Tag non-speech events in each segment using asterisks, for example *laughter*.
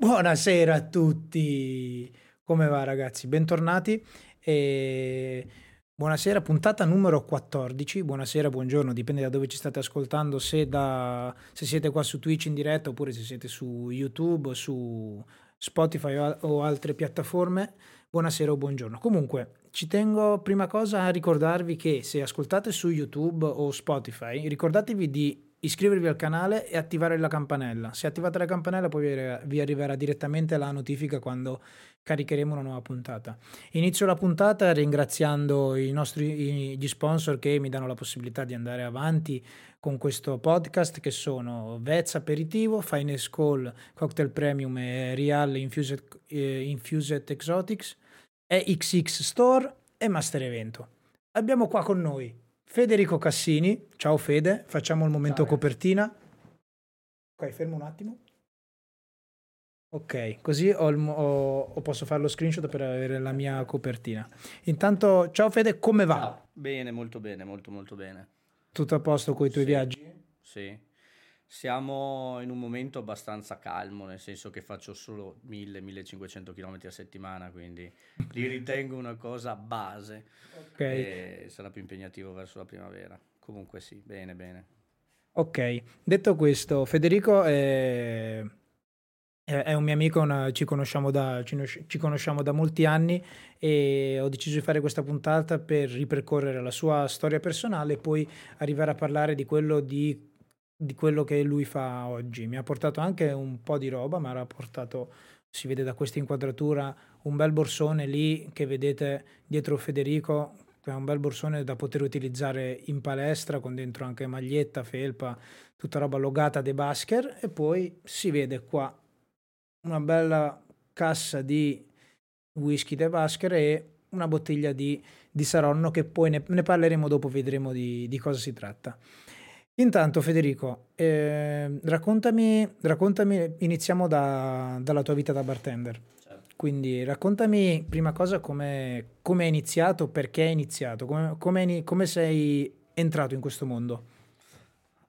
Buonasera a tutti, come va ragazzi? Bentornati e buonasera, puntata numero 14, buonasera, buongiorno, dipende da dove ci state ascoltando, se, da, se siete qua su Twitch in diretta oppure se siete su YouTube, su Spotify o altre piattaforme, buonasera o buongiorno. Comunque, ci tengo prima cosa a ricordarvi che se ascoltate su YouTube o Spotify, ricordatevi di iscrivervi al canale e attivare la campanella. Se attivate la campanella poi vi arriverà direttamente la notifica quando caricheremo una nuova puntata. Inizio la puntata ringraziando i nostri gli sponsor che mi danno la possibilità di andare avanti con questo podcast che sono Vez Aperitivo, Finest Call, Cocktail Premium e Real Infused, eh, Infused Exotics, XX Store e Master Evento. Abbiamo qua con noi Federico Cassini, ciao Fede, facciamo il momento ciao, copertina. Ok, fermo un attimo. Ok, così ho, ho, ho posso fare lo screenshot per avere la mia copertina. Intanto, ciao Fede, come va? Ciao. Bene, molto bene, molto molto bene. Tutto a posto con i tuoi sì, viaggi? Sì, siamo in un momento abbastanza calmo, nel senso che faccio solo 1000-1500 km a settimana, quindi li ritengo una cosa base. Ok. E sarà più impegnativo verso la primavera. Comunque sì, bene, bene. Ok, detto questo, Federico è, è un mio amico, una, ci, conosciamo da, ci, ci conosciamo da molti anni e ho deciso di fare questa puntata per ripercorrere la sua storia personale e poi arrivare a parlare di quello di di quello che lui fa oggi. Mi ha portato anche un po' di roba, ma ha portato, si vede da questa inquadratura, un bel borsone lì che vedete dietro Federico, che è un bel borsone da poter utilizzare in palestra con dentro anche maglietta, felpa, tutta roba logata De Basker e poi si vede qua una bella cassa di whisky De Basker e una bottiglia di, di Saronno che poi ne, ne parleremo dopo, vedremo di, di cosa si tratta. Intanto Federico, eh, raccontami, raccontami, iniziamo da, dalla tua vita da bartender. Certo. Quindi raccontami prima cosa come hai iniziato, perché hai iniziato, come, sei entrato in questo mondo.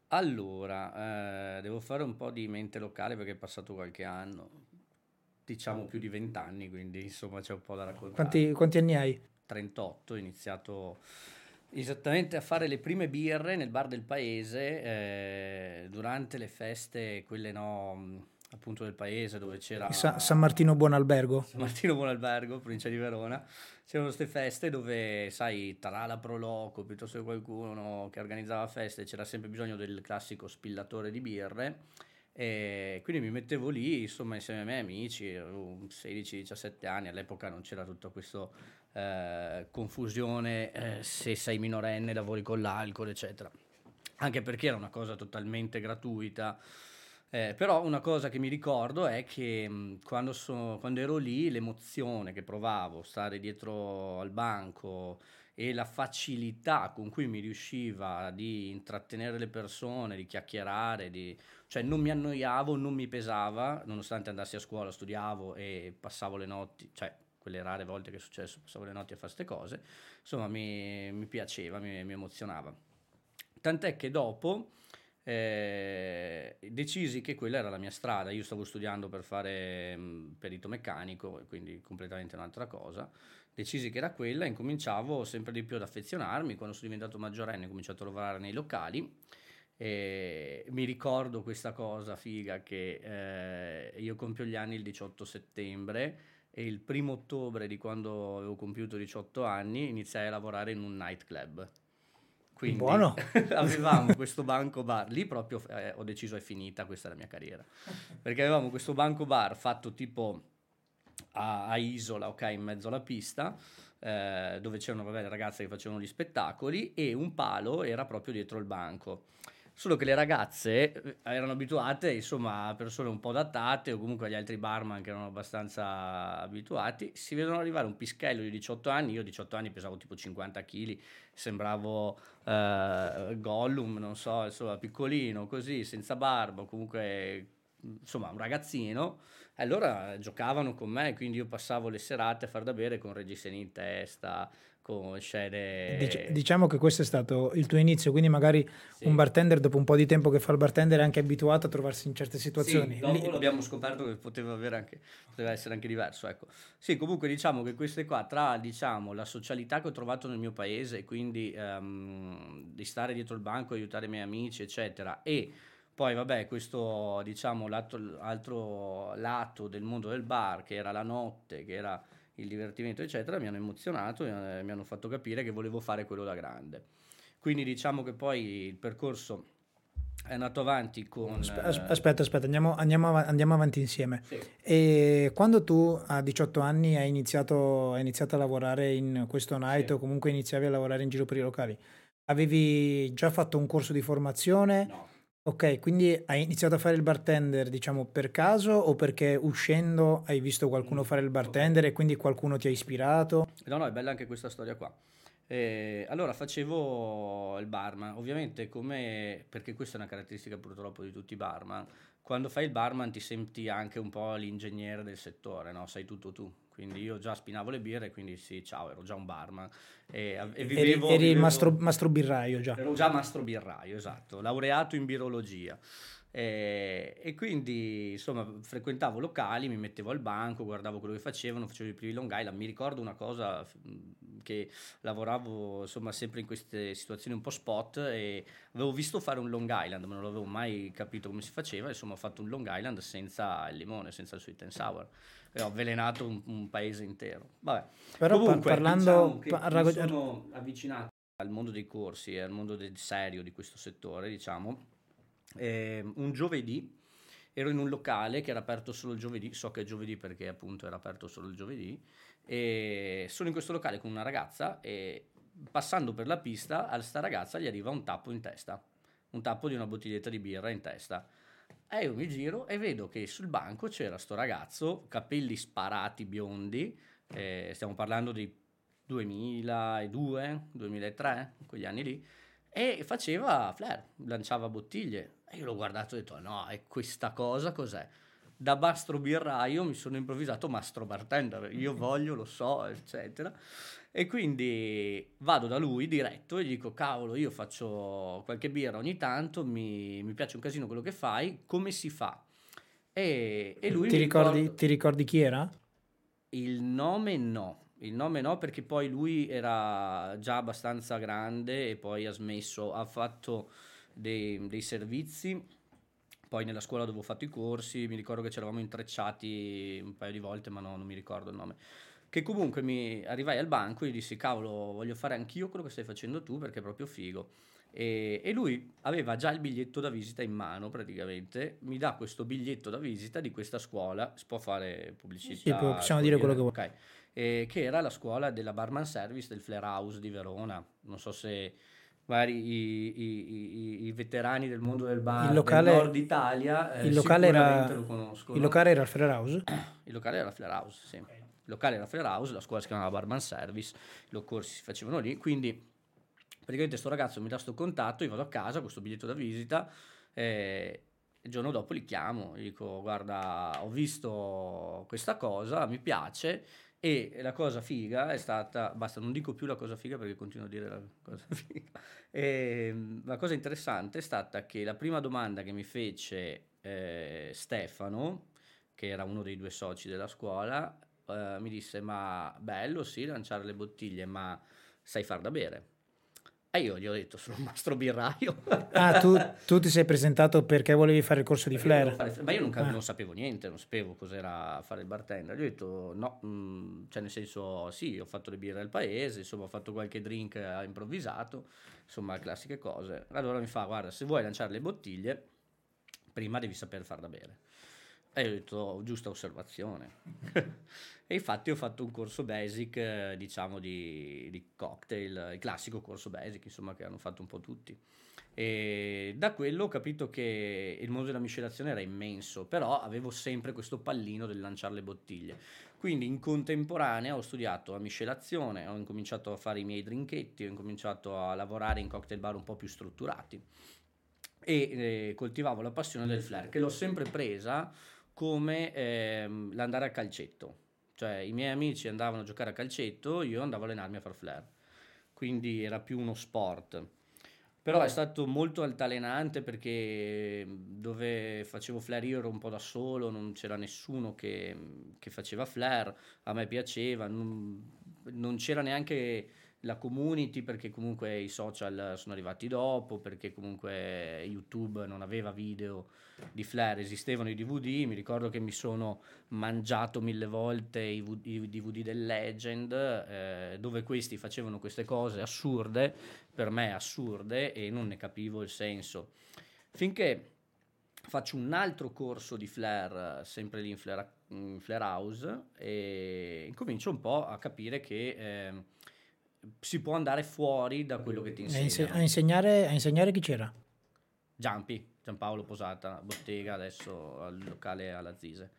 Allora, eh, devo fare un po' di mente locale perché è passato qualche anno, diciamo più di vent'anni, quindi insomma c'è un po' da raccontare. Quanti, quanti anni hai? 38, ho iniziato Esattamente a fare le prime birre nel bar del paese eh, durante le feste, quelle no, appunto del paese dove c'era Sa- San Martino Buonalbergo. San Martino Buonalbergo, provincia di Verona. C'erano queste feste dove, sai, Tarala Proloco, piuttosto che qualcuno che organizzava feste, c'era sempre bisogno del classico spillatore di birre. E quindi mi mettevo lì, insomma, insieme ai miei amici, 16-17 anni, all'epoca non c'era tutto questo eh, confusione eh, se sei minorenne, lavori con l'alcol, eccetera. Anche perché era una cosa totalmente gratuita. Eh, però una cosa che mi ricordo è che mh, quando, so, quando, ero lì l'emozione che provavo, stare dietro al banco e la facilità con cui mi riusciva di intrattenere le persone, di chiacchierare, di... cioè non mi annoiavo, non mi pesava, nonostante andassi a scuola, studiavo e passavo le notti, cioè quelle rare volte che è successo, passavo le notti a fare queste cose, insomma mi, mi piaceva, mi, mi, emozionava. Tant'è che dopo eh, decisi che quella era la mia strada, io stavo studiando per fare mh, mm, perito meccanico, quindi completamente un'altra cosa, decisi che era quella e incominciavo sempre di più ad affezionarmi, quando sono diventato maggiorenne ho cominciato a lavorare nei locali, e mi ricordo questa cosa figa che eh, io compio gli anni il 18 settembre e il primo ottobre di quando avevo compiuto 18 anni iniziai a lavorare in un nightclub. Quindi Buono. *laughs* avevamo questo banco bar, lì proprio eh, ho deciso è finita, questa è la mia carriera, perché avevamo questo banco bar fatto tipo a, a isola, ok, in mezzo alla pista, eh, dove c'erano vabbè, le ragazze che facevano gli spettacoli e un palo era proprio dietro il banco. Solo che le ragazze eh, erano abituate, insomma, a persone un po' datate o comunque agli altri barman che erano abbastanza abituati. Si vedono arrivare un pischello di 18 anni, io 18 anni pesavo tipo 50 kg, sembravo uh, Gollum, non so, insomma, piccolino, così, senza barba, comunque insomma un ragazzino, e allora giocavano con me, quindi io passavo le serate a far da bere con reggiseni in testa, con scene... Dic- diciamo che questo è stato il tuo inizio, quindi magari sì. un bartender dopo un po' di tempo che fa il bartender è anche abituato a trovarsi in certe situazioni. Sì, dopo Lì... abbiamo scoperto che poteva, anche, poteva, essere anche diverso. Ecco. Sì, comunque diciamo che queste qua, tra diciamo, la socialità che ho trovato nel mio paese, quindi um, di stare dietro il banco, aiutare i miei amici, eccetera, e poi vabbè, questo diciamo l'altro lato del mondo del bar, che era la notte, che era il divertimento, eccetera, mi hanno emozionato e mi hanno fatto capire che volevo fare quello da grande. Quindi diciamo che poi il percorso è andato avanti con... Eh, aspetta, aspetta, andiamo, andiamo, andiamo avanti insieme. Sì. E quando tu a 18 anni hai iniziato, hai iniziato a lavorare in questo night sì. o comunque iniziavi a lavorare in giro per i locali, avevi già fatto un corso di formazione? No. Ok, quindi hai iniziato a fare il bartender, diciamo, per caso o perché uscendo hai visto qualcuno mm, fare il bartender e quindi qualcuno ti ha ispirato? No, no, è bella anche questa storia qua. Eh, allora facevo il barman, ovviamente come, perché questa è una caratteristica purtroppo di tutti i barman, quando fai il barman ti senti anche un po' l'ingegnere del settore, no? Sai tutto tu, quindi io già spinavo le birre, quindi sì, ciao, ero già un barman. E, e vivevo, eri, eri vivevo, il mastro, mastro, birraio già. Ero già mastro birraio, esatto, laureato in birologia. E, e, quindi insomma frequentavo locali, mi mettevo al banco, guardavo quello che facevano, facevo i primi Long Island. Mi ricordo una cosa che lavoravo insomma sempre in queste situazioni un po' spot e avevo visto fare un Long Island, ma non avevo mai capito come si faceva. Insomma, ho fatto un Long Island senza il limone, senza il sweet and sour ho avvelenato un, un paese intero. Vabbè. Però Comunque, parlando... Diciamo par- mi sono avvicinato al mondo dei corsi e al mondo del serio di questo settore, diciamo, eh, un giovedì ero in un locale che era aperto solo il giovedì, so che è giovedì perché appunto era aperto solo il giovedì, e sono in questo locale con una ragazza e passando per la pista a sta ragazza gli arriva un tappo in testa, un tappo di una bottiglietta di birra in testa. E io mi giro e vedo che sul banco c'era sto ragazzo, capelli sparati biondi, eh, stiamo parlando di 2002, 2003, quegli anni lì, e faceva flare, lanciava bottiglie. E io l'ho guardato e ho detto, no, è questa cosa cos'è? Da mastro birraio mi sono improvvisato mastro bartender, io voglio, lo so, eccetera. E quindi vado da lui diretto e gli dico: Cavolo, io faccio qualche birra ogni tanto, mi, mi piace un casino quello che fai, come si fa? E, e lui ti ricordi, ricordo, ti ricordi chi era? Il nome no. Il nome no, perché poi lui era già abbastanza grande e poi ha smesso, ha fatto dei, dei servizi. Poi nella scuola dove ho fatto i corsi, mi ricordo che ci eravamo intrecciati un paio di volte, ma no, non mi ricordo il nome che comunque mi arrivai al banco e gli dissi cavolo voglio fare anch'io quello che stai facendo tu perché è proprio figo. E, e, lui aveva già il biglietto da visita in mano praticamente. Mi dà questo biglietto da visita di questa scuola. Si può fare pubblicità sì, possiamo dire quello che vuoi. okay. e, che era la scuola della barman service del Flair House di Verona. Non so se magari i, i, i, i veterani del mondo del bar il locale, del nord Italia eh, il, locale era, il locale era il Flair House? il locale era il Flair House sì. okay locale era Fair House, la scuola si chiamava Barman Service, i corsi si facevano lì, quindi praticamente questo ragazzo mi dà questo contatto, io vado a casa, questo biglietto da visita, e il giorno dopo li chiamo, gli dico guarda ho visto questa cosa, mi piace e la cosa figa è stata, basta non dico più la cosa figa perché continuo a dire la cosa *laughs* figa, e la cosa interessante è stata che la prima domanda che mi fece eh, Stefano, che era uno dei due soci della scuola, uh, mi disse ma bello sì lanciare le bottiglie ma sai far da bere? E io gli ho detto sono un mastro birraio. Ah tu, tu, ti sei presentato perché volevi fare il corso di flair? fare, ma io non, ah. non, sapevo niente non sapevo cos'era fare il bartender. Gli ho detto no mh, mm, cioè nel senso sì ho fatto le birre del paese insomma ho fatto qualche drink eh, improvvisato insomma classiche cose. Allora mi fa guarda se vuoi lanciare le bottiglie prima devi saper far da bere e io ho detto giusta osservazione *laughs* E infatti ho fatto un corso basic, diciamo, di, di, cocktail, il classico corso basic, insomma, che hanno fatto un po' tutti. E da quello ho capito che il mondo della miscelazione era immenso, però avevo sempre questo pallino del lanciare le bottiglie. Quindi in contemporanea ho studiato la miscelazione, ho incominciato a fare i miei drinketti, ho incominciato a lavorare in cocktail bar un po' più strutturati e eh, coltivavo la passione del flare, che l'ho sempre presa come ehm, l'andare a calcetto. Cioè i miei amici andavano a giocare a calcetto, io andavo a allenarmi a far flare. Quindi era più uno sport. Però è stato molto altalenante perché dove facevo flare io ero un po' da solo, non c'era nessuno che, che faceva flare, a me piaceva, non, non c'era neanche la community perché comunque i social sono arrivati dopo, perché comunque YouTube non aveva video di Flare, esistevano i DVD, mi ricordo che mi sono mangiato mille volte i, DVD del Legend, eh, dove questi facevano queste cose assurde, per me assurde, e non ne capivo il senso. Finché faccio un altro corso di Flare, sempre lì in Flare, in Flare House, e incomincio un po' a capire che... Eh, si può andare fuori da quello che ti insegna. A, insegnare, a insegnare chi c'era? Giampi, Giampaolo Posata, bottega, adesso al locale alla Zise.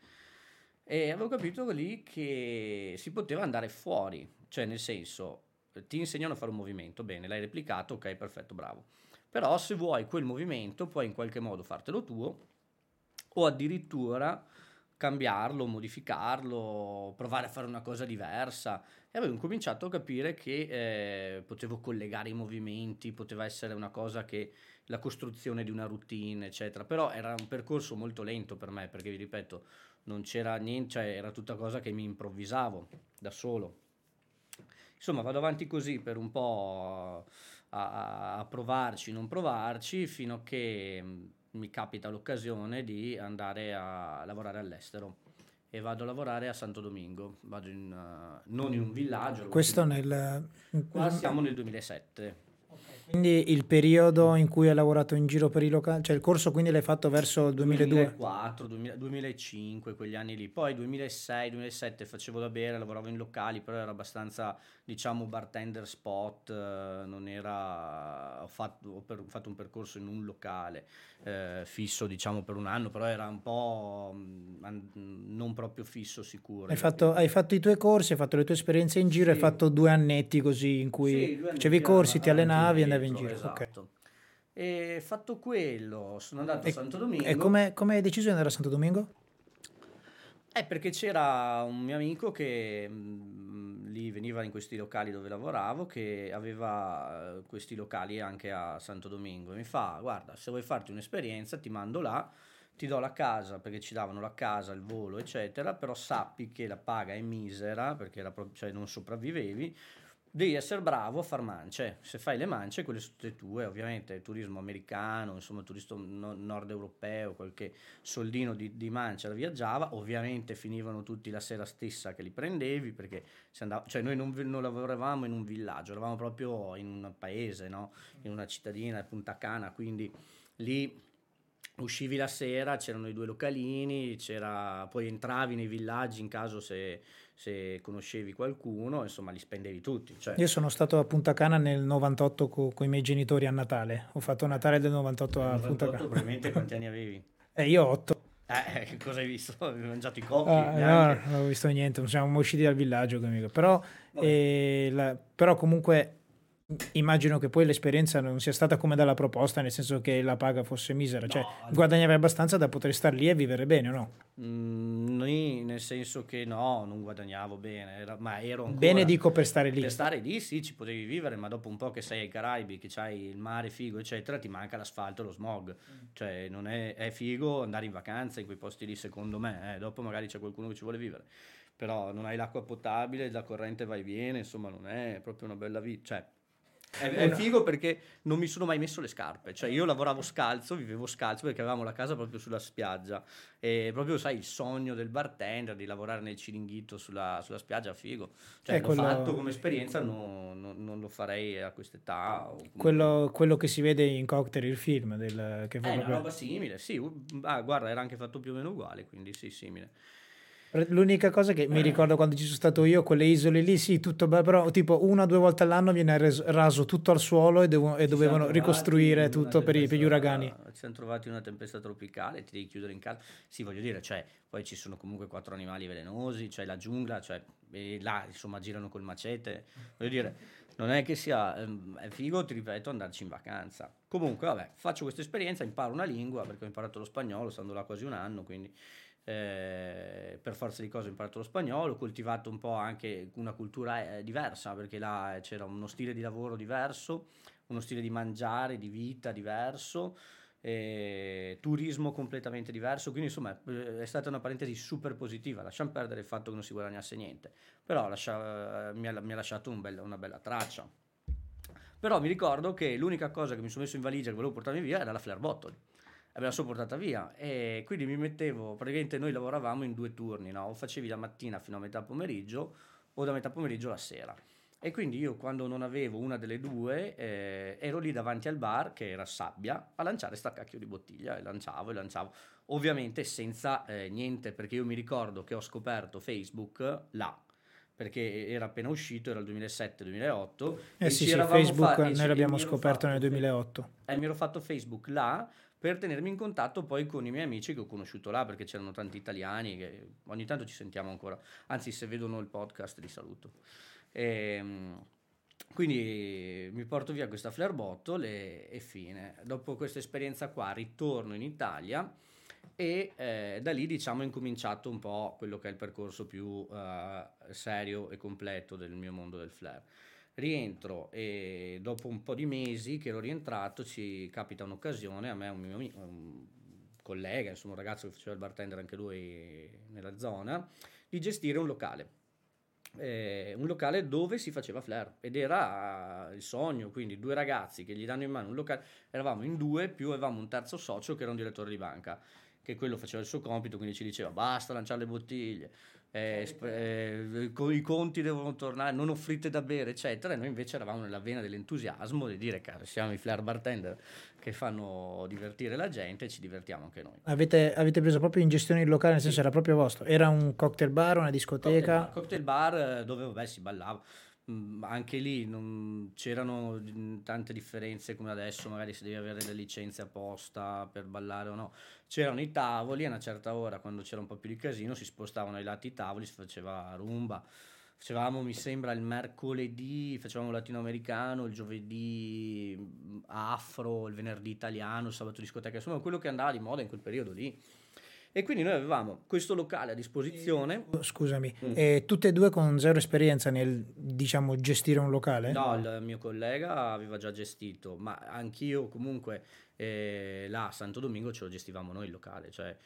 E avevo capito lì che si poteva andare fuori, cioè nel senso, ti insegnano a fare un movimento, bene, l'hai replicato, ok, perfetto, bravo. Però se vuoi quel movimento puoi in qualche modo fartelo tuo o addirittura cambiarlo, modificarlo, provare a fare una cosa diversa e avevo cominciato a capire che eh, potevo collegare i movimenti, poteva essere una cosa che la costruzione di una routine, eccetera, però era un percorso molto lento per me perché vi ripeto, non c'era niente, cioè era tutta cosa che mi improvvisavo da solo. Insomma, vado avanti così per un po' a, a provarci, non provarci, fino a che mi capita l'occasione di andare a lavorare all'estero e vado a lavorare a Santo Domingo, vado in, uh, non in un villaggio. Questo nel... Qua siamo nel 2007. Quindi il periodo in cui hai lavorato in giro per i locali, cioè il corso quindi l'hai fatto verso il 2002? 2004, 2000, 2005, quegli anni lì. Poi 2006, 2007 facevo da bere, lavoravo in locali, però era abbastanza, diciamo, bartender spot, eh, non era... Ho fatto, ho, per, ho fatto, un percorso in un locale eh, fisso, diciamo, per un anno, però era un po' mm, non proprio fisso sicuro. Hai fatto, hai fatto, i tuoi corsi, hai fatto le tue esperienze in giro, sì. hai fatto due annetti così in cui sì, facevi i corsi, ti allenavi e andavi in giro. Esatto. Okay. E fatto quello, sono andato e, a Santo Domingo. E come, hai deciso di andare a Santo Domingo? Eh, perché c'era un mio amico che mh, mm, lì veniva in questi locali dove lavoravo, che aveva eh, questi locali anche a Santo Domingo. E mi fa, guarda, se vuoi farti un'esperienza ti mando là, ti do la casa, perché ci davano la casa, il volo, eccetera, però sappi che la paga è misera, perché pro- cioè non sopravvivevi, devi essere bravo a far mance. Se fai le mance, quelle sono tutte tue, ovviamente il turismo americano, insomma, il turismo nord europeo, qualche soldino di, di mancia la viaggiava, ovviamente finivano tutti la sera stessa che li prendevi, perché andava, cioè noi non, non, lavoravamo in un villaggio, eravamo proprio in un paese, no? in una cittadina, Punta Cana, quindi lì uscivi la sera, c'erano i due localini, poi entravi nei villaggi in caso se se conoscevi qualcuno, insomma, li spendevi tutti. Cioè. Io sono stato a Punta Cana nel 98 con i miei genitori a Natale. Ho fatto Natale del 98 a 98, Punta Cana. Probabilmente *laughs* quanti anni avevi? Eh, io otto. Eh, cosa hai visto? *laughs* Hai mangiato i cocchi? Ah, no, non ho visto niente, siamo usciti dal villaggio. Però, eh, la, però comunque immagino che poi l'esperienza non sia stata come dalla proposta, nel senso che la paga fosse misera, cioè, no, cioè guadagnavi abbastanza da poter star lì e vivere bene o no? Mm, noi, nel senso che no, non guadagnavo bene, era, ma ero ancora... Bene dico per stare lì. Per stare lì sì, ci potevi vivere, ma dopo un po' che sei ai Caraibi, che c'hai il mare figo, eccetera, ti manca l'asfalto e lo smog. Mm. Cioè non è, è, figo andare in vacanza in quei posti lì, secondo me, eh. dopo magari c'è qualcuno che ci vuole vivere. Però non hai l'acqua potabile, la corrente va e viene, insomma non è proprio una bella vita. Cioè, è, è, figo perché non mi sono mai messo le scarpe, cioè io lavoravo scalzo, vivevo scalzo perché avevamo la casa proprio sulla spiaggia e proprio sai il sogno del bartender di lavorare nel ciringhito sulla, sulla spiaggia, figo. Cioè eh, l'ho quello... fatto come esperienza, no, no, non lo farei a quest'età. Quello, quello, che si vede in Cocktail, il film, del, che fa è proprio... una roba simile, sì, ah, guarda era anche fatto più o meno uguale, quindi sì, simile. L'unica cosa che mi ricordo quando ci sono stato io, quelle isole lì, sì, tutto bello, però tipo una o due volte all'anno viene res- raso tutto al suolo e, devo- e dovevano ricostruire tutto per, i, per gli uragani. Ci siamo trovati una tempesta tropicale, ti devi chiudere in casa. Sì, voglio dire, cioè, poi ci sono comunque quattro animali velenosi, c'è cioè la giungla, cioè, là insomma girano col macete. Voglio dire, non è che sia ehm, è figo, ti ripeto, andarci in vacanza. Comunque, vabbè, faccio questa esperienza, imparo una lingua perché ho imparato lo spagnolo, stando là quasi un anno, quindi eh, per forza di cose ho imparato lo spagnolo, ho coltivato un po' anche una cultura eh, diversa, perché là c'era uno stile di lavoro diverso, uno stile di mangiare, di vita diverso, eh, turismo completamente diverso, quindi insomma è stata una parentesi super positiva, lasciamo perdere il fatto che non si guadagnasse niente, però lascia, mi, ha, mi, ha, lasciato un bel, una bella traccia. Però mi ricordo che l'unica cosa che mi sono messo in valigia che volevo portarmi via era la flare bottle me la sono portata via e quindi mi mettevo, praticamente noi lavoravamo in due turni, no? o facevi la mattina fino a metà pomeriggio o da metà pomeriggio alla sera. E quindi io quando non avevo una delle due eh, ero lì davanti al bar, che era sabbia, a lanciare sta cacchio di bottiglia e lanciavo e lanciavo. Ovviamente senza eh, niente, perché io mi ricordo che ho scoperto Facebook là, perché era appena uscito, era il 2007-2008. Eh sì, sì, Facebook fa- noi l'abbiamo scoperto nel 2008. E mi ero fatto Facebook là per tenermi in contatto poi con i miei amici che ho conosciuto là, perché c'erano tanti italiani che ogni tanto ci sentiamo ancora, anzi se vedono il podcast li saluto. E, ehm, quindi mi porto via questa flare bottle e, fine. Dopo questa esperienza qua ritorno in Italia e eh, da lì diciamo ho incominciato un po' quello che è il percorso più uh, serio e completo del mio mondo del flare rientro e dopo un po' di mesi che ero rientrato ci capita un'occasione, a me un mio un collega, insomma un ragazzo che faceva il bartender anche lui nella zona, di gestire un locale. Eh, un locale dove si faceva flair ed era il sogno, quindi due ragazzi che gli danno in mano un locale, eravamo in due più avevamo un terzo socio che era un direttore di banca che quello faceva il suo compito, quindi ci diceva basta lanciare le bottiglie, eh, eh, i conti devono tornare, non offrite da bere, eccetera. E noi invece eravamo nella vena dell'entusiasmo di dire, caro, siamo i flair bartender che fanno divertire la gente e ci divertiamo anche noi. Avete, avete preso proprio in gestione il locale, nel senso sì. era proprio vostro? Era un cocktail bar, una discoteca? Cocktail bar, cocktail bar dove vabbè, si ballava anche lì non c'erano tante differenze come adesso, magari se devi avere le licenze apposta per ballare o no. C'erano i tavoli a una certa ora, quando c'era un po' più di casino, si spostavano ai lati i tavoli, si faceva rumba. Facevamo, mi sembra, il mercoledì, facevamo latinoamericano, il giovedì mm, afro, il venerdì italiano, il sabato discoteca, insomma quello che andava di moda in quel periodo lì. E quindi noi avevamo questo locale a disposizione. Scusami, mm. e tutte e due con zero esperienza nel, diciamo, gestire un locale? No, il mio collega aveva già gestito, ma anch'io comunque eh, là a Santo Domingo ce lo gestivamo noi il locale, cioè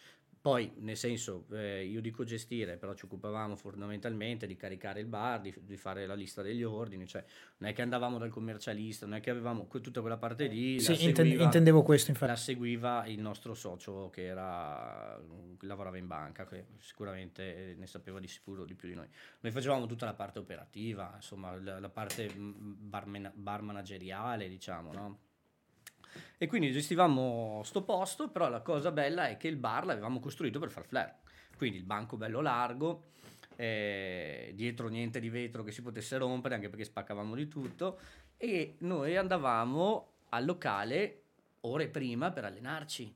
poi, nel senso, eh, io dico gestire, però ci occupavamo fondamentalmente di caricare il bar, di, di, fare la lista degli ordini, cioè non è che andavamo dal commercialista, non è che avevamo tutta quella parte lì. Sì, seguiva, intendevo questo infatti. La seguiva il nostro socio che, era, che lavorava in banca, che sicuramente ne sapeva di sicuro di più di noi. Noi facevamo tutta la parte operativa, insomma, la, la parte bar, bar manageriale, diciamo, no? E quindi gestivamo sto posto, però la cosa bella è che il bar l'avevamo costruito per far flare. Quindi il banco bello largo, eh, dietro niente di vetro che si potesse rompere, anche perché spaccavamo di tutto, e noi andavamo al locale ore prima per allenarci.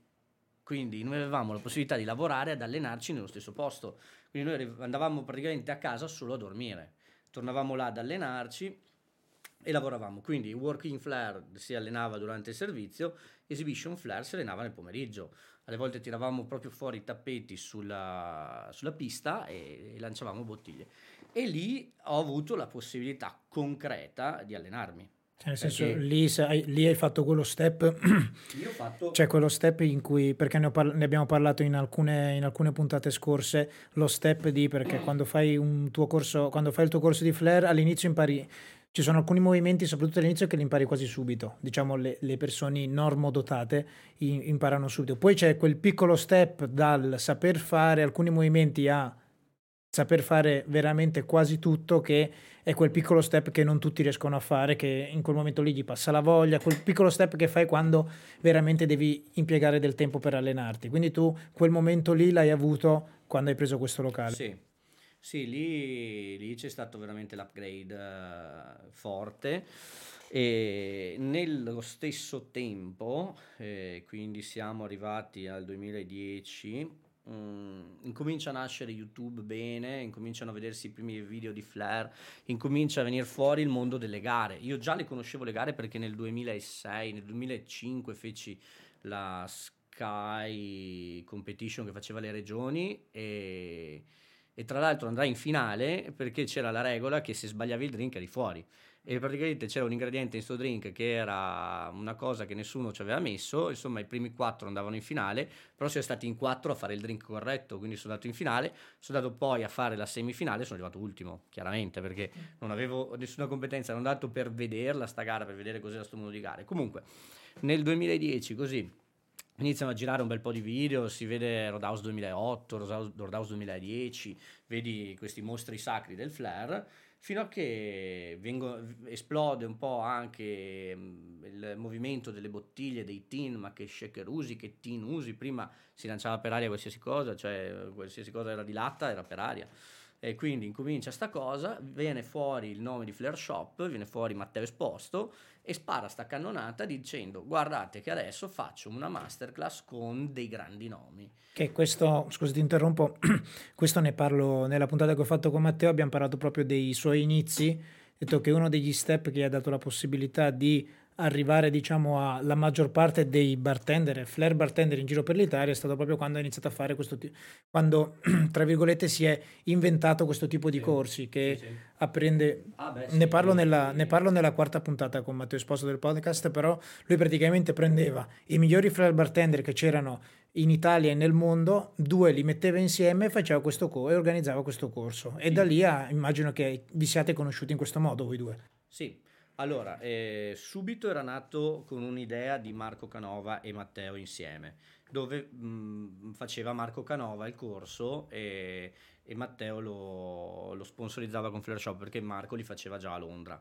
Quindi noi avevamo la possibilità di lavorare ad allenarci nello stesso posto. Quindi noi andavamo praticamente a casa solo a dormire. Tornavamo là ad allenarci e lavoravamo. Quindi Working Flare si allenava durante il servizio, Exhibition Flare si allenava nel pomeriggio. Alle volte tiravamo proprio fuori i tappeti sulla, sulla pista e, e lanciavamo bottiglie. E lì ho avuto la possibilità concreta di allenarmi. Cioè, nel senso, lì, hai, lì, hai fatto quello step, fatto... *clears throat* cioè quello step in cui, perché ne, parla, ne abbiamo parlato in alcune, in alcune, puntate scorse, lo step di, perché quando fai, un tuo corso, quando fai il tuo corso di flare all'inizio impari ci sono alcuni movimenti, soprattutto all'inizio, che li impari quasi subito. Diciamo le, le persone normodotate imparano subito. Poi c'è quel piccolo step dal saper fare alcuni movimenti a saper fare veramente quasi tutto che è quel piccolo step che non tutti riescono a fare, che in quel momento lì gli passa la voglia, quel piccolo step che fai quando veramente devi impiegare del tempo per allenarti. Quindi tu quel momento lì l'hai avuto quando hai preso questo locale. Sì, sì lì, lì c'è stato veramente l'upgrade uh, forte. E nello stesso tempo, eh, quindi siamo arrivati al 2010, Mm, incomincia a nascere YouTube bene, incominciano a vedersi i primi video di Flair, incomincia a venire fuori il mondo delle gare. Io già le conoscevo le gare perché nel 2006, nel 2005 feci la Sky Competition che faceva le regioni e, e tra l'altro andrai in finale perché c'era la regola che se sbagliavi il drink eri fuori e praticamente c'era un ingrediente in sto drink che era una cosa che nessuno ci aveva messo, insomma i primi quattro andavano in finale, però siamo stati in quattro a fare il drink corretto, quindi sono andato in finale, sono andato poi a fare la semifinale, sono arrivato ultimo, chiaramente, perché non avevo nessuna competenza, ero andato per vederla sta gara, per vedere cos'era sto mondo di gare. Comunque, nel 2010 così iniziano a girare un bel po' di video, si vede Roadhouse 2008, Roadhouse 2010, vedi questi mostri sacri del flare fino a che vengo, esplode un po' anche mm, il movimento delle bottiglie, dei tin, ma che shaker usi, che tin usi, prima si lanciava per aria qualsiasi cosa, cioè qualsiasi cosa era di latta era per aria. E quindi incomincia sta cosa, viene fuori il nome di Flare Shop, viene fuori Matteo Esposto e spara sta cannonata dicendo guardate che adesso faccio una masterclass con dei grandi nomi. Che questo, scusa ti interrompo, *clears throat* questo ne parlo nella puntata che ho fatto con Matteo, abbiamo parlato proprio dei suoi inizi, detto che uno degli step che gli ha dato la possibilità di arrivare diciamo alla maggior parte dei bartender e flare bartender in giro per l'Italia è stato proprio quando ha iniziato a fare questo tipo quando *clears throat* tra virgolette si è inventato questo tipo di corsi che sì, sì. apprende ah, beh, ne, parlo nella, ne, parlo nella, quarta puntata con Matteo Esposo del podcast però lui praticamente prendeva i migliori flare bartender che c'erano in Italia e nel mondo due li metteva insieme e faceva questo co- e organizzava questo corso. E da lì a, immagino che vi siate conosciuti in questo modo voi due. Sì allora, eh, subito era nato con un'idea di Marco Canova e Matteo insieme, dove mh, mm, faceva Marco Canova il corso e, e Matteo lo, lo, sponsorizzava con Flare Shop perché Marco li faceva già a Londra,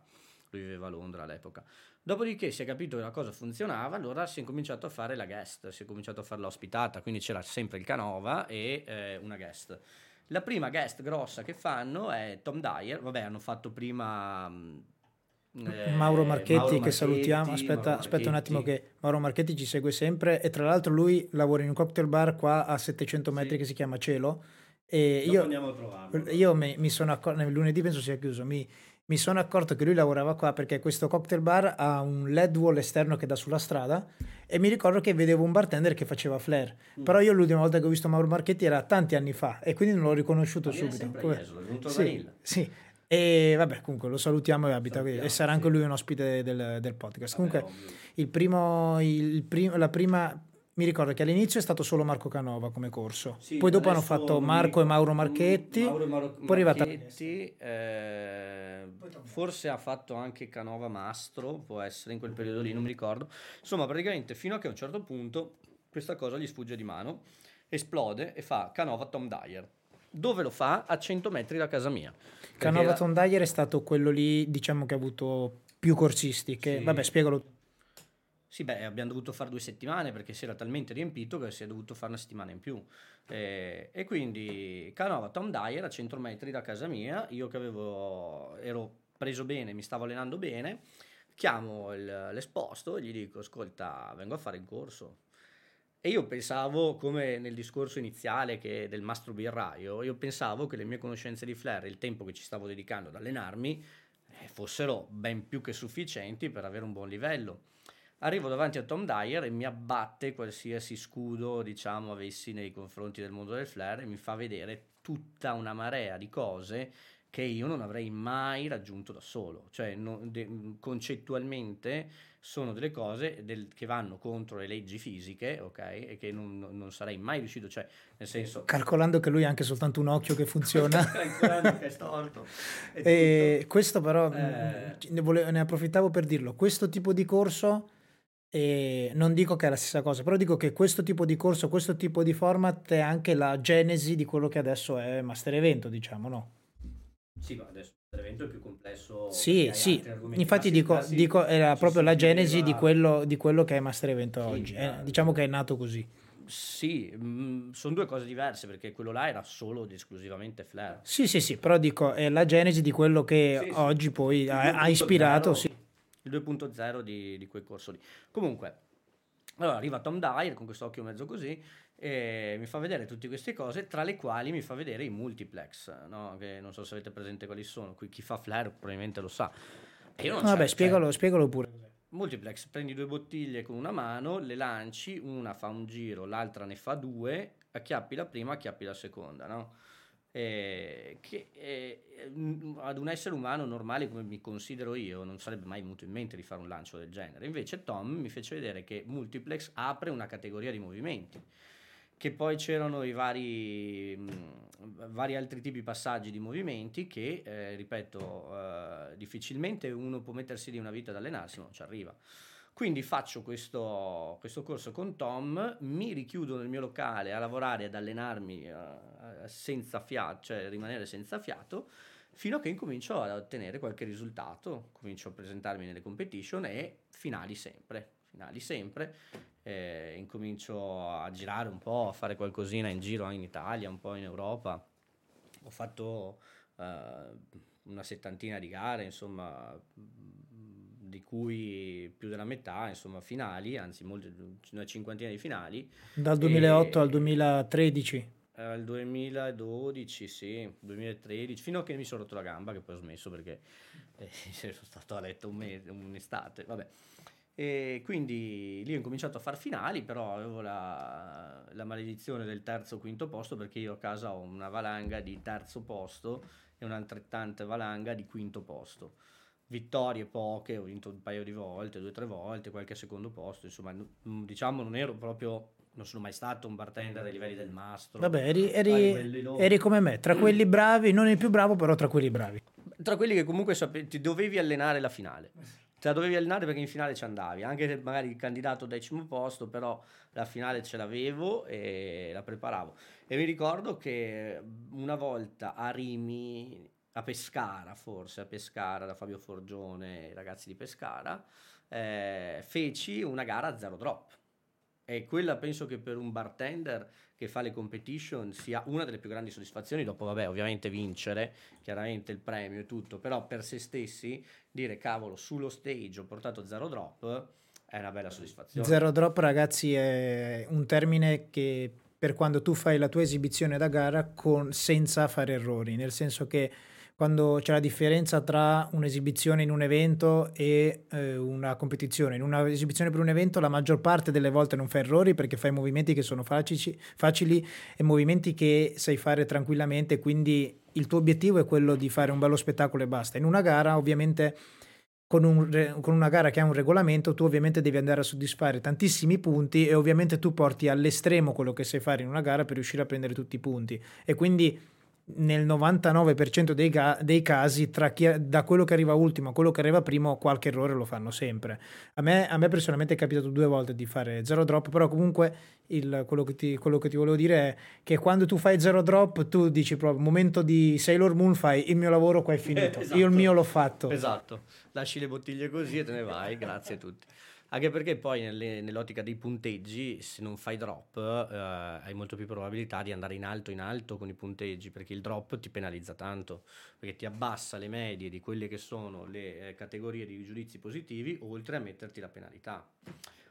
lui viveva a Londra all'epoca. Dopodiché si è capito che la cosa funzionava, allora si è cominciato a fare la guest, si è cominciato a fare l'ospitata, quindi c'era sempre il Canova e eh, una guest. La prima guest grossa che fanno è Tom Dyer, vabbè hanno fatto prima mm, eh, Mauro Marchetti Mauro che Marchetti, salutiamo, aspetta, aspetta, un attimo che Mauro Marchetti ci segue sempre e tra l'altro lui lavora in un cocktail bar qua a 700 metri sì. che si chiama Cielo e io, andiamo a trovarlo. Io mi, mi sono accorto, lunedì penso sia chiuso, mi, mi sono accorto che lui lavorava qua perché questo cocktail bar ha un LED wall esterno che dà sulla strada e mi ricordo che vedevo un bartender che faceva flare. Mm. Però io l'ultima volta che ho visto Mauro Marchetti era tanti anni fa e quindi non l'ho riconosciuto Ma subito. Come... Jesu, sì, sì, e vabbè, comunque lo salutiamo e abita qui. E sarà anche lui un ospite del, del podcast. Vabbè, comunque, il primo, il prim, la prima. Mi ricordo che all'inizio è stato solo Marco Canova come corso, sì, poi dopo hanno fatto Marco e Mauro Marchetti, Mauro Mauro poi è arrivata... eh, forse ha fatto anche Canova Mastro, può essere in quel periodo lì, non mi ricordo. Insomma, praticamente fino a che a un certo punto questa cosa gli sfugge di mano, esplode e fa Canova Tom Dyer. Dove lo fa? A 100 metri da casa mia. Canova Tom Dyer è stato quello lì, diciamo che ha avuto più corsisti, che sì. vabbè, spiegalo. Sì, beh, abbiamo dovuto fare due settimane perché si era talmente riempito che si è dovuto fare una settimana in più. Eh, e quindi Canova Tom Dyer a 100 metri da casa mia, io che avevo, ero preso bene, mi stavo allenando bene, chiamo il, l'esposto e gli dico, ascolta, vengo a fare il corso e io pensavo, come nel discorso iniziale del mastro birraio, io pensavo che le mie conoscenze di flair il tempo che ci stavo dedicando ad allenarmi eh, fossero ben più che sufficienti per avere un buon livello. Arrivo davanti a Tom Dyer e mi abbatte qualsiasi scudo, diciamo, avessi nei confronti del mondo del flair e mi fa vedere tutta una marea di cose che io non avrei mai raggiunto da solo. Cioè, non, de, concettualmente sono delle cose del, che vanno contro le leggi fisiche, ok? E che non, non, sarei mai riuscito, cioè, nel senso... Calcolando che lui ha anche soltanto un occhio che funziona. *laughs* Calcolando che è storto. e questo però, eh... ne, volevo, ne approfittavo per dirlo, questo tipo di corso E non dico che è la stessa cosa, però dico che questo tipo di corso, questo tipo di format è anche la genesi di quello che adesso è Master Evento, diciamo, no? Sì, adesso l'evento è più complesso. Sì, sì, infatti dico, dico era proprio la genesi di quello, di quello che è Master Evento sì, oggi. Eh, diciamo che è nato così. Sì, mh, mm, sono due cose diverse perché quello là era solo ed esclusivamente Flare. Sì, sì, sì, però dico è la genesi di quello che sì, oggi sì. poi ha, ha, ispirato. 0, sì. Il 2.0 di, di quel corso lì. Comunque, allora arriva Tom Dyer con questo occhio mezzo così mi fa vedere tutte queste cose, tra le quali mi fa vedere i multiplex, no? che non so se avete presente quali sono, chi fa Flare probabilmente lo sa. E io non Vabbè, so, spiegalo, cioè, spiegalo pure. Multiplex, prendi due bottiglie con una mano, le lanci, una fa un giro, l'altra ne fa due, acchiappi la prima, acchiappi la seconda, no? Eh, che eh, ad un essere umano normale come mi considero io non sarebbe mai venuto in mente di fare un lancio del genere. Invece Tom mi fece vedere che Multiplex apre una categoria di movimenti che poi c'erano i vari, mh, vari altri tipi di passaggi di movimenti che, eh, ripeto, eh, difficilmente uno può mettersi di una vita ad allenarsi, non ci arriva. Quindi faccio questo, questo, corso con Tom, mi richiudo nel mio locale a lavorare, ad allenarmi uh, senza fiato, cioè rimanere senza fiato, fino a che incomincio ad ottenere qualche risultato, comincio a presentarmi nelle competition e finali sempre, finali sempre eh, incomincio a girare un po', a fare qualcosina in giro in Italia, un po' in Europa. Ho fatto eh, una settantina di gare, insomma, di cui più della metà, insomma, finali, anzi molte, una cinquantina di finali. Dal 2008 e, al 2013? Al 2012, sì, 2013, fino a che mi sono rotto la gamba, che poi ho smesso perché eh, *laughs* sono stato a letto un mese, un'estate, vabbè. E quindi lì ho incominciato a far finali, però avevo la, la maledizione del terzo o quinto posto perché io a casa ho una valanga di terzo posto e un'altrettante valanga di quinto posto. Vittorie poche, ho vinto un paio di volte, due o tre volte, qualche secondo posto, insomma, diciamo non ero proprio non sono mai stato un bartender ai livelli del mastro. Vabbè, eri, eri, eri, come me, tra quelli bravi, non il più bravo, però tra quelli bravi. Tra quelli che comunque sape- ti dovevi allenare la finale te la dovevi allenare perché in finale ci andavi, anche se magari il candidato decimo posto, però la finale ce l'avevo e la preparavo. E mi ricordo che una volta a Rimi, a Pescara forse, a Pescara da Fabio Forgione, i ragazzi di Pescara, eh, feci una gara a zero drop. E quella penso che per un bartender che fa le competition sia una delle più grandi soddisfazioni, dopo vabbè ovviamente vincere, chiaramente il premio e tutto, però per se stessi dire cavolo sullo stage ho portato zero drop è una bella soddisfazione. Zero drop ragazzi è un termine che per quando tu fai la tua esibizione da gara con, senza fare errori, nel senso che quando c'è la differenza tra un'esibizione in un evento e eh, una competizione. In una esibizione per un evento la maggior parte delle volte non fai errori perché fai movimenti che sono facili, facili e movimenti che sai fare tranquillamente, quindi il tuo obiettivo è quello di fare un bello spettacolo e basta. In una gara ovviamente con, un, con, una gara che ha un regolamento, tu ovviamente devi andare a soddisfare tantissimi punti e ovviamente tu porti all'estremo quello che sai fare in una gara per riuscire a prendere tutti i punti. E quindi nel 99% dei, ga- dei casi, chi, da quello che arriva ultimo a quello che arriva primo, qualche errore lo fanno sempre. A me, a me personalmente è capitato due volte di fare zero drop, però comunque il, quello, che ti, quello, che ti, volevo dire è che quando tu fai zero drop, tu dici proprio, momento di Sailor Moon, fai il mio lavoro qua è *laughs* finito, esatto. io il mio l'ho fatto. Esatto, lasci le bottiglie così e te ne vai, grazie a tutti. Anche perché poi nelle, nell'ottica dei punteggi, se non fai drop, eh, hai molto più probabilità di andare in alto in alto con i punteggi, perché il drop ti penalizza tanto, perché ti abbassa le medie di quelle che sono le eh, categorie di giudizi positivi, oltre a metterti la penalità.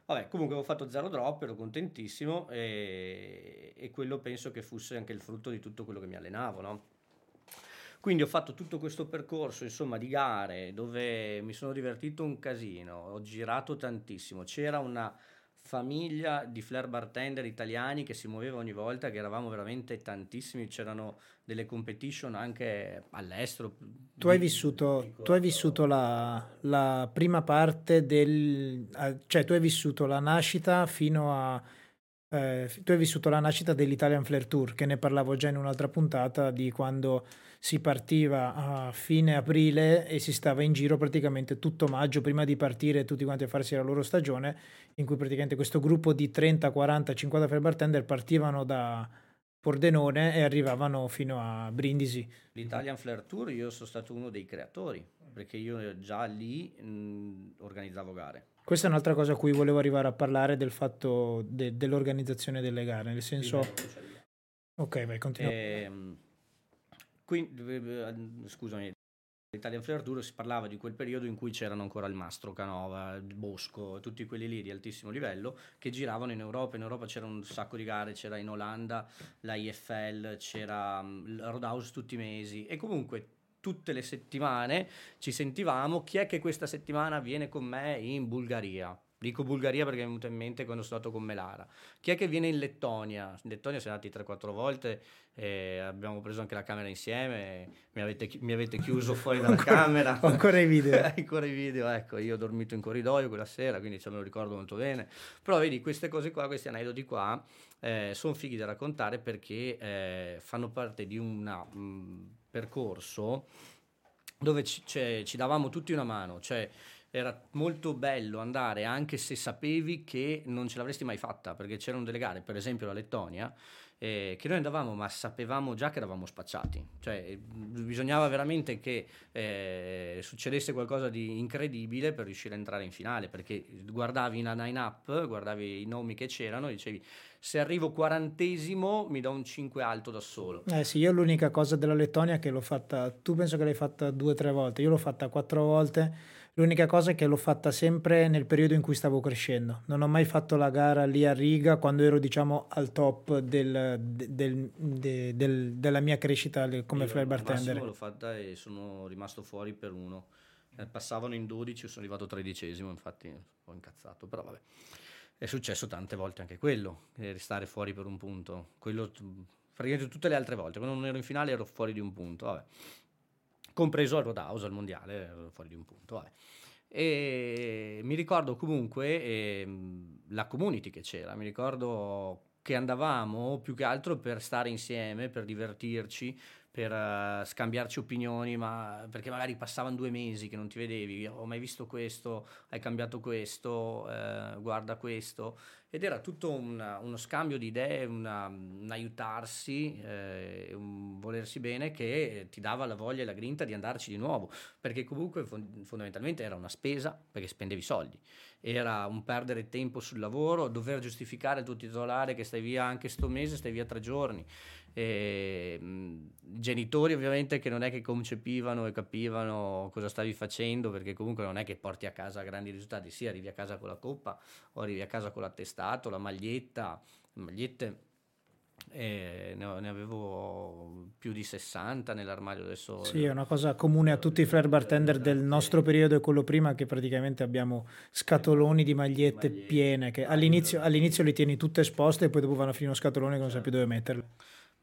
Vabbè, comunque ho fatto zero drop, ero contentissimo e, e quello penso che fosse anche il frutto di tutto quello che mi allenavo, no? Quindi ho fatto tutto questo percorso, insomma, di gare dove mi sono divertito un casino, ho girato tantissimo. C'era una famiglia di flair bartender italiani che si muoveva ogni volta, che eravamo veramente tantissimi, c'erano delle competition anche all'estero. Tu hai vissuto, tu hai vissuto la, la, prima parte del... cioè tu hai vissuto la nascita fino a eh, tu hai vissuto la nascita dell'Italian Flair Tour, che ne parlavo già in un'altra puntata di quando si partiva a fine aprile e si stava in giro praticamente tutto maggio prima di partire tutti quanti a farsi la loro stagione, in cui praticamente questo gruppo di 30, 40, 50 Flair bartender partivano da Pordenone e arrivavano fino a Brindisi. L'Italian Flair Tour io sono stato uno dei creatori, perché io già lì mh, organizzavo gare. Questa è un'altra cosa a cui volevo arrivare a parlare del fatto de- dell'organizzazione delle gare, nel senso... Ok, vai, continua. Ehm, quindi, eh, scusami, l'Italian Flair Tour si parlava di quel periodo in cui c'erano ancora il Mastro, Canova, Bosco, tutti quelli lì di altissimo livello che giravano in Europa. In Europa c'era un sacco di gare, c'era in Olanda la IFL, c'era mm, il Roadhouse tutti i mesi e comunque tutte le settimane ci sentivamo chi è che questa settimana viene con me in Bulgaria. Dico Bulgaria perché mi è venuto in mente quando sono stato con Melara. Chi è che viene in Lettonia? In Lettonia siamo andati 3-4 volte, eh, abbiamo preso anche la camera insieme, mi avete, mi avete chiuso *laughs* fuori dalla camera. Ho ancora i video. *laughs* ancora i video, ecco, io ho dormito in corridoio quella sera, quindi ce me lo ricordo molto bene. Però vedi, queste cose qua, questi aneddoti qua, eh, sono fighi da raccontare perché eh, fanno parte di un percorso dove ci, cioè, ci davamo tutti una mano, cioè era molto bello andare anche se sapevi che non ce l'avresti mai fatta, perché c'erano delle gare, per esempio la Lettonia, eh, che noi andavamo ma sapevamo già che eravamo spacciati, cioè bisognava veramente che eh, succedesse qualcosa di incredibile per riuscire a entrare in finale, perché guardavi la line-up, guardavi i nomi che c'erano e dicevi se arrivo quarantesimo mi do un 5 alto da solo. Eh sì, io l'unica cosa della Lettonia che l'ho fatta, tu penso che l'hai fatta due o tre volte, io l'ho fatta quattro volte L'unica cosa è che l'ho fatta sempre nel periodo in cui stavo crescendo. Non ho mai fatto la gara lì a riga quando ero, diciamo, al top del, del, del, del della mia crescita come flare bartender. l'ho fatta e sono rimasto fuori per uno. Eh, passavano in 12, sono arrivato tredicesimo, infatti un po' incazzato, però vabbè. È successo tante volte anche quello, eh, restare fuori per un punto. Quello praticamente tutte le altre volte, quando non ero in finale ero fuori di un punto, vabbè compreso il Roadhouse al mondiale, fuori di un punto. Vabbè. E mi ricordo comunque eh, la community che c'era, mi ricordo che andavamo più che altro per stare insieme, per divertirci, per uh, scambiarci opinioni, ma perché magari passavano due mesi che non ti vedevi, ho mai visto questo, hai cambiato questo, eh, guarda questo, ed era tutto una, uno scambio di idee, una, un aiutarsi, eh, un volersi bene che ti dava la voglia e la grinta di andarci di nuovo, perché comunque fondamentalmente era una spesa perché spendevi soldi, era un perdere tempo sul lavoro, dover giustificare il tuo titolare che stai via anche sto mese, stai via tre giorni. E, genitori ovviamente che non è che concepivano e capivano cosa stavi facendo perché comunque non è che porti a casa grandi risultati, sì arrivi a casa con la coppa o arrivi a casa con l'attestato, la maglietta, magliette eh, ne, avevo più di 60 nell'armadio adesso. Sì, è una cosa comune a tutti i flare bartender del nostro periodo e quello prima che praticamente abbiamo scatoloni di magliette, magliette piene che all'inizio, all'inizio li tieni tutte esposte e poi dopo vanno a finire uno scatolone che non sai più dove metterle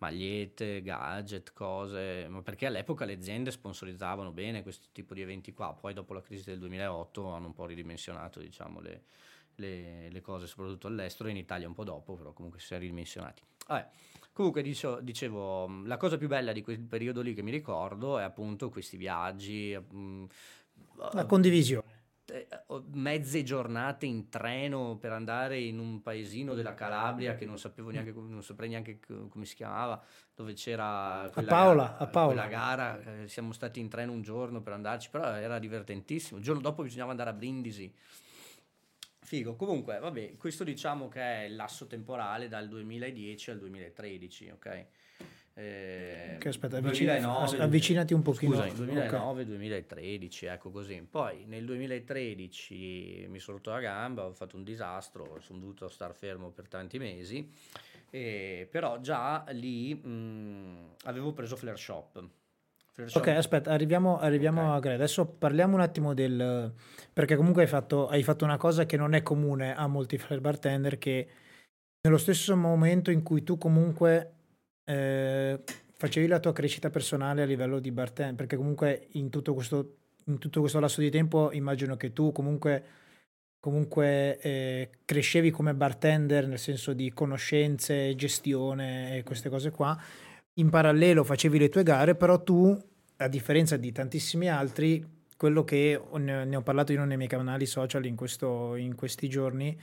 magliette, gadget, cose, ma perché all'epoca le aziende sponsorizzavano bene questo tipo di eventi qua, poi dopo la crisi del 2008 hanno un po' ridimensionato diciamo, le, le, le cose, soprattutto all'estero, in Italia un po' dopo, però comunque si è ridimensionati. Vabbè. Comunque dicevo, dicevo, la cosa più bella di quel periodo lì che mi ricordo è appunto questi viaggi. Mh, mm, la condivisione eh, mezze giornate in treno per andare in un paesino della Calabria che non sapevo neanche, non saprei neanche come si chiamava, dove c'era quella, a Paola, gara, a Paola. quella gara. Eh, siamo stati in treno un giorno per andarci, però era divertentissimo. Il giorno dopo bisognava andare a Brindisi. Figo, comunque, vabbè, questo diciamo che è l'asso temporale dal 2010 al 2013, ok? Eh, che aspetta, 2009, avvicinati un pochino. Scusa, 2009-2013, ecco così. Poi nel 2013 mi sono rotto la gamba, ho fatto un disastro, sono dovuto stare fermo per tanti mesi, eh, però già lì mh, avevo preso Flare Shop. Ok, aspetta, arriviamo, arriviamo okay. a Greg. Adesso parliamo un attimo del... perché comunque hai fatto, hai fatto una cosa che non è comune a molti flare bartender che nello stesso momento in cui tu comunque eh, facevi la tua crescita personale a livello di bartender, perché comunque in tutto questo, in tutto questo lasso di tempo immagino che tu comunque comunque eh, crescevi come bartender nel senso di conoscenze, gestione e queste cose qua, in parallelo facevi le tue gare, però tu, a differenza di tantissimi altri, quello che ne ho parlato io nei miei canali social in, questo, in questi giorni,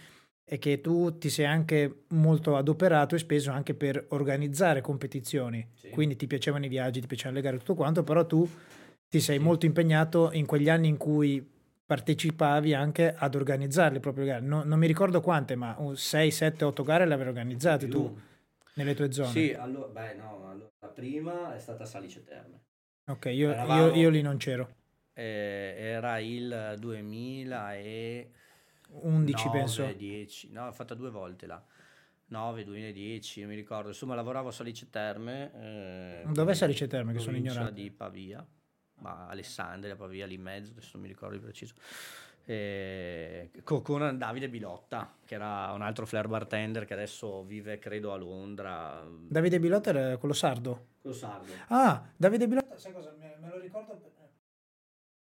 è che tu ti sei anche molto adoperato e speso anche per organizzare competizioni. Sì. Quindi ti piacevano i viaggi, ti piacevano le gare e tutto quanto, però tu ti sei sì. molto impegnato in quegli anni in cui partecipavi anche ad organizzare le proprie gare. No, non mi ricordo quante, ma 6, 7, 8 gare le avevi organizzate tu nelle tue zone. Sì, allora, beh, no, allora, la prima è stata Salice Terme. Ok, io, Eravamo, io, io lì non c'ero. Eh, era il 2000 e 11 9, penso. 10, no, l'ho fatta due volte là. 9, 2010, mi ricordo. Insomma, lavoravo a Salice Terme. Eh, Dov'è Salice Terme? Che sono ignorante. di Pavia, ma Alessandria, Pavia lì in mezzo, adesso non mi ricordo di preciso. Eh, con Davide Bilotta, che era un altro flair bartender che adesso vive, credo, a Londra. Davide Bilotta era quello sardo? Quello sardo. Ah, Davide Bilotta, sai cosa? Me, me lo ricordo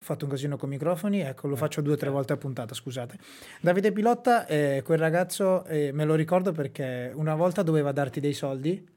fatto un casino con i microfoni, ecco, lo eh, faccio due o tre volte a puntata, scusate. Davide Pilotta, eh, quel ragazzo, eh, me lo ricordo perché una volta doveva darti dei soldi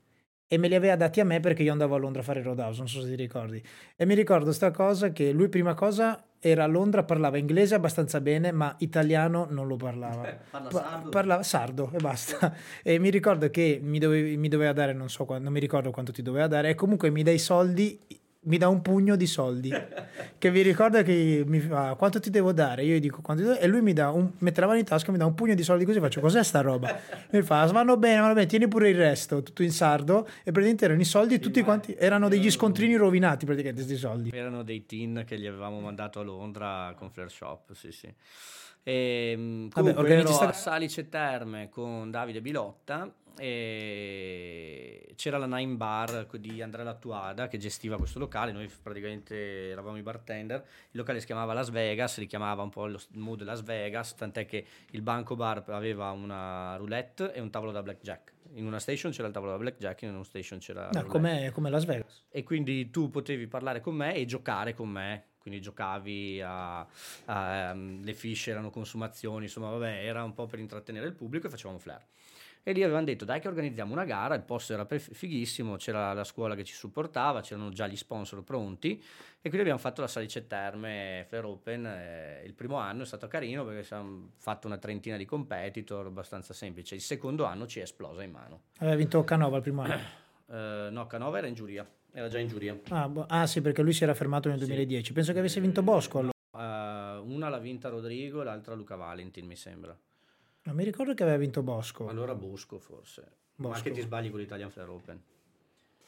e me li aveva dati a me perché io andavo a Londra a fare Roadhouse, non so se ti ricordi. E mi ricordo sta cosa che lui prima cosa era a Londra, parlava inglese abbastanza bene, ma italiano non lo parlava. Eh, parla sardo. parlava sardo e basta. e mi ricordo che mi, dovevi, mi doveva dare, non so non mi ricordo quanto ti doveva dare, e comunque mi dai soldi mi dà un pugno di soldi. *laughs* Che vi ricorda che mi fa quanto ti devo dare? Io gli dico quanto ti devo e lui mi dà un mette la mano in tasca mi dà un pugno di soldi così faccio cos'è sta roba? *laughs* Mi fa vanno bene vanno bene tieni pure il resto tutto in sardo. E praticamente erano i soldi tutti quanti erano degli scontrini rovinati praticamente questi soldi. Erano dei tin che gli avevamo mandato a Londra con Flare Shop sì sì. E, ehm, Vabbè, ero sta... a Salice Terme con Davide Bilotta e c'era la Nine Bar di Andrea Lattuada che gestiva questo locale, noi praticamente eravamo i bartender, il locale si chiamava Las Vegas, richiamava un po' lo mood Las Vegas, tant'è che il banco bar aveva una roulette e un tavolo da blackjack. In una station c'era il tavolo da blackjack, in una station c'era... No, come, come Las Vegas. E quindi tu potevi parlare con me e giocare con me quindi giocavi a, a um, le fish erano consumazioni, insomma vabbè era un po' per intrattenere il pubblico e facevamo flare. E lì avevano detto dai che organizziamo una gara, il posto era fighissimo, c'era la scuola che ci supportava, c'erano già gli sponsor pronti e quindi abbiamo fatto la Salice Terme Flare Open. Eh, il primo anno è stato carino perché abbiamo fatto una trentina di competitor, abbastanza semplice. Il secondo anno ci è esplosa in mano. Aveva vinto Canova il primo anno? Uh, *clears throat* no, Canova era in giuria, era già in giuria. Ah, bo- ah, sì, perché lui si era fermato nel 2010. Sì. Penso che avesse vinto Bosco allora. Uh, una l'ha vinta Rodrigo, l'altra Luca Valentin, mi sembra. Non mi ricordo che aveva vinto Bosco. Allora Bosco forse. Bosco. Ma che ti sbagli con l'Italian Flare Open.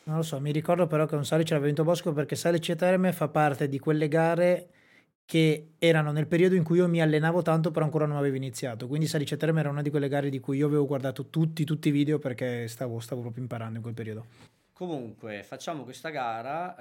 Non lo so, mi ricordo però che un Salice l'aveva vinto Bosco perché Salice Terme fa parte di quelle gare che erano nel periodo in cui io mi allenavo tanto però ancora non avevo iniziato. Quindi Salice Terme era una di quelle gare di cui io avevo guardato tutti, tutti i video perché stavo, stavo proprio imparando in quel periodo. Comunque, facciamo questa gara.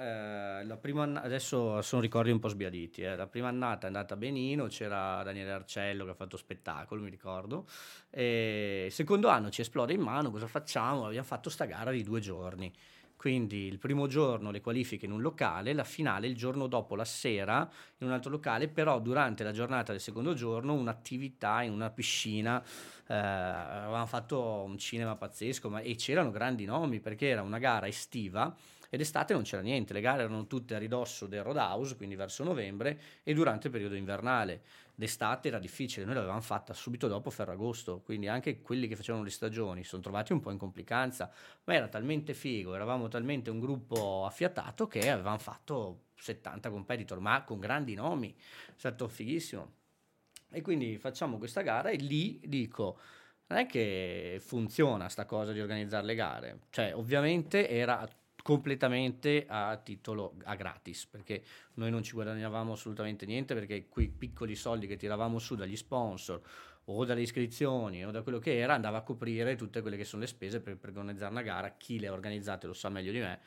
Eh, la prima anna- adesso sono ricordi un po' sbiaditi. Eh. La prima annata è andata benino, c'era Daniele Arcello che ha fatto spettacolo, mi ricordo. E secondo anno ci esplode in mano, cosa facciamo? Abbiamo fatto sta gara di due giorni. Quindi il primo giorno le qualifiche in un locale, la finale il giorno dopo la sera in un altro locale, però durante la giornata del secondo giorno un'attività in una piscina. Eh, avevamo fatto un cinema pazzesco ma, e c'erano grandi nomi perché era una gara estiva ed estate non c'era niente, le gare erano tutte a ridosso del Roadhouse, quindi verso novembre e durante il periodo invernale. D'estate era difficile, noi l'avevamo fatta subito dopo Ferragosto, quindi anche quelli che facevano le stagioni sono trovati un po' in complicanza, ma era talmente figo, eravamo talmente un gruppo affiatato che avevamo fatto 70 competitor, ma con grandi nomi, è stato fighissimo. E quindi facciamo questa gara e lì dico, non è che funziona sta cosa di organizzare le gare, cioè ovviamente era completamente a titolo a gratis perché noi non ci guadagnavamo assolutamente niente perché quei piccoli soldi che tiravamo su dagli sponsor o dalle iscrizioni o da quello che era andava a coprire tutte quelle che sono le spese per, per organizzare una gara. Chi le ha organizzate lo sa meglio di me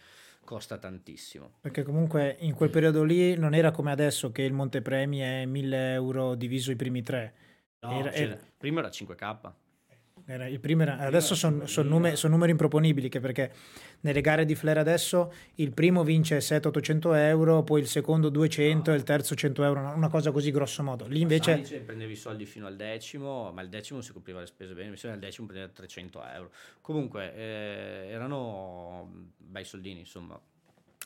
costa tantissimo. Perché comunque in quel periodo lì non era come adesso che il montepremi è 1000 euro diviso i primi tre. No, era, era... prima era 5k Era il primo era, adesso sono son numeri, son numeri improponibili che perché nelle gare di Flair adesso il primo vince 700-800 euro, poi il secondo 200 no. e il terzo 100 euro, una cosa così grosso modo. Lì invece... Sanice prendevi i soldi fino al decimo, ma il decimo si copriva le spese bene, invece nel decimo prendeva 300 euro. Comunque eh, erano bei soldini, insomma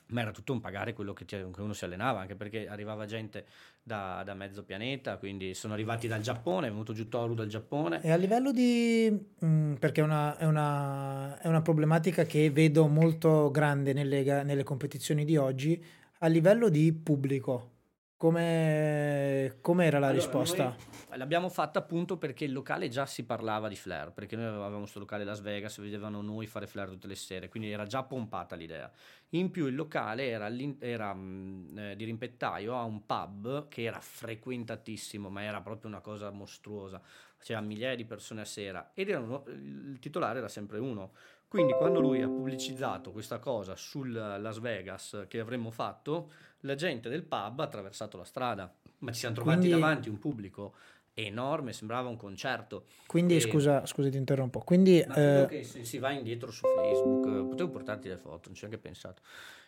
ma era tutto un pagare quello che, uno si allenava, anche perché arrivava gente da, da, mezzo pianeta, quindi sono arrivati dal Giappone, è venuto giù Toru dal Giappone. E a livello di... Mh, mm, perché è una, è, una, è una, problematica che vedo molto grande nelle, nelle competizioni di oggi, a livello di pubblico, come, come era la allora, risposta? L'abbiamo fatta appunto perché il locale già si parlava di Flair, perché noi avevamo questo locale Las Vegas, vedevano noi fare Flair tutte le sere, quindi era già pompata l'idea. In più il locale era, era mh, eh, di rimpettaio a un pub che era frequentatissimo, ma era proprio una cosa mostruosa, c'era migliaia di persone a sera ed uno, il titolare era sempre uno. Quindi quando lui ha pubblicizzato questa cosa sul Las Vegas che avremmo fatto, la gente del pub ha attraversato la strada, ma ci siamo trovati Quindi... davanti un pubblico enorme, sembrava un concerto. Quindi, e... scusa, scusa, ti interrompo. Quindi, eh... se si va indietro su Facebook, potevo portarti le foto, non ci ho neanche pensato.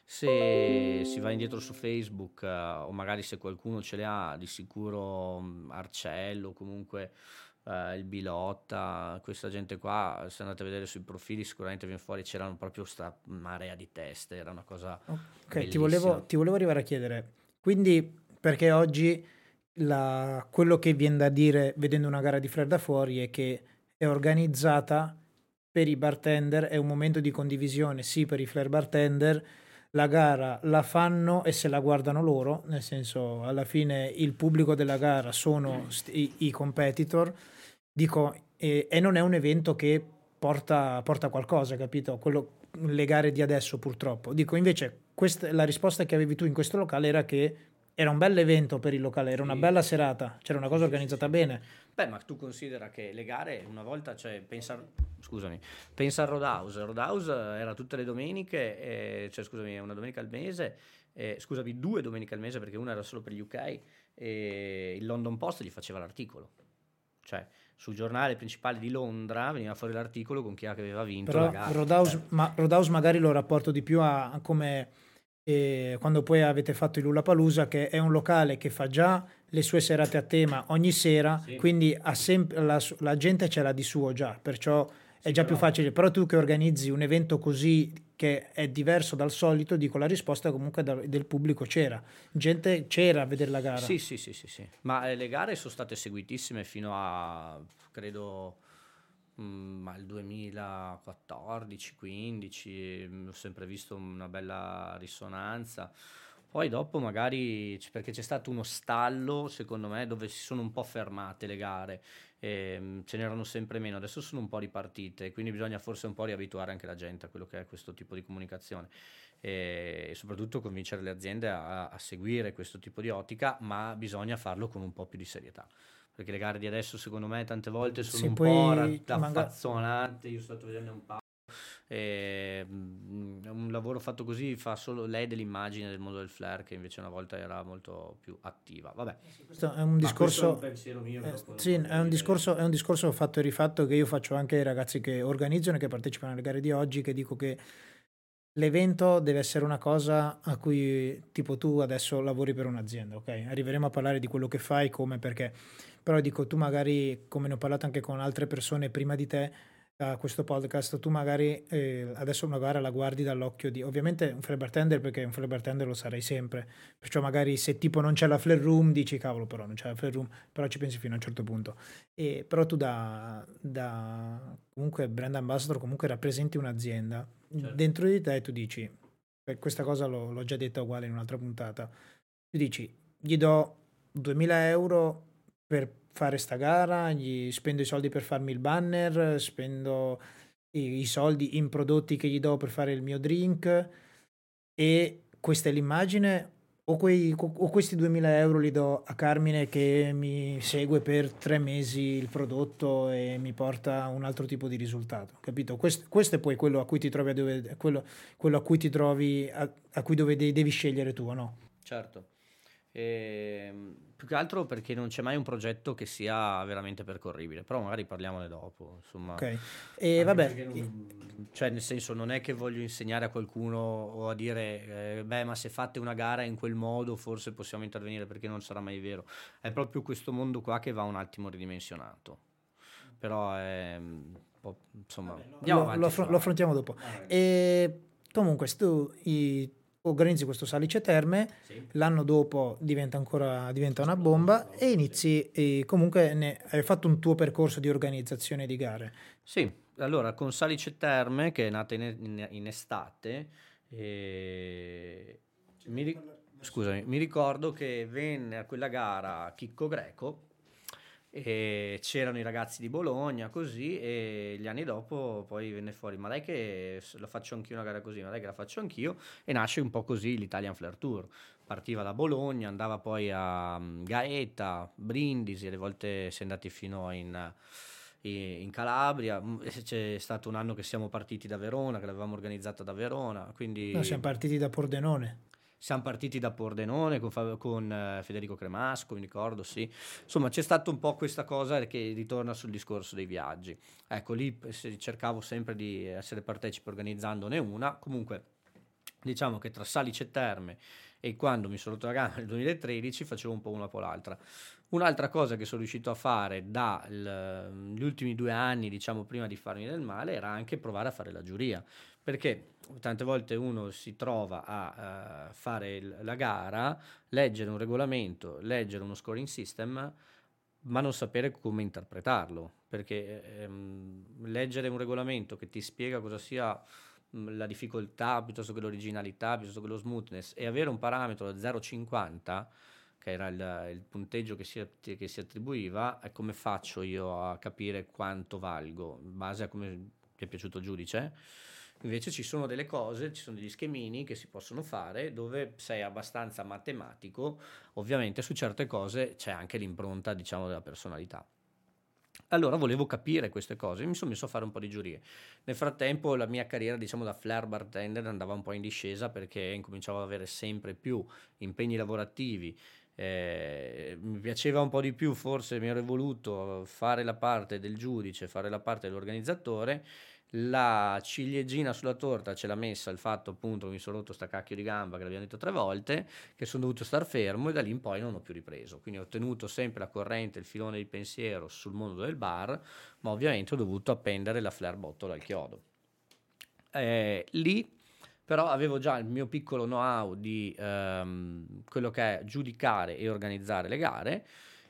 Se si va indietro su Facebook, eh, o magari se qualcuno ce le ha, di sicuro mm, Arcello, comunque eh, il Bilotta, questa gente qua, se andate a vedere sui profili sicuramente viene fuori, c'erano proprio sta marea di teste, era una cosa... Ok, ti volevo, ti volevo, arrivare a chiedere, quindi perché oggi la, quello che viene da dire vedendo una gara di Flair da fuori è che è organizzata per i bartender, è un momento di condivisione sì per i Flair bartender, la gara la fanno e se la guardano loro, nel senso alla fine il pubblico della gara sono i, i competitor, dico, e, e, non è un evento che porta, porta qualcosa, capito? Quello, le gare di adesso purtroppo. Dico invece, questa, la risposta che avevi tu in questo locale era che era un bel evento per il locale, era una bella serata, c'era una cosa organizzata bene. Beh, ma tu considera che le gare una volta, cioè, pensa, scusami, pensa al Roadhouse, Roadhouse era tutte le domeniche, eh, cioè scusami, una domenica al mese, eh, scusami, due domeniche al mese perché una era solo per gli UK e il London Post gli faceva l'articolo. Cioè, sul giornale principale di Londra veniva fuori l'articolo con chi aveva vinto Però la gara. Roadhouse, eh. ma, Roadhouse magari lo rapporto di più a, a come e quando poi avete fatto il Lullapalusa, che è un locale che fa già le sue serate a tema ogni sera, sì. quindi sem- la, la, gente ce l'ha di suo già, perciò è già però... più facile. Però tu che organizzi un evento così che è diverso dal solito, dico la risposta comunque da, del pubblico c'era. Gente c'era a vedere la gara. Sì, sì, sì, sì, sì. Ma eh, le gare sono state seguitissime fino a, credo Mm, ma il 2014-15 mm, ho sempre visto una bella risonanza. Poi dopo magari, perché c'è stato uno stallo, secondo me, dove si sono un po' fermate le gare, e, ce n'erano sempre meno, adesso sono un po' ripartite, quindi bisogna forse un po' riabituare anche la gente a quello che è questo tipo di comunicazione e, soprattutto convincere le aziende a, a seguire questo tipo di ottica, ma bisogna farlo con un po' più di serietà perché le gare di adesso secondo me tante volte sono sì, un po' raffazzonate, io sto vedendo un po'. E, mm, un lavoro fatto così fa solo lei dell'immagine del mondo del flare che invece una volta era molto più attiva. Vabbè. Questo è un discorso è un mio, eh, sì, è un discorso, è un discorso fatto e rifatto che io faccio anche ai ragazzi che organizzano e che partecipano alle gare di oggi che dico che l'evento deve essere una cosa a cui tipo tu adesso lavori per un'azienda ok? Arriveremo a parlare di quello che fai come perché però dico tu magari, come ne ho parlato anche con altre persone prima di te, a questo podcast, tu magari eh, adesso una gara la guardi dall'occhio di, ovviamente un flare bartender perché un flare bartender lo sarai sempre, perciò magari se tipo non c'è la flare room dici cavolo però non c'è la flare room, però ci pensi fino a un certo punto. E, però tu da, da comunque brand ambassador comunque rappresenti un'azienda, certo. dentro di te tu dici, questa cosa l'ho, l'ho già detta uguale in un'altra puntata, tu dici gli do 2000 euro per fare sta gara, gli spendo i soldi per farmi il banner, spendo i, i soldi in prodotti che gli do per fare il mio drink e questa è l'immagine o, quei, o, questi 2000 euro li do a Carmine che mi segue per tre mesi il prodotto e mi porta un altro tipo di risultato, capito? Questo, questo è poi quello a cui ti trovi, a dove, quello, quello a cui ti trovi, a, a cui dove devi, devi scegliere tu, no? Certo. E, più che altro perché non c'è mai un progetto che sia veramente percorribile, però magari parliamone dopo. Insomma, ok, e vabbè, non, cioè nel senso non è che voglio insegnare a qualcuno o a dire, eh, beh, ma se fate una gara in quel modo forse possiamo intervenire perché non sarà mai vero. È proprio questo mondo qua che va un attimo ridimensionato. Però è, insomma, Vabbè, lo, lo, affr- lo, affrontiamo dopo. Ah, e comunque, se tu i, organizzi questo Salice Terme, sì. l'anno dopo diventa ancora diventa una bomba e inizi e comunque ne, hai fatto un tuo percorso di organizzazione di gare. Sì, allora con Salice Terme che è nata in, in, in estate, e... mi, scusami, mi ricordo che venne a quella gara Chicco Greco e c'erano i ragazzi di Bologna così e gli anni dopo poi venne fuori. Ma dai che la faccio anch'io una gara così ma dai che la faccio anch'io e nasce un po' così l'Italian Flair Tour. Partiva da Bologna andava poi a mm, Gaeta Brindisi alle volte si è andati fino in, in Calabria mm, c'è stato un anno che siamo partiti da Verona che l'avevamo organizzata da Verona quindi no, siamo partiti da Pordenone siamo partiti da Pordenone con, con uh, Federico Cremasco, mi ricordo, sì. Insomma, c'è stata un po' questa cosa che ritorna sul discorso dei viaggi. Ecco, lì cercavo sempre di essere partecipe organizzandone una. Comunque, diciamo che tra Salice Terme e quando mi sono rotto nel 2013 facevo un po' una po' l'altra. Un'altra cosa che sono riuscito a fare dagli ultimi due anni, diciamo prima di farmi del male, era anche provare a fare la giuria, perché tante volte uno si trova a uh, fare il, la gara, leggere un regolamento, leggere uno scoring system, ma non sapere come interpretarlo, perché ehm, leggere un regolamento che ti spiega cosa sia mh, la difficoltà piuttosto che l'originalità, piuttosto che lo smoothness, e avere un parametro da 0,50 che era il, il punteggio che si, che si, attribuiva, è come faccio io a capire quanto valgo, in base a come mi è piaciuto il giudice Invece ci sono delle cose, ci sono degli schemini che si possono fare dove sei abbastanza matematico, ovviamente su certe cose c'è anche l'impronta, diciamo, della personalità. Allora volevo capire queste cose, mi sono messo a fare un po' di giurie. Nel frattempo la mia carriera, diciamo, da flair bartender andava un po' in discesa perché incominciavo ad avere sempre più impegni lavorativi. Eh, mi piaceva un po' di più, forse mi avrei voluto fare la parte del giudice, fare la parte dell'organizzatore la ciliegina sulla torta ce l'ha messa il fatto appunto che mi sono rotto sta cacchio di gamba che l'abbiamo detto tre volte, che sono dovuto star fermo e da lì in poi non ho più ripreso. Quindi ho tenuto sempre la corrente, il filone di pensiero sul mondo del bar, ma ovviamente ho dovuto appendere la flare bottle al chiodo. Eh, lì però avevo già il mio piccolo know-how di ehm, quello che è giudicare e organizzare le gare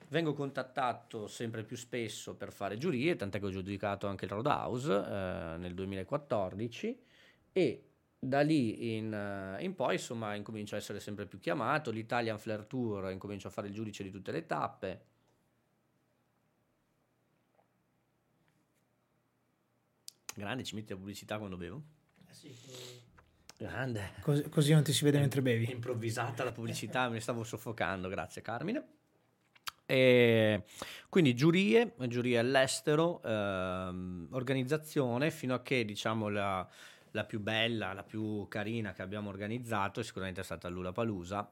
Vengo contattato sempre più spesso per fare giurie, tant'è che ho giudicato anche il Roadhouse eh, nel 2014 e da lì in, uh, in, poi insomma incomincio a essere sempre più chiamato, l'Italian Flair Tour incomincio a fare il giudice di tutte le tappe. Grande, ci metti la pubblicità quando bevo? Eh sì, Grande. Così, così non ti si vede mentre bevi. Improvvisata la pubblicità, mi stavo soffocando, grazie Carmine. E quindi giurie, giurie all'estero, ehm, organizzazione, fino a che diciamo la, la, più bella, la più carina che abbiamo organizzato è sicuramente stata Lula Palusa,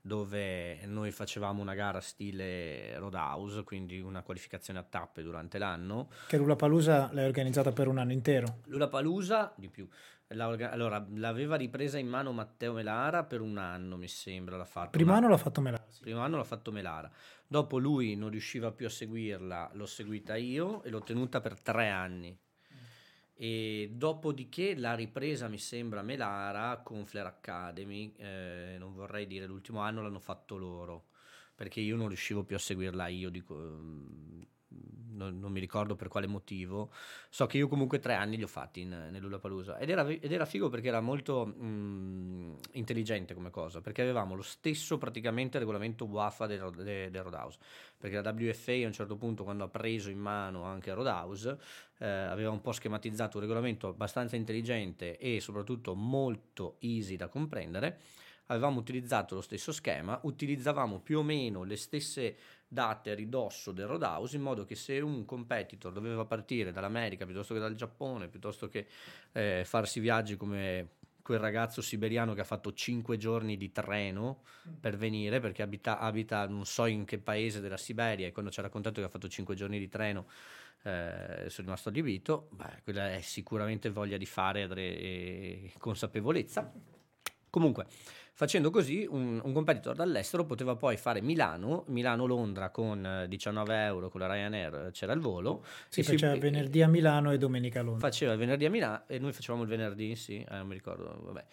dove noi facevamo una gara stile Roadhouse, quindi una qualificazione a tappe durante l'anno. Che Lula Palusa l'hai organizzata per un anno intero? Lula Palusa, di più. allora, l'aveva ripresa in mano Matteo Melara per un anno, mi sembra. L'ha fatto Primo anno l'ha fatto Melara. Sì. Primo anno l'ha fatto Melara. Dopo lui non riusciva più a seguirla, l'ho seguita io e l'ho tenuta per tre anni. E dopodiché la ripresa mi sembra Melara con Flair Academy, eh, non vorrei dire l'ultimo anno l'hanno fatto loro, perché io non riuscivo più a seguirla io, dico, non, non, mi ricordo per quale motivo. So che io comunque tre anni li ho fatti in, ed era, ed era figo perché era molto mh, mm, intelligente come cosa, perché avevamo lo stesso praticamente regolamento WAFA del, del, del Roadhouse, perché la WFA a un certo punto quando ha preso in mano anche Roadhouse eh, aveva un po' schematizzato un regolamento abbastanza intelligente e soprattutto molto easy da comprendere avevamo utilizzato lo stesso schema, utilizzavamo più o meno le stesse date a ridosso del Roadhouse in modo che se un competitor doveva partire dall'America piuttosto che dal Giappone, piuttosto che eh, farsi viaggi come quel ragazzo siberiano che ha fatto 5 giorni di treno per venire perché abita, abita non so in che paese della Siberia e quando ci ha raccontato che ha fatto 5 giorni di treno eh, sono rimasto allibito, beh, quella è sicuramente voglia di fare e consapevolezza. Comunque, Facendo così un, un, competitor dall'estero poteva poi fare Milano, Milano-Londra con 19 eh, euro con la Ryanair, c'era il volo. Si faceva si, venerdì a Milano e domenica a Londra. Faceva il venerdì a Milano e noi facevamo il venerdì, sì, eh, non mi ricordo, vabbè.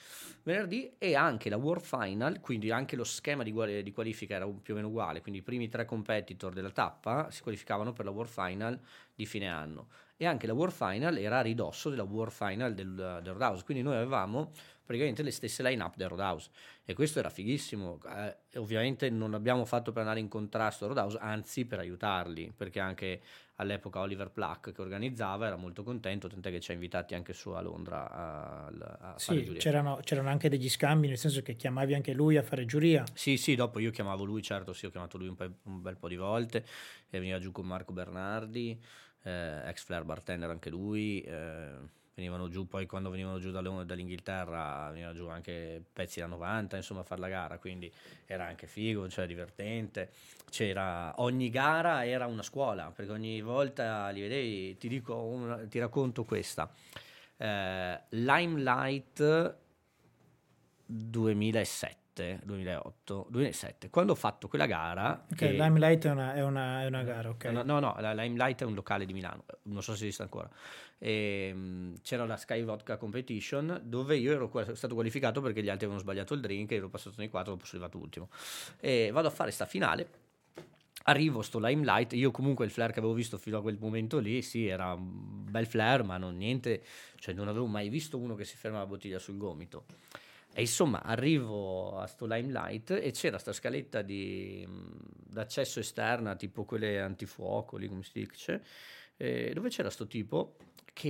Venerdì e anche la World Final, quindi anche lo schema di, di qualifica era più o meno uguale, quindi i primi tre competitor della tappa si qualificavano per la World Final di fine anno e anche la World Final era a ridosso della World Final del, del Roadhouse, quindi noi avevamo praticamente le stesse line-up del Roadhouse e questo era fighissimo. Eh, ovviamente non abbiamo fatto per andare in contrasto a Roadhouse, anzi per aiutarli, perché anche all'epoca Oliver Pluck che organizzava era molto contento, tant'è che ci ha invitati anche su a Londra a, a sì, c'erano, c'erano, anche degli scambi, nel senso che chiamavi anche lui a fare giuria. Sì, sì, dopo io chiamavo lui, certo, sì, ho chiamato lui un, pe- un bel po' di volte e veniva giù con Marco Bernardi eh, ex Flair bartender anche lui, eh, venivano giù poi quando venivano giù dall'Inghilterra venivano giù anche pezzi da 90 insomma a fare la gara quindi era anche figo cioè divertente. C'era ogni gara era una scuola perché ogni volta li vedevi ti dico una, ti racconto questa. Eh, Limelight 2007 2007, 2008, 2007, quando ho fatto quella gara... Ok, che... Limelight è una, è, una, è una, gara, ok. No, no, no, la Limelight è un locale di Milano, non so se esiste ancora. E, um, c'era la Sky Vodka Competition dove io ero stato qualificato perché gli altri avevano sbagliato il drink e ero passato nei quattro, dopo sono arrivato ultimo. E vado a fare sta finale arrivo sto limelight io comunque il flare che avevo visto fino a quel momento lì sì era un bel flare ma non niente cioè non avevo mai visto uno che si ferma la bottiglia sul gomito e insomma arrivo a sto limelight e c'era sta scaletta di, d'accesso esterna, tipo quelle antifuoco, lì come si dice, eh, dove c'era sto tipo che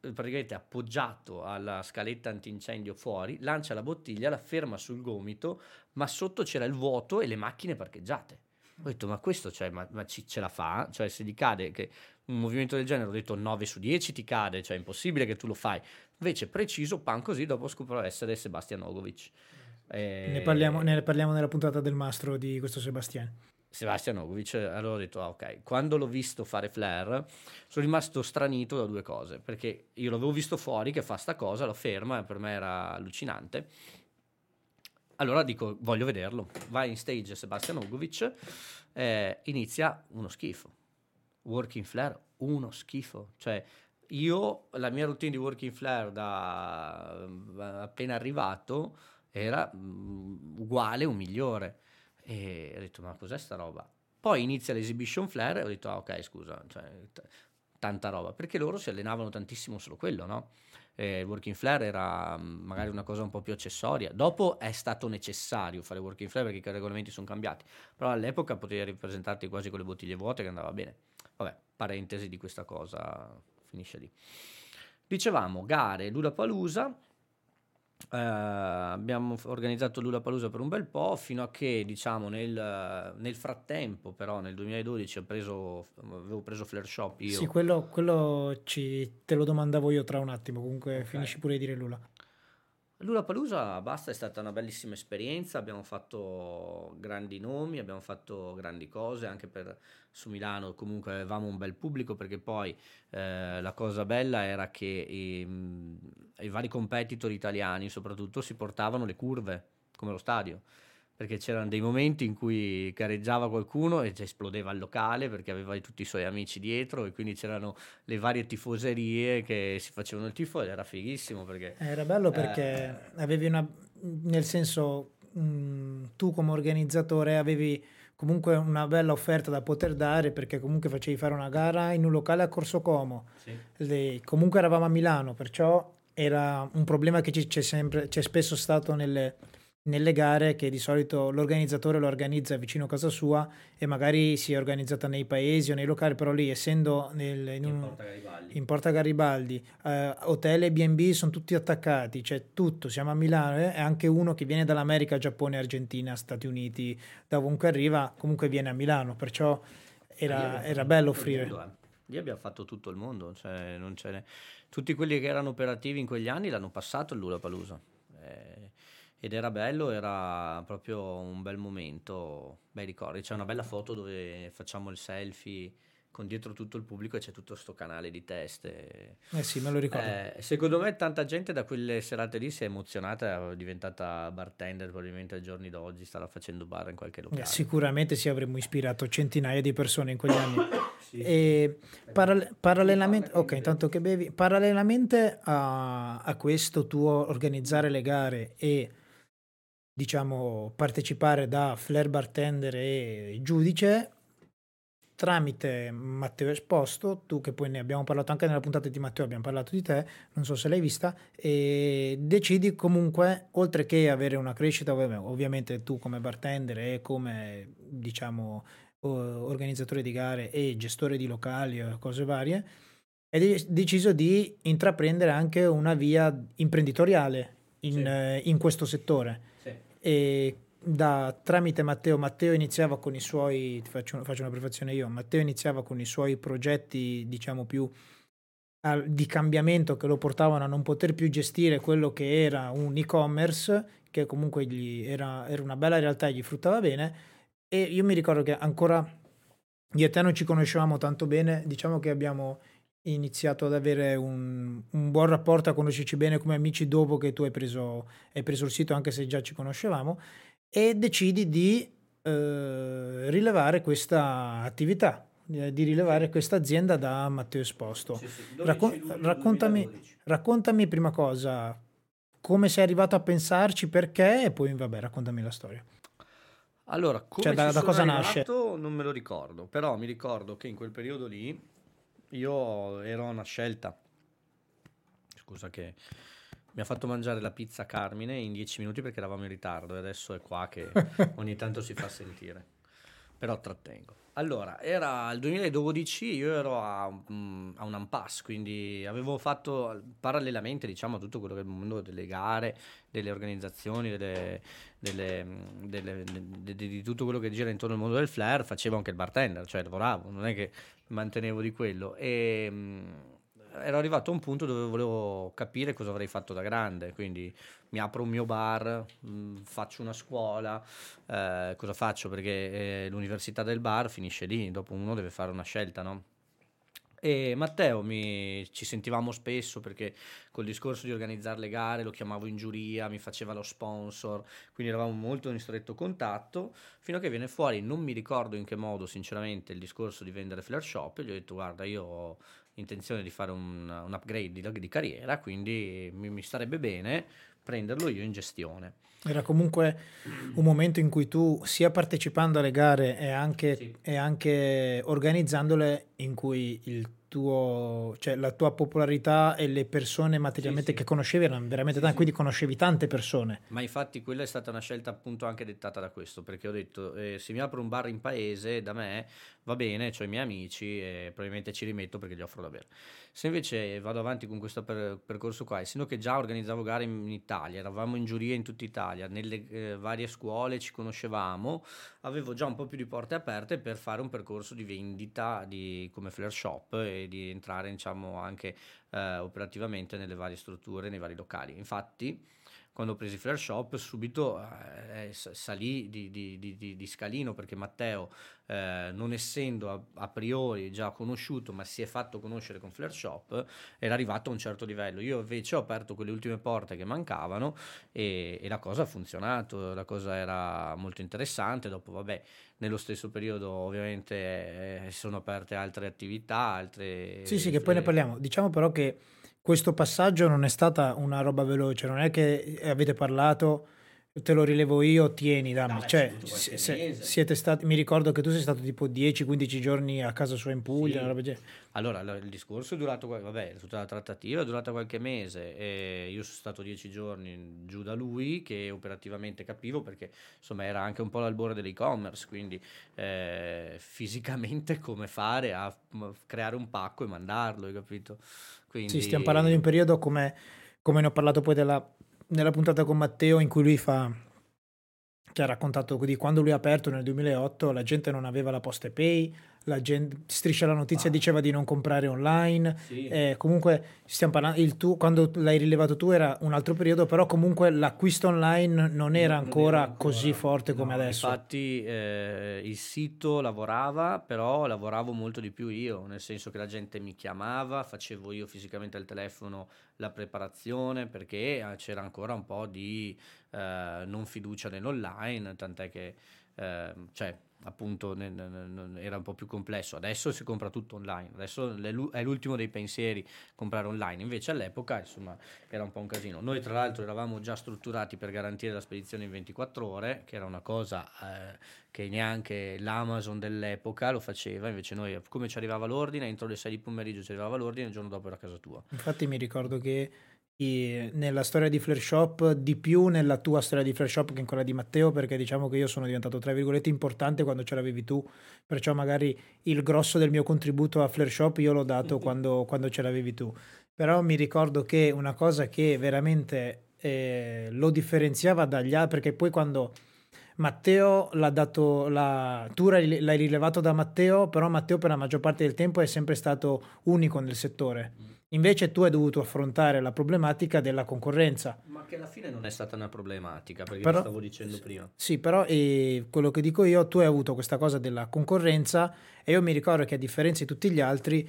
eh, praticamente appoggiato alla scaletta antincendio fuori, lancia la bottiglia, la ferma sul gomito, ma sotto c'era il vuoto e le macchine parcheggiate. Ho detto, ma questo cioè, ma, ma ci, ce la fa? Cioè, se gli cade che un movimento del genere, ho detto 9 su 10 ti cade, cioè è impossibile che tu lo fai. Invece preciso, pan così, dopo scopro essere Sebastian Ogovic. E... Ne, parliamo, ne parliamo nella puntata del mastro di questo Sebastian. Sebastian Ogovic, allora ho detto, ah, ok, quando l'ho visto fare flare, sono rimasto stranito da due cose, perché io l'avevo visto fuori che fa sta cosa, lo ferma, e per me era allucinante. Allora dico, voglio vederlo. Va in stage Sebastian Ogovic, eh, inizia uno schifo working flare uno schifo. Cioè, io la mia routine di working flare da appena arrivato era mm, uguale o migliore. E ho detto, ma cos'è sta roba? Poi inizia l'exhibition flare e ho detto, ah, ok, scusa, cioè, t- tanta roba, perché loro si allenavano tantissimo solo quello, no? il working flare era mm, magari una cosa un po' più accessoria. Dopo è stato necessario fare working flare perché i regolamenti sono cambiati, però all'epoca potevi ripresentarti quasi con le bottiglie vuote che andava bene. Vabbè, parentesi di questa cosa, finisce lì. Dicevamo, gare, Lula Palusa, Uh, abbiamo organizzato Lula Palusa per un bel po' fino a che diciamo nel, nel frattempo però nel 2012 preso, avevo preso Flare Shop io sì quello, quello ci, te lo domandavo io tra un attimo comunque okay. finisci pure di dire Lula Lula Palusa basta, è stata una bellissima esperienza, abbiamo fatto grandi nomi, abbiamo fatto grandi cose anche per, su Milano, comunque avevamo un bel pubblico perché poi eh, la cosa bella era che i, i vari competitor italiani soprattutto si portavano le curve come lo stadio perché c'erano dei momenti in cui gareggiava qualcuno e esplodeva il locale perché aveva tutti i suoi amici dietro e quindi c'erano le varie tifoserie che si facevano il tifo ed era fighissimo perché... Era bello perché eh, avevi una... nel senso mh, mm, tu come organizzatore avevi comunque una bella offerta da poter dare perché comunque facevi fare una gara in un locale a Corso Como. Sì. Le, comunque eravamo a Milano, perciò era un problema che c'è, sempre, c'è spesso stato nelle nelle gare che di solito l'organizzatore lo organizza vicino a casa sua e magari si è organizzata nei paesi o nei locali, però lì essendo nel, in, un, in, Porta Garibaldi, in Porta Garibaldi eh, hotel e B&B sono tutti attaccati, c'è tutto, siamo a Milano eh, e anche uno che viene dall'America, Giappone, Argentina, Stati Uniti, da ovunque arriva, comunque viene a Milano, perciò era, era bello offrire. Mondo, eh. Lì abbiamo fatto tutto il mondo, cioè non ce n'è tutti quelli che erano operativi in quegli anni l'hanno passato il Lulapalooza. Eh, ed era bello, era proprio un bel momento, bei ricordi. C'è una bella foto dove facciamo il selfie con dietro tutto il pubblico e c'è tutto questo canale di teste. Eh sì, me lo ricordo. Eh, secondo me tanta gente da quelle serate lì si è emozionata, è diventata bartender probabilmente ai giorni d'oggi, starà facendo bar in qualche locale. Eh, sicuramente sì, avremmo ispirato centinaia di persone in quegli anni. *coughs* sì. E paral- parallelamente, ok, intanto che bevi, parallelamente a, a questo tuo organizzare le gare e diciamo partecipare da flair bartender e giudice tramite Matteo Esposto, tu che poi ne abbiamo parlato anche nella puntata di Matteo, abbiamo parlato di te, non so se l'hai vista, e decidi comunque, oltre che avere una crescita, ovviamente tu come bartender e come diciamo organizzatore di gare e gestore di locali o cose varie, hai deciso di intraprendere anche una via imprenditoriale in, sì. in questo settore. Sì. E da, tramite Matteo, Matteo iniziava con i suoi, faccio, faccio, una prefazione io, Matteo iniziava con i suoi progetti diciamo più al, di cambiamento che lo portavano a non poter più gestire quello che era un e-commerce che comunque gli era, era una bella realtà e gli fruttava bene. E io mi ricordo che ancora io e te non ci conoscevamo tanto bene, diciamo che abbiamo iniziato ad avere un, un, buon rapporto, a conoscerci bene come amici dopo che tu hai preso, hai preso il sito, anche se già ci conoscevamo e decidi di eh, rilevare questa attività, di rilevare questa azienda da Matteo Esposto. Sì, sì. Raccon- raccontami, raccontami prima cosa come sei arrivato a pensarci, perché e poi vabbè raccontami la storia. Allora, come cioè, da, da cosa nasce? Non me lo ricordo, però mi ricordo che in quel periodo lì io ero una scelta. Scusa che mi ha fatto mangiare la pizza Carmine in dieci minuti perché eravamo in ritardo e adesso è qua che *laughs* ogni tanto si fa sentire. Però trattengo. Allora, era il 2012, io ero a, mm, a un impasse, quindi avevo fatto parallelamente diciamo, a tutto quello che è il mondo delle gare, delle organizzazioni, delle, delle, mm, delle, de, de, di tutto quello che gira intorno al mondo del flair, facevo anche il bartender, cioè lavoravo, non è che mantenevo di quello. E mm, ero arrivato a un punto dove volevo capire cosa avrei fatto da grande, quindi mi apro un mio bar, mh, mm, faccio una scuola, eh, cosa faccio? Perché eh, l'università del bar finisce lì, dopo uno deve fare una scelta, no? E Matteo mi, ci sentivamo spesso perché col discorso di organizzare le gare lo chiamavo in giuria, mi faceva lo sponsor, quindi eravamo molto in stretto contatto, fino a che viene fuori, non mi ricordo in che modo sinceramente, il discorso di vendere flare shop gli ho detto guarda io ho intenzione di fare un, un upgrade di, di, carriera, quindi mi, mi starebbe bene prenderlo io in gestione. Era comunque un momento in cui tu, sia partecipando alle gare e anche, sì. e anche organizzandole, in cui il tuo, cioè la tua popolarità e le persone materialmente sì, sì. che conoscevi erano veramente tante, quindi conoscevi tante persone. Ma infatti quella è stata una scelta appunto anche dettata da questo, perché ho detto eh, se mi apro un bar in paese da me va bene, ho i miei amici e probabilmente ci rimetto perché gli offro da bere. Se invece vado avanti con questo per, percorso qua, essendo che già organizzavo gare in, in, Italia, eravamo in giuria in tutta Italia, nelle eh, varie scuole ci conoscevamo, avevo già un po' più di porte aperte per fare un percorso di vendita di, come flare shop e di entrare diciamo anche eh, operativamente nelle varie strutture, nei vari locali. Infatti quando ho preso i flare shop subito eh, salì di, di, di, di, scalino perché Matteo eh, non essendo a, a, priori già conosciuto ma si è fatto conoscere con flare shop era arrivato a un certo livello. Io invece ho aperto quelle ultime porte che mancavano e, e la cosa ha funzionato la cosa era molto interessante. Dopo vabbè nello stesso periodo ovviamente eh, sono aperte altre attività altre sì sì che poi ne parliamo. Diciamo però che questo passaggio non è stata una roba veloce, non è che avete parlato, te lo rilevo io, tieni, dammi. No, cioè, siete stati, mi ricordo che tu sei stato tipo 10-15 giorni a casa sua in Puglia. Sì. Allora, il discorso è durato, vabbè, tutta la trattativa è durata qualche mese e io sono stato 10 giorni giù da lui che operativamente capivo perché insomma era anche un po' l'albore dell'e-commerce, quindi eh, fisicamente *laughs* come fare a creare un pacco e mandarlo, hai capito? Quindi... Sì, stiamo parlando di un periodo come, come ne ho parlato poi della, nella puntata con Matteo in cui lui fa che ha raccontato di quando lui ha aperto nel 2008 la gente non aveva la posta pay, la gente, Striscia la notizia ah. diceva di non comprare online, sì. eh, comunque stiamo parlando, il tu, quando l'hai rilevato tu era un altro periodo, però comunque l'acquisto online non era, non ancora, era ancora, così forte come no, adesso. Infatti eh, il sito lavorava, però lavoravo molto di più io, nel senso che la gente mi chiamava, facevo io fisicamente al telefono la preparazione perché eh, c'era ancora un po' di eh, non fiducia nell'online, tant'è che... Eh, cioè, appunto era un po' più complesso. Adesso si compra tutto online, adesso è l'ultimo dei pensieri comprare online, invece all'epoca insomma era un po' un casino. Noi tra l'altro eravamo già strutturati per garantire la spedizione in 24 ore, che era una cosa eh, che neanche l'Amazon dell'epoca lo faceva, invece noi come ci arrivava l'ordine, entro le 6 di pomeriggio ci arrivava l'ordine, il giorno dopo era a casa tua. Infatti mi ricordo che nella storia di Flare Shop, di più nella tua storia di Flare Shop che in quella di Matteo, perché diciamo che io sono diventato tra virgolette importante quando ce l'avevi tu, perciò magari il grosso del mio contributo a Flare Shop io l'ho dato mm-hmm. *laughs* quando, quando, ce l'avevi tu. Però mi ricordo che una cosa che veramente eh, lo differenziava dagli altri, perché poi quando Matteo l'ha dato, la, tu l'hai rilevato da Matteo, però Matteo per la maggior parte del tempo è sempre stato unico nel settore. Mm Invece tu hai dovuto affrontare la problematica della concorrenza. Ma che alla fine non è stata una problematica, perché però, lo stavo dicendo prima. Sì, però eh, quello che dico io, tu hai avuto questa cosa della concorrenza e io mi ricordo che a differenza di tutti gli altri,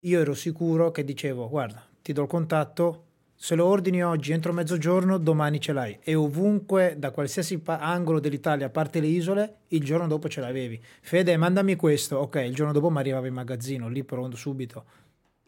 io ero sicuro che dicevo, guarda, ti do il contatto, se lo ordini oggi entro mezzogiorno, domani ce l'hai. E ovunque, da qualsiasi pa- angolo dell'Italia, a parte le isole, il giorno dopo ce l'avevi. Fede, mandami questo. Ok, il giorno dopo mi arrivava in magazzino, lì pronto, subito.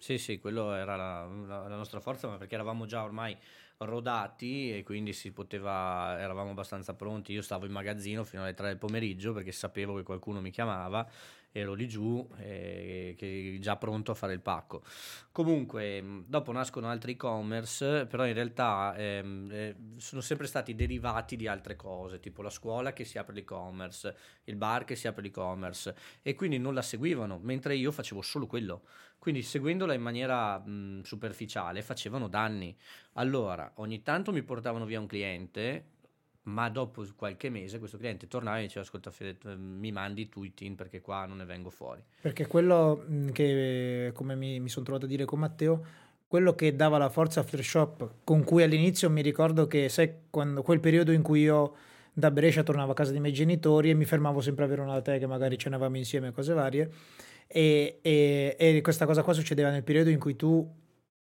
Sì, sì, quello era la, la, la nostra forza, ma perché eravamo già ormai rodati e quindi si poteva, eravamo abbastanza pronti. Io stavo in magazzino fino alle 3 del pomeriggio perché sapevo che qualcuno mi chiamava, ero lì giù, eh, già pronto a fare il pacco. Comunque, dopo nascono altri e-commerce, però in realtà ehm, eh, sono sempre stati derivati di altre cose, tipo la scuola che si apre l'e-commerce, il bar che si apre l'e-commerce, e quindi non la seguivano, mentre io facevo solo quello. Quindi seguendola in maniera mh, superficiale facevano danni. Allora, ogni tanto mi portavano via un cliente, ma dopo qualche mese questo cliente tornava e diceva ascolta Fede, mi mandi tu i team perché qua non ne vengo fuori. Perché quello che, come mi, mi sono trovato a dire con Matteo, quello che dava la forza a Flare Shop, con cui all'inizio mi ricordo che, sai, quando, quel periodo in cui io da Brescia tornavo a casa dei miei genitori e mi fermavo sempre a Verona da te che magari cenavamo insieme cose varie, e, e, e, questa cosa qua succedeva nel periodo in cui tu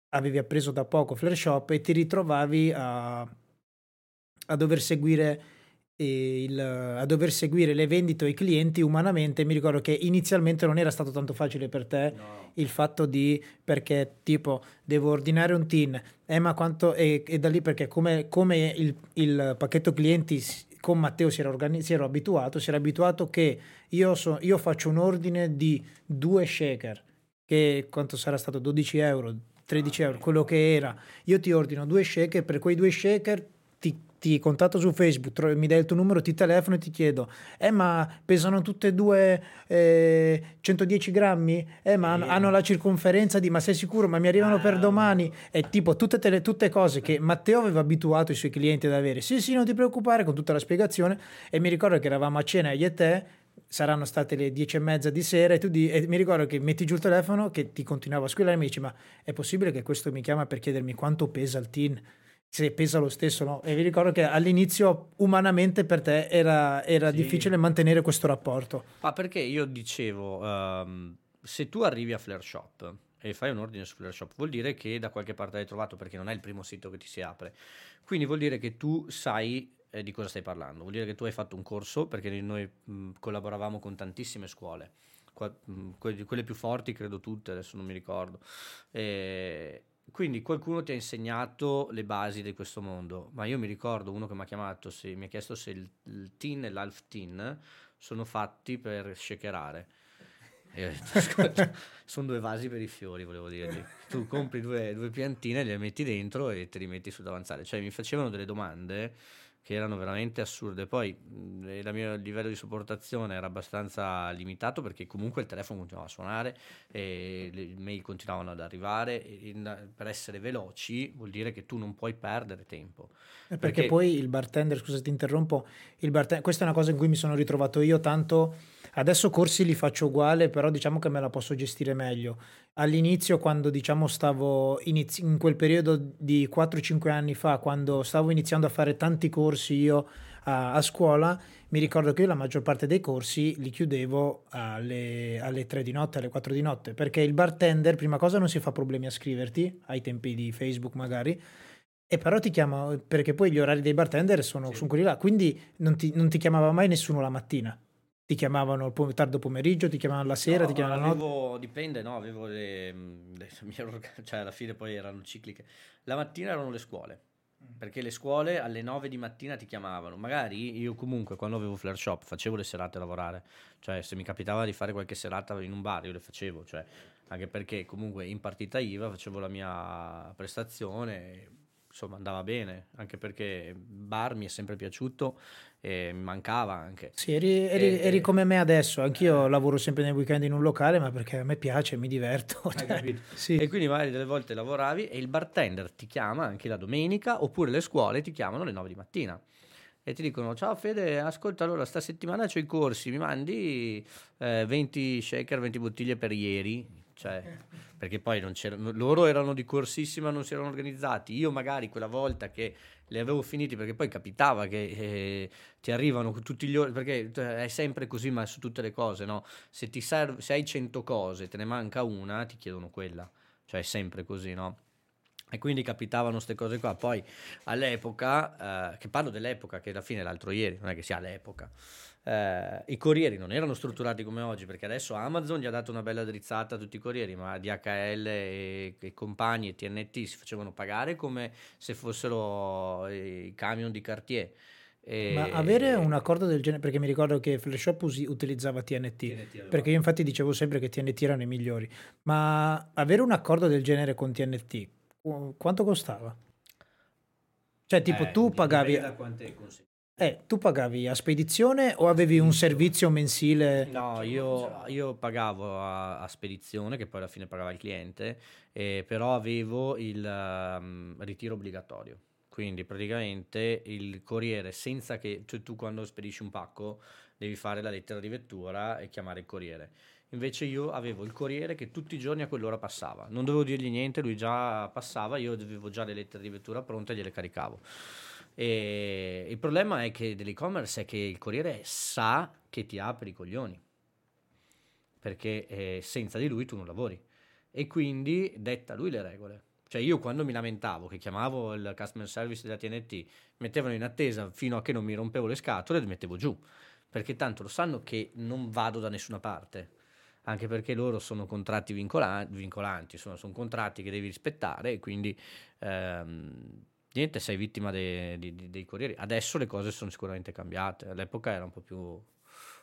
avevi appreso da poco Flare Shop e ti ritrovavi a, a dover seguire il, a dover seguire le vendite o i clienti umanamente mi ricordo che inizialmente non era stato tanto facile per te no. il fatto di perché tipo devo ordinare un tin eh ma quanto e, e da lì perché come, come il, il, pacchetto clienti con Matteo si era, organi- si era abituato, si era abituato che io, so, io faccio un ordine di due shaker, che quanto sarà stato 12 euro, 13 euro, quello che era. Io ti ordino due shaker, per quei due shaker ti, contatto su Facebook, mi dai il tuo numero, ti telefono e ti chiedo, eh ma pesano tutte e due eh, 110 grammi? Eh ma hanno, hanno, la circonferenza di, ma sei sicuro? Ma mi arrivano ah. per domani? E tipo tutte, le, tutte cose che Matteo aveva abituato i suoi clienti ad avere. Sì, sì, non ti preoccupare con tutta la spiegazione. E mi ricordo che eravamo a cena io e te, saranno state le dieci e mezza di sera e tu di, e mi ricordo che metti giù il telefono che ti continuava a squillare e mi dici ma è possibile che questo mi chiama per chiedermi quanto pesa il tin? Se pesa lo stesso, no? E vi ricordo che all'inizio umanamente per te era, era sì. difficile mantenere questo rapporto. Ma perché io dicevo, um, se tu arrivi a Flare Shop e fai un ordine su Flare Shop, vuol dire che da qualche parte l'hai trovato perché non è il primo sito che ti si apre. Quindi vuol dire che tu sai eh, di cosa stai parlando, vuol dire che tu hai fatto un corso perché noi mh, collaboravamo con tantissime scuole. Qua, mh, quelle più forti credo tutte, adesso non mi ricordo. E, quindi qualcuno ti ha insegnato le basi di questo mondo, ma io mi ricordo uno che mi ha chiamato, se, mi ha chiesto se il, il tin e l'half tin sono fatti per shakerare. E ho detto, *laughs* sono due vasi per i fiori, volevo dirgli. Tu compri due, due piantine, le metti dentro e te li metti su davanzale. Cioè mi facevano delle domande che erano veramente assurde. Poi il mio livello di sopportazione era abbastanza limitato perché comunque il telefono continuava a suonare e le mail continuavano ad arrivare. In, per essere veloci vuol dire che tu non puoi perdere tempo. Eh, perché, perché, poi il bartender, scusa ti interrompo, il bartender, questa è una cosa in cui mi sono ritrovato io tanto Adesso corsi li faccio uguale, però diciamo che me la posso gestire meglio. All'inizio, quando diciamo stavo inizi- in quel periodo di 4-5 anni fa, quando stavo iniziando a fare tanti corsi io a, a scuola, mi ricordo che io la maggior parte dei corsi li chiudevo alle, alle 3 di notte, alle 4 di notte, perché il bartender, prima cosa, non si fa problemi a scriverti, ai tempi di Facebook magari, e però ti chiama, perché poi gli orari dei bartender sono, sì. sono quelli là, quindi non ti, non ti, chiamava mai nessuno la mattina. Ti chiamavano il pom- tardo pomeriggio, ti chiamavano la sera, no, ti chiamavano la notte. Dipende, no, avevo le, le, *laughs* le cioè alla fine poi erano cicliche. La mattina erano le scuole, mm. perché le scuole alle 9 di mattina ti chiamavano. Magari io comunque quando avevo Flare Shop facevo le serate a lavorare, cioè se mi capitava di fare qualche serata in un bar io le facevo, cioè, anche perché comunque in partita IVA facevo la mia prestazione insomma andava bene, anche perché bar mi è sempre piaciuto e mi mancava anche. Sì, eri, eri, e, eri come me adesso, anch'io eh. lavoro sempre nei weekend in un locale, ma perché a me piace, mi diverto. *laughs* *laughs* Sì. E quindi magari delle volte lavoravi e il bartender ti chiama anche la domenica, oppure le scuole ti chiamano alle 9 di mattina e ti dicono ciao Fede ascolta allora sta settimana c'ho i corsi mi mandi eh, 20 shaker 20 bottiglie per ieri cioè, perché poi non c'erano, loro erano di corsissima, non si erano organizzati. Io magari quella volta che li avevo finiti, perché poi capitava che eh, ti arrivano tutti gli ordini, perché cioè, è sempre così, ma su tutte le cose, no? Se, ti serve, se hai 100 cose, te ne manca una, ti chiedono quella. Cioè è sempre così, no? E quindi capitavano queste cose qua. Poi all'epoca, eh, che parlo dell'epoca, che alla fine l'altro ieri, non è che sia l'epoca, eh, i corrieri non erano strutturati come oggi, perché adesso Amazon gli ha dato una bella drizzata a tutti i corrieri, ma DHL e, e compagni e TNT si facevano pagare come se fossero i camion di Cartier. E... Ma avere un accordo del genere, perché mi ricordo che Flashshop usi, utilizzava TNT, TNT perché io infatti dicevo sempre che TNT erano i migliori, ma avere un accordo del genere con TNT quanto costava? Cioè, tipo, eh, tu pagavi. Eh, tu pagavi a spedizione o avevi un servizio mensile? No, io, io pagavo a, a, spedizione, che poi alla fine pagava il cliente, eh, però avevo il um, ritiro obbligatorio. Quindi praticamente il corriere, senza che cioè tu quando spedisci un pacco devi fare la lettera di vettura e chiamare il corriere. Invece io avevo il corriere che tutti i giorni a quell'ora passava. Non dovevo dirgli niente, lui già passava, io avevo già le lettere di vettura pronte e gliele caricavo. E il problema è che dell'e-commerce è che il corriere sa che ti apri i coglioni. Perché eh, senza di lui tu non lavori. E quindi detta lui le regole. Cioè io quando mi lamentavo che chiamavo il customer service della TNT, mettevano in attesa fino a che non mi rompevo le scatole e mettevo giù. Perché tanto lo sanno che non vado da nessuna parte anche perché loro sono contratti vincolanti, vincolanti sono, sono contratti che devi rispettare e quindi ehm, niente, sei vittima dei, dei, dei, corrieri. Adesso le cose sono sicuramente cambiate, all'epoca era un po' più, un,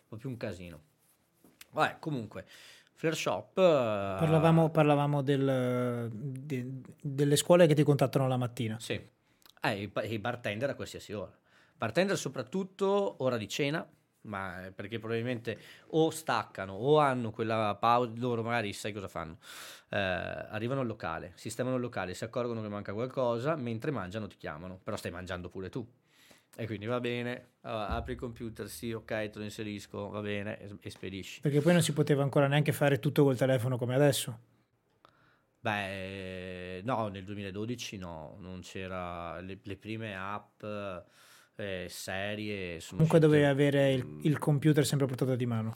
po più un casino. Vabbè, comunque, Flare Shop... Parlavamo, parlavamo del, de, delle scuole che ti contattano la mattina. Sì, eh, i, i bartender a qualsiasi ora. Bartender soprattutto ora di cena, ma eh, perché probabilmente o staccano o hanno quella pausa, loro magari sai cosa fanno, eh, arrivano al locale, sistemano il locale, si accorgono che manca qualcosa, mentre mangiano ti chiamano, però stai mangiando pure tu. E quindi va bene, allora, apri il computer, sì, ok, te lo inserisco, va bene, e, e spedisci. Perché poi non si poteva ancora neanche fare tutto col telefono come adesso. Beh, no, nel 2012 no, non c'era le, le prime app eh, serie. Comunque uscite... dovevi avere il, il, computer sempre a portata di mano.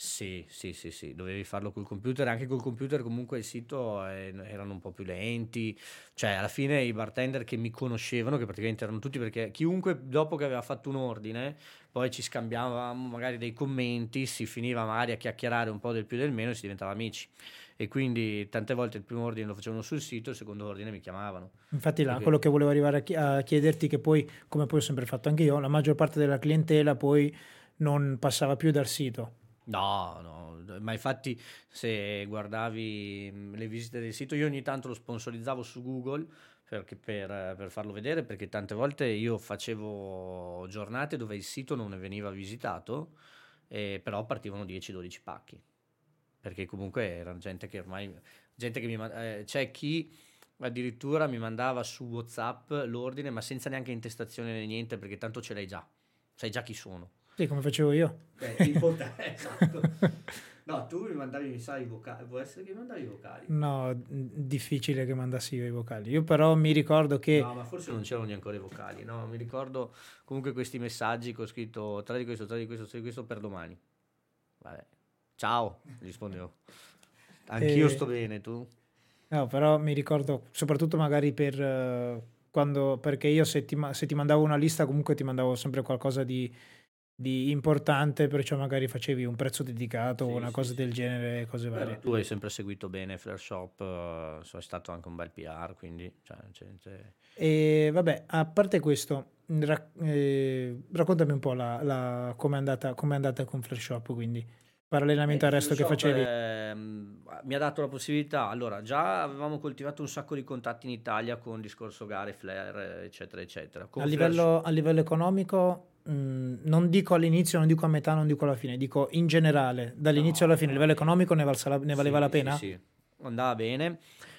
Sì, sì, sì, sì, dovevi farlo col computer, anche col computer comunque il sito eh, erano un po' più lenti, cioè alla fine i bartender che mi conoscevano, che praticamente erano tutti perché chiunque dopo che aveva fatto un ordine, poi ci scambiavamo magari dei commenti, si finiva magari a chiacchierare un po' del più e del meno e si diventava amici e quindi tante volte il primo ordine lo facevano sul sito, il secondo ordine mi chiamavano. Infatti là, quello che volevo arrivare a, chiederti, che poi, come poi ho sempre fatto anche io, la maggior parte della clientela poi non passava più dal sito. No, no, ma infatti se guardavi le visite del sito, io ogni tanto lo sponsorizzavo su Google perché, per, per, farlo vedere, perché tante volte io facevo giornate dove il sito non veniva visitato, eh, però partivano 10-12 pacchi perché comunque era gente che ormai, gente che mi, eh, c'è chi addirittura mi mandava su Whatsapp l'ordine, ma senza neanche intestazione né niente, perché tanto ce l'hai già, sai già chi sono. Sì, come facevo io. Beh, tipo te, *laughs* esatto. No, tu mi mandavi, mi sa, i vocali. Può essere che mi mandavi i vocali. No, difficile che mandassi io i vocali. Io però mi ricordo che... No, ma forse non c'erano neanche i vocali, no? Mi ricordo comunque questi messaggi che ho scritto tra di questo, tra di questo, tra di questo per domani. Vabbè. Ciao, rispondevo. Anch'io e... sto bene, tu? No, però mi ricordo soprattutto magari per... Uh, quando, perché io se ti, se ti mandavo una lista comunque ti mandavo sempre qualcosa di di importante, perciò magari facevi un prezzo dedicato o una sì, cosa sì. del genere, cose varie. Beh, tu hai sempre seguito bene Flare Shop, uh, sei stato anche un bel PR, quindi... Cioè, cioè, cioè... E vabbè, a parte questo, ra- eh, raccontami un po' la, la, come è andata, andata con Flare Shop, quindi parallelamente eh, al resto che facevi. Eh, mi ha dato la possibilità, allora già avevamo coltivato un sacco di contatti in Italia con discorso gare, flare, eccetera, eccetera. A livello, a livello economico Mm, non dico all'inizio, non dico a metà, non dico alla fine, dico in generale, dall'inizio no, alla fine, a livello economico ne, valsa ne valeva sì, la pena? Sì, sì, andava bene.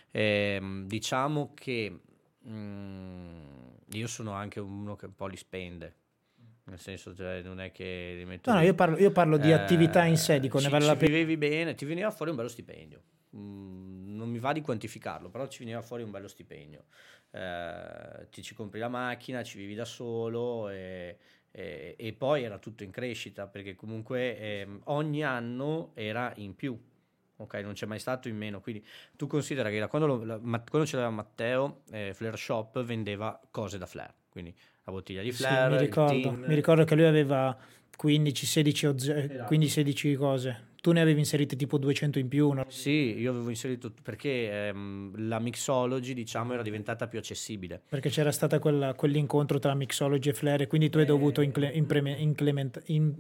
Eh, diciamo che mm, io sono anche uno che un po' li spende. Nel senso, cioè, non è che li metto. No, no, io parlo, io parlo di eh, attività in sé, dico, ci, ne vale la pena. vivevi bene, ti veniva fuori un bello stipendio. Mm, non mi va di quantificarlo, però ci veniva fuori un bello stipendio. Eh, ti ci compri la macchina, ci vivi da solo e eh, e poi era tutto in crescita perché comunque eh, ogni anno era in più, ok? Non c'è mai stato in meno. Quindi tu considera che da quando, lo, la, quando c'era Matteo, eh, Flare Shop vendeva cose da Flare, quindi la bottiglia di Flare. Sì, mi, ricordo, mi ricordo che lui aveva 15-16 esatto. cose tu ne avevi inserite tipo 200 in più? No? Sì, io avevo inserito perché ehm, la mixology, diciamo, era diventata più accessibile. Perché c'era stato quell'incontro tra mixology e flare, quindi tu hai eh, dovuto incle, impreme, inclement, in,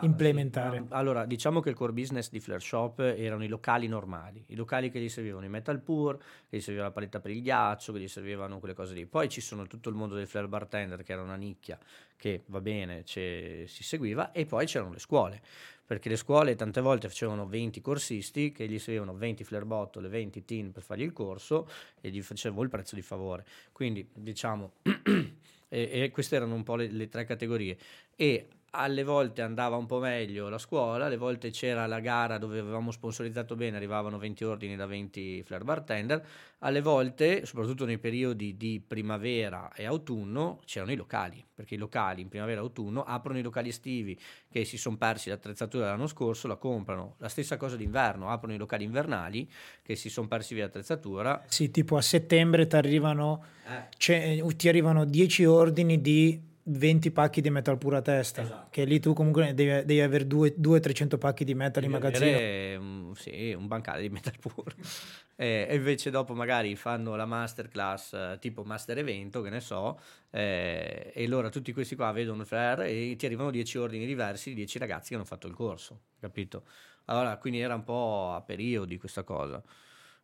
implementare. Sì. Allora, diciamo che il core business di Flare Shop erano i locali normali, i locali che gli servivano i metal pour, che gli serviva la paletta per il ghiaccio, che gli servivano quelle cose lì. Poi ci sono tutto il mondo del flare bartender, che era una nicchia, che va bene, si seguiva, e poi c'erano le scuole perché le scuole tante volte facevano 20 corsisti che gli servivano 20 flare bottle e 20 tin per fargli il corso e gli facevo il prezzo di favore. Quindi diciamo, *clears throat* e, e, queste erano un po' le, le tre categorie. E alle volte andava un po' meglio la scuola, alle volte c'era la gara dove avevamo sponsorizzato bene, arrivavano 20 ordini da 20 flare bartender, alle volte, soprattutto nei periodi di primavera e autunno, c'erano i locali, perché i locali in primavera e autunno aprono i locali estivi che si sono persi l'attrezzatura dell'anno scorso, la comprano. La stessa cosa d'inverno, aprono i locali invernali che si sono persi via l'attrezzatura. Sì, tipo a settembre ti arrivano, eh. ti arrivano 10 ordini di 20 pacchi di metal pura testa, esatto. che lì tu comunque devi, devi avere 200-300 pacchi di metal devi in magazzino. Un, sì, un bancale di metal puro. *laughs* e, invece dopo magari fanno la masterclass eh, tipo master evento, che ne so, eh, e allora tutti questi qua vedono il flare e ti arrivano 10 ordini diversi di 10 ragazzi che hanno fatto il corso, capito? Allora, quindi era un po' a periodi questa cosa.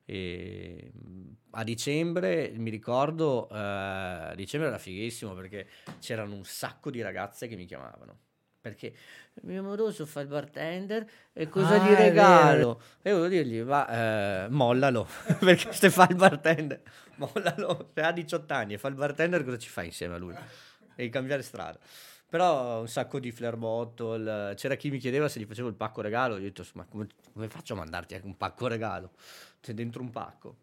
E a dicembre mi ricordo, eh, dicembre era fighissimo perché c'erano un sacco di ragazze che mi chiamavano. Perché mio amoroso fa il bartender e cosa ah, gli regalo? E volevo dirgli, va, eh, mollalo, *laughs* perché se fa il bartender, mollalo, se ha 18 anni e fa il bartender cosa ci fa insieme a lui? Devi cambiare strada. Però un sacco di flare bottle, c'era chi mi chiedeva se gli facevo il pacco regalo, io ho detto, ma come, come faccio a mandarti un pacco regalo? C'è dentro un pacco.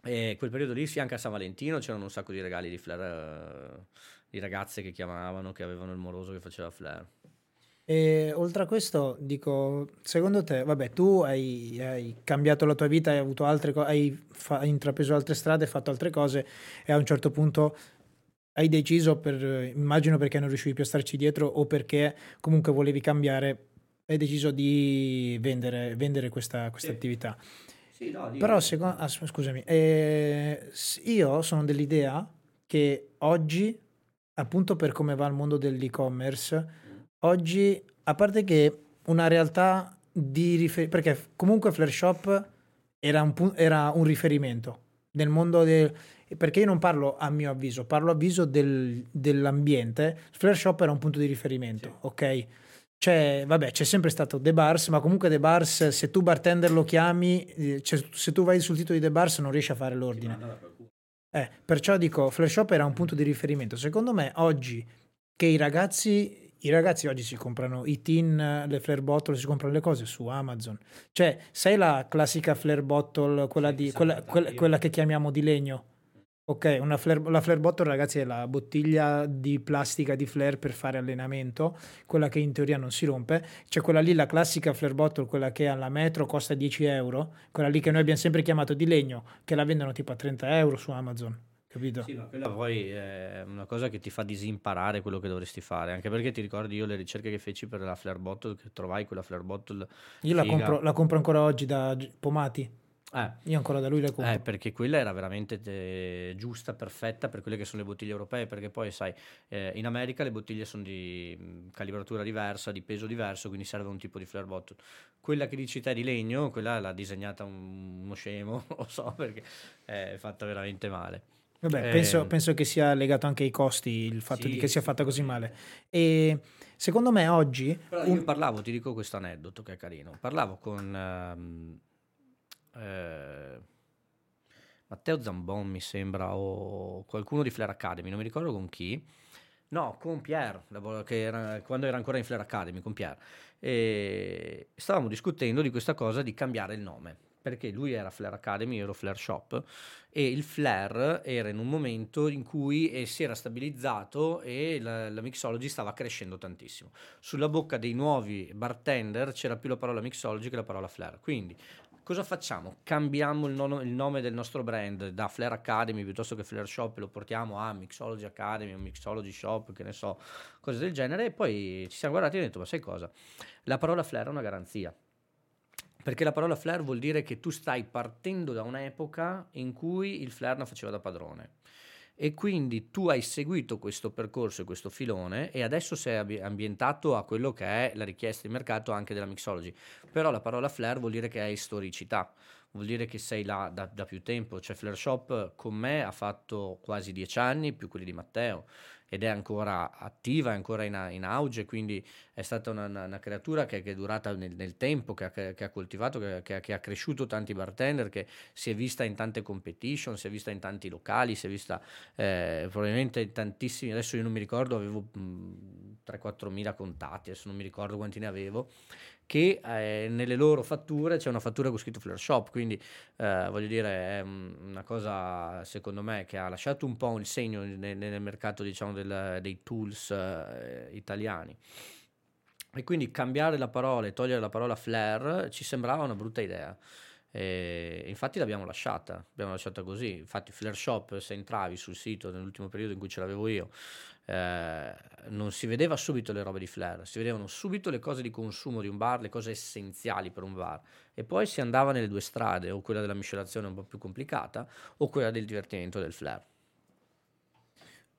E quel periodo lì, sì, anche a San Valentino c'erano un sacco di regali di flare, uh, di ragazze che chiamavano, che avevano il moroso che faceva flare. E oltre a questo, dico, secondo te, vabbè, tu hai, hai cambiato la tua vita, hai avuto altre cose, hai, fa- hai intrapreso altre strade, fatto altre cose e a un certo punto hai deciso per, immagino perché non riuscivi più a starci dietro o perché comunque volevi cambiare, hai deciso di vendere, vendere questa, questa sì. attività. Sì, no, Però secondo, ah, scusami, eh, io sono dell'idea che oggi, appunto per come va il mondo dell'e-commerce, mm. oggi, a parte che una realtà di riferimento, perché comunque Flare Shop era un, era un riferimento nel mondo del perché io non parlo a mio avviso, parlo a avviso del, dell'ambiente. Flare Shop era un punto di riferimento, sì. ok? C'è, vabbè, c'è sempre stato The Bars, ma comunque The Bars, se tu bartender lo chiami, eh, cioè, se tu vai sul sito di The Bars non riesci a fare l'ordine. Eh, perciò dico, Flash Shop era un punto di riferimento. Secondo me oggi che i ragazzi i ragazzi oggi si comprano i tin, le flare bottle, si comprano le cose su Amazon. Cioè, sai la classica flare bottle, quella, di, quella, quella, quella che chiamiamo di legno? Ok, una flare, la flare bottle, ragazzi, è la bottiglia di plastica di flare per fare allenamento, quella che in teoria non si rompe. C'è quella lì, la classica flare bottle, quella che alla metro costa 10 euro, quella lì che noi abbiamo sempre chiamato di legno, che la vendono tipo a 30 euro su Amazon. Capito? Sì, ma quella poi è una cosa che ti fa disimparare quello che dovresti fare, anche perché ti ricordi io le ricerche che feci per la flare bottle, che trovai quella flare bottle. Io la compro, la compro ancora oggi da Pomati. Eh, Io ancora da lui la compro. eh, perché quella era veramente eh, giusta, perfetta per quelle che sono le bottiglie europee, perché poi sai, eh, in America le bottiglie sono di mh, calibratura diversa, di peso diverso, quindi serve un tipo di flare bottle. Quella che dici te di legno, quella l'ha disegnata un- uno scemo, *laughs* lo so, perché è fatta veramente male. Vabbè, Eh, penso, penso che sia legato anche ai costi il fatto di Sì, che sia fatta così sì. male. E secondo me oggi Però un- parlavo, ti dico questo aneddoto che è carino. Parlavo con ehm, eh, Matteo Zambon, mi sembra, o qualcuno di Flare Academy, non mi ricordo con chi. No, con Pierre, era- quando era ancora in Flare Academy, con Pierre. E stavamo discutendo di questa cosa di cambiare il nome. Perché lui era Flare Academy, io ero Flare Shop e il flare era in un momento in cui eh, si era stabilizzato e la, la mixology stava crescendo tantissimo. Sulla bocca dei nuovi bartender c'era più la parola mixology che la parola flare. Quindi cosa facciamo? Cambiamo il, nono- il nome del nostro brand da Flare Academy piuttosto che Flare Shop e lo portiamo a Mixology Academy o Mixology Shop, che ne so, cose del genere. E poi ci siamo guardati e abbiamo detto, ma sai cosa? La parola flare è una garanzia. Perché la parola flare vuol dire che tu stai partendo da un'epoca in cui il flare non faceva da padrone. E quindi tu hai seguito questo percorso e questo filone e adesso sei ambi- ambientato a quello che è la richiesta di mercato anche della mixology. Però la parola flare vuol dire che hai storicità, vuol dire che sei là da, da più tempo. Cioè Flare Shop con me ha fatto quasi dieci anni, più quelli di Matteo, ed è ancora attiva, è ancora in, in auge, quindi è stata una, una- una creatura che, che è durata nel, nel tempo, che ha, che ha coltivato, che, che ha- cresciuto tanti bartender, che si è vista in tante competition, si è vista in tanti locali, si è vista eh, probabilmente in tantissimi, adesso io non mi ricordo, avevo mh, 3-4 mila contatti, adesso non mi ricordo quanti ne avevo, che eh, nelle loro fatture c'è una fattura con scritto Flare Shop, quindi eh, voglio dire è un- una cosa secondo me che ha lasciato un po' il segno nel, nel mercato diciamo del- dei tools eh, italiani. E quindi cambiare la parola e togliere la parola flare ci sembrava una brutta idea. E infatti l'abbiamo lasciata, l'abbiamo lasciata così. Infatti, Flare Shop, se entravi sul sito nell'ultimo periodo in cui ce l'avevo io, eh, non si vedeva subito le robe di Flare, si vedevano subito le cose di consumo di un bar, le cose essenziali per un bar. E poi si andava nelle due strade, o quella della miscelazione un po' più complicata, o quella del divertimento del Flare.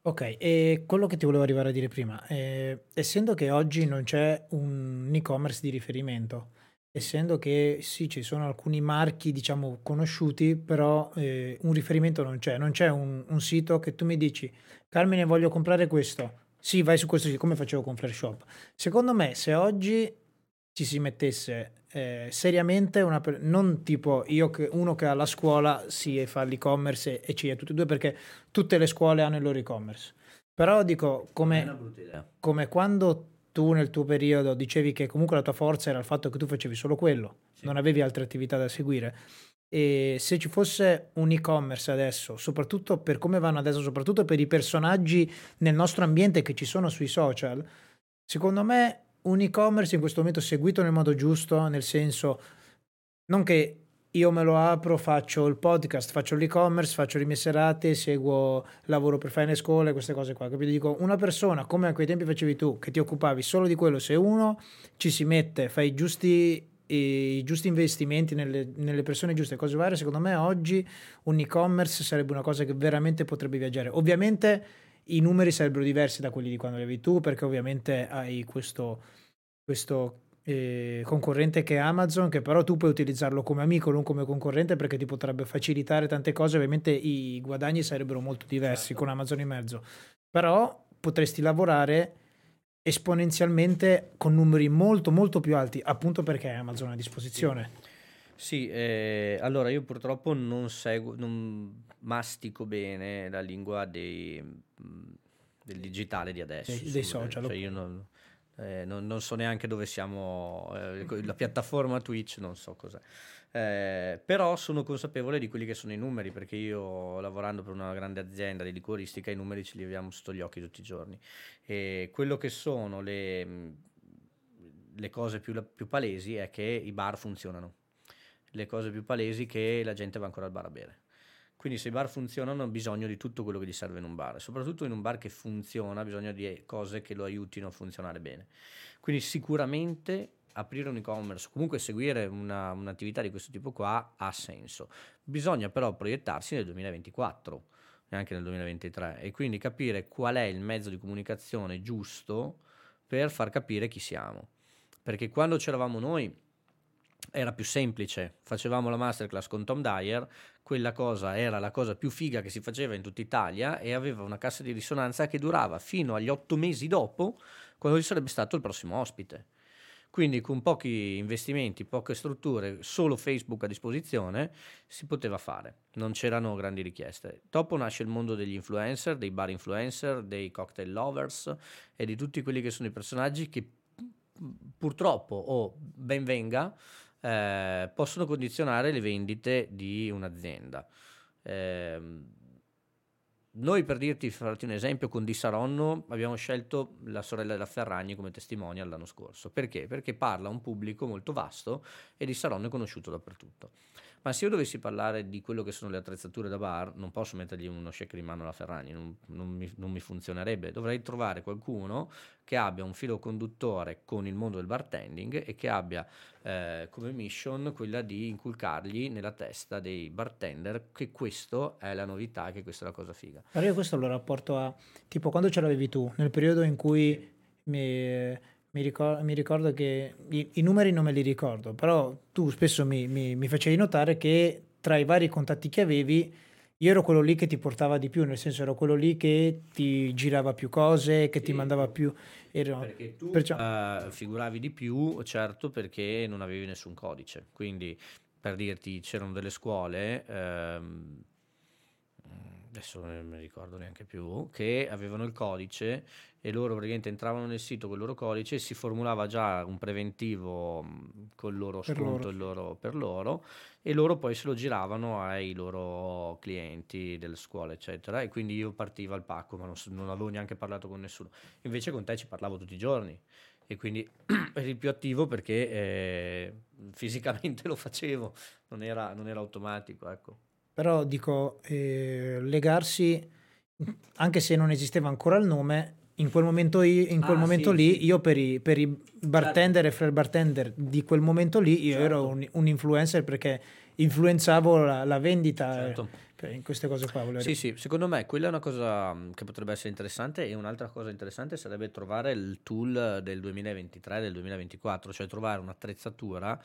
Ok, e quello che ti volevo arrivare a dire prima, eh, essendo che oggi non c'è un e-commerce di riferimento, essendo che sì, ci sono alcuni marchi, diciamo, conosciuti, però eh, un riferimento non c'è, non c'è un, un sito che tu mi dici, Carmine, voglio comprare questo. Sì, vai su questo sito, come facevo con Flare Shop. Secondo me, se oggi ci si mettesse eh, seriamente una per- non tipo io che uno che alla scuola si fa l'e-commerce e, e ci è tutti e due perché tutte le scuole hanno il loro e-commerce. Però dico, come, come quando tu nel tuo periodo dicevi che comunque la tua forza era il fatto che tu facevi solo quello, Sì. non avevi altre attività da seguire. E se ci fosse un e-commerce adesso, soprattutto per come vanno adesso, soprattutto per i personaggi nel nostro ambiente che ci sono sui social, secondo me un e-commerce in questo momento seguito nel modo giusto, nel senso non che io me lo apro, faccio il podcast, faccio l'e-commerce, faccio le mie serate, seguo, lavoro per Fine School e queste cose qua. Capito? Dico, una persona come a quei tempi facevi tu, che ti occupavi solo di quello, se uno ci si mette, fai i giusti, i giusti investimenti nelle, nelle persone giuste, cose varie, secondo me oggi un e-commerce sarebbe una cosa che veramente potrebbe viaggiare. Ovviamente i numeri sarebbero diversi da quelli di quando li avevi tu, perché ovviamente hai questo, questo eh, concorrente che è Amazon, che però tu puoi utilizzarlo come amico, non come concorrente, perché ti potrebbe facilitare tante cose. Ovviamente i guadagni sarebbero molto diversi Certo. con Amazon in mezzo, però potresti lavorare esponenzialmente con numeri molto molto più alti, appunto perché hai Amazon a disposizione. Sì, eh, allora io purtroppo non seguo, non mastico bene la lingua dei, del digitale di adesso. Dei- dei social. Cioè io non, Eh, non, non, so neanche dove siamo, eh, la piattaforma Twitch non so cos'è. Eh, però sono consapevole di quelli che sono i numeri perché io lavorando per una grande azienda di liquoristica i numeri ce li abbiamo sotto gli occhi tutti i giorni e quello che sono le, le cose più, più palesi è che i bar funzionano le cose più palesi che la gente va ancora al bar a bere quindi se i bar funzionano ha bisogno di tutto quello che gli serve in un bar, soprattutto in un bar che funziona ha bisogno di cose che lo aiutino a funzionare bene. Quindi sicuramente aprire un e-commerce, comunque seguire una, un'attività di questo tipo qua ha senso. Bisogna però proiettarsi nel 2024 e anche nel 2023 e quindi capire qual è il mezzo di comunicazione giusto per far capire chi siamo. Perché quando c'eravamo noi era più semplice, facevamo la masterclass con Tom Dyer, quella cosa era la cosa più figa che si faceva in tutta Italia e aveva una cassa di risonanza che durava fino agli otto mesi dopo, quando ci sarebbe stato il prossimo ospite. Quindi con pochi investimenti, poche strutture, solo Facebook a disposizione, si poteva fare, non c'erano grandi richieste. Dopo nasce il mondo degli influencer, dei bar influencer, dei cocktail lovers e di tutti quelli che sono i personaggi che purtroppo o ben venga eh, possono condizionare le vendite di un'azienda. Eh, noi per dirti, farti un esempio, con Di Saronno abbiamo scelto la sorella della Ferragni come testimonial l'anno scorso. Perché? Perché parla a un pubblico molto vasto e Di Saronno è conosciuto dappertutto. Ma se io dovessi parlare di quello che sono le attrezzature da bar, non posso mettergli uno shaker in mano alla Ferragni, non, non, mi, non, mi, funzionerebbe. Dovrei trovare qualcuno che abbia un filo conduttore con il mondo del bartending e che abbia eh, come mission quella di inculcargli nella testa dei bartender che questo è la novità, che questa è la cosa figa. Allora io questo lo rapporto a tipo quando ce l'avevi tu, nel periodo in cui mi mi, ricor- mi ricordo che i-, i, numeri non me li ricordo, però tu spesso mi, mi, mi facevi notare che tra i vari contatti che avevi io ero quello lì che ti portava di più, nel senso ero quello lì che ti girava più cose, che sì. ti mandava più... Ero... Perché tu Perciò... uh, figuravi di più, certo, perché non avevi nessun codice. Quindi, per dirti, c'erano delle scuole... Ehm adesso non mi ricordo neanche più, che avevano il codice e loro praticamente entravano nel sito con il loro codice e si formulava già un preventivo con il loro sconto per loro. Loro, per loro e loro poi se lo giravano ai loro clienti delle scuole eccetera e quindi io partivo al pacco ma non, non avevo neanche parlato con nessuno invece con te ci parlavo tutti i giorni e quindi *clears throat* eri più attivo perché eh, fisicamente *laughs* lo facevo non era, non era automatico ecco però dico, eh, legarsi, anche se non esisteva ancora il nome, in quel momento, io, in quel ah, momento sì, lì, sì. io per i, per i bartender certo. e fra bartender di quel momento lì, io certo. ero un, un, influencer perché influenzavo la, la vendita. Certo. Eh, in queste cose qua. Volevo... Sì, sì, secondo me quella è una cosa mm, che potrebbe essere interessante e un'altra cosa interessante sarebbe trovare il tool del 2023, del 2024, cioè trovare un'attrezzatura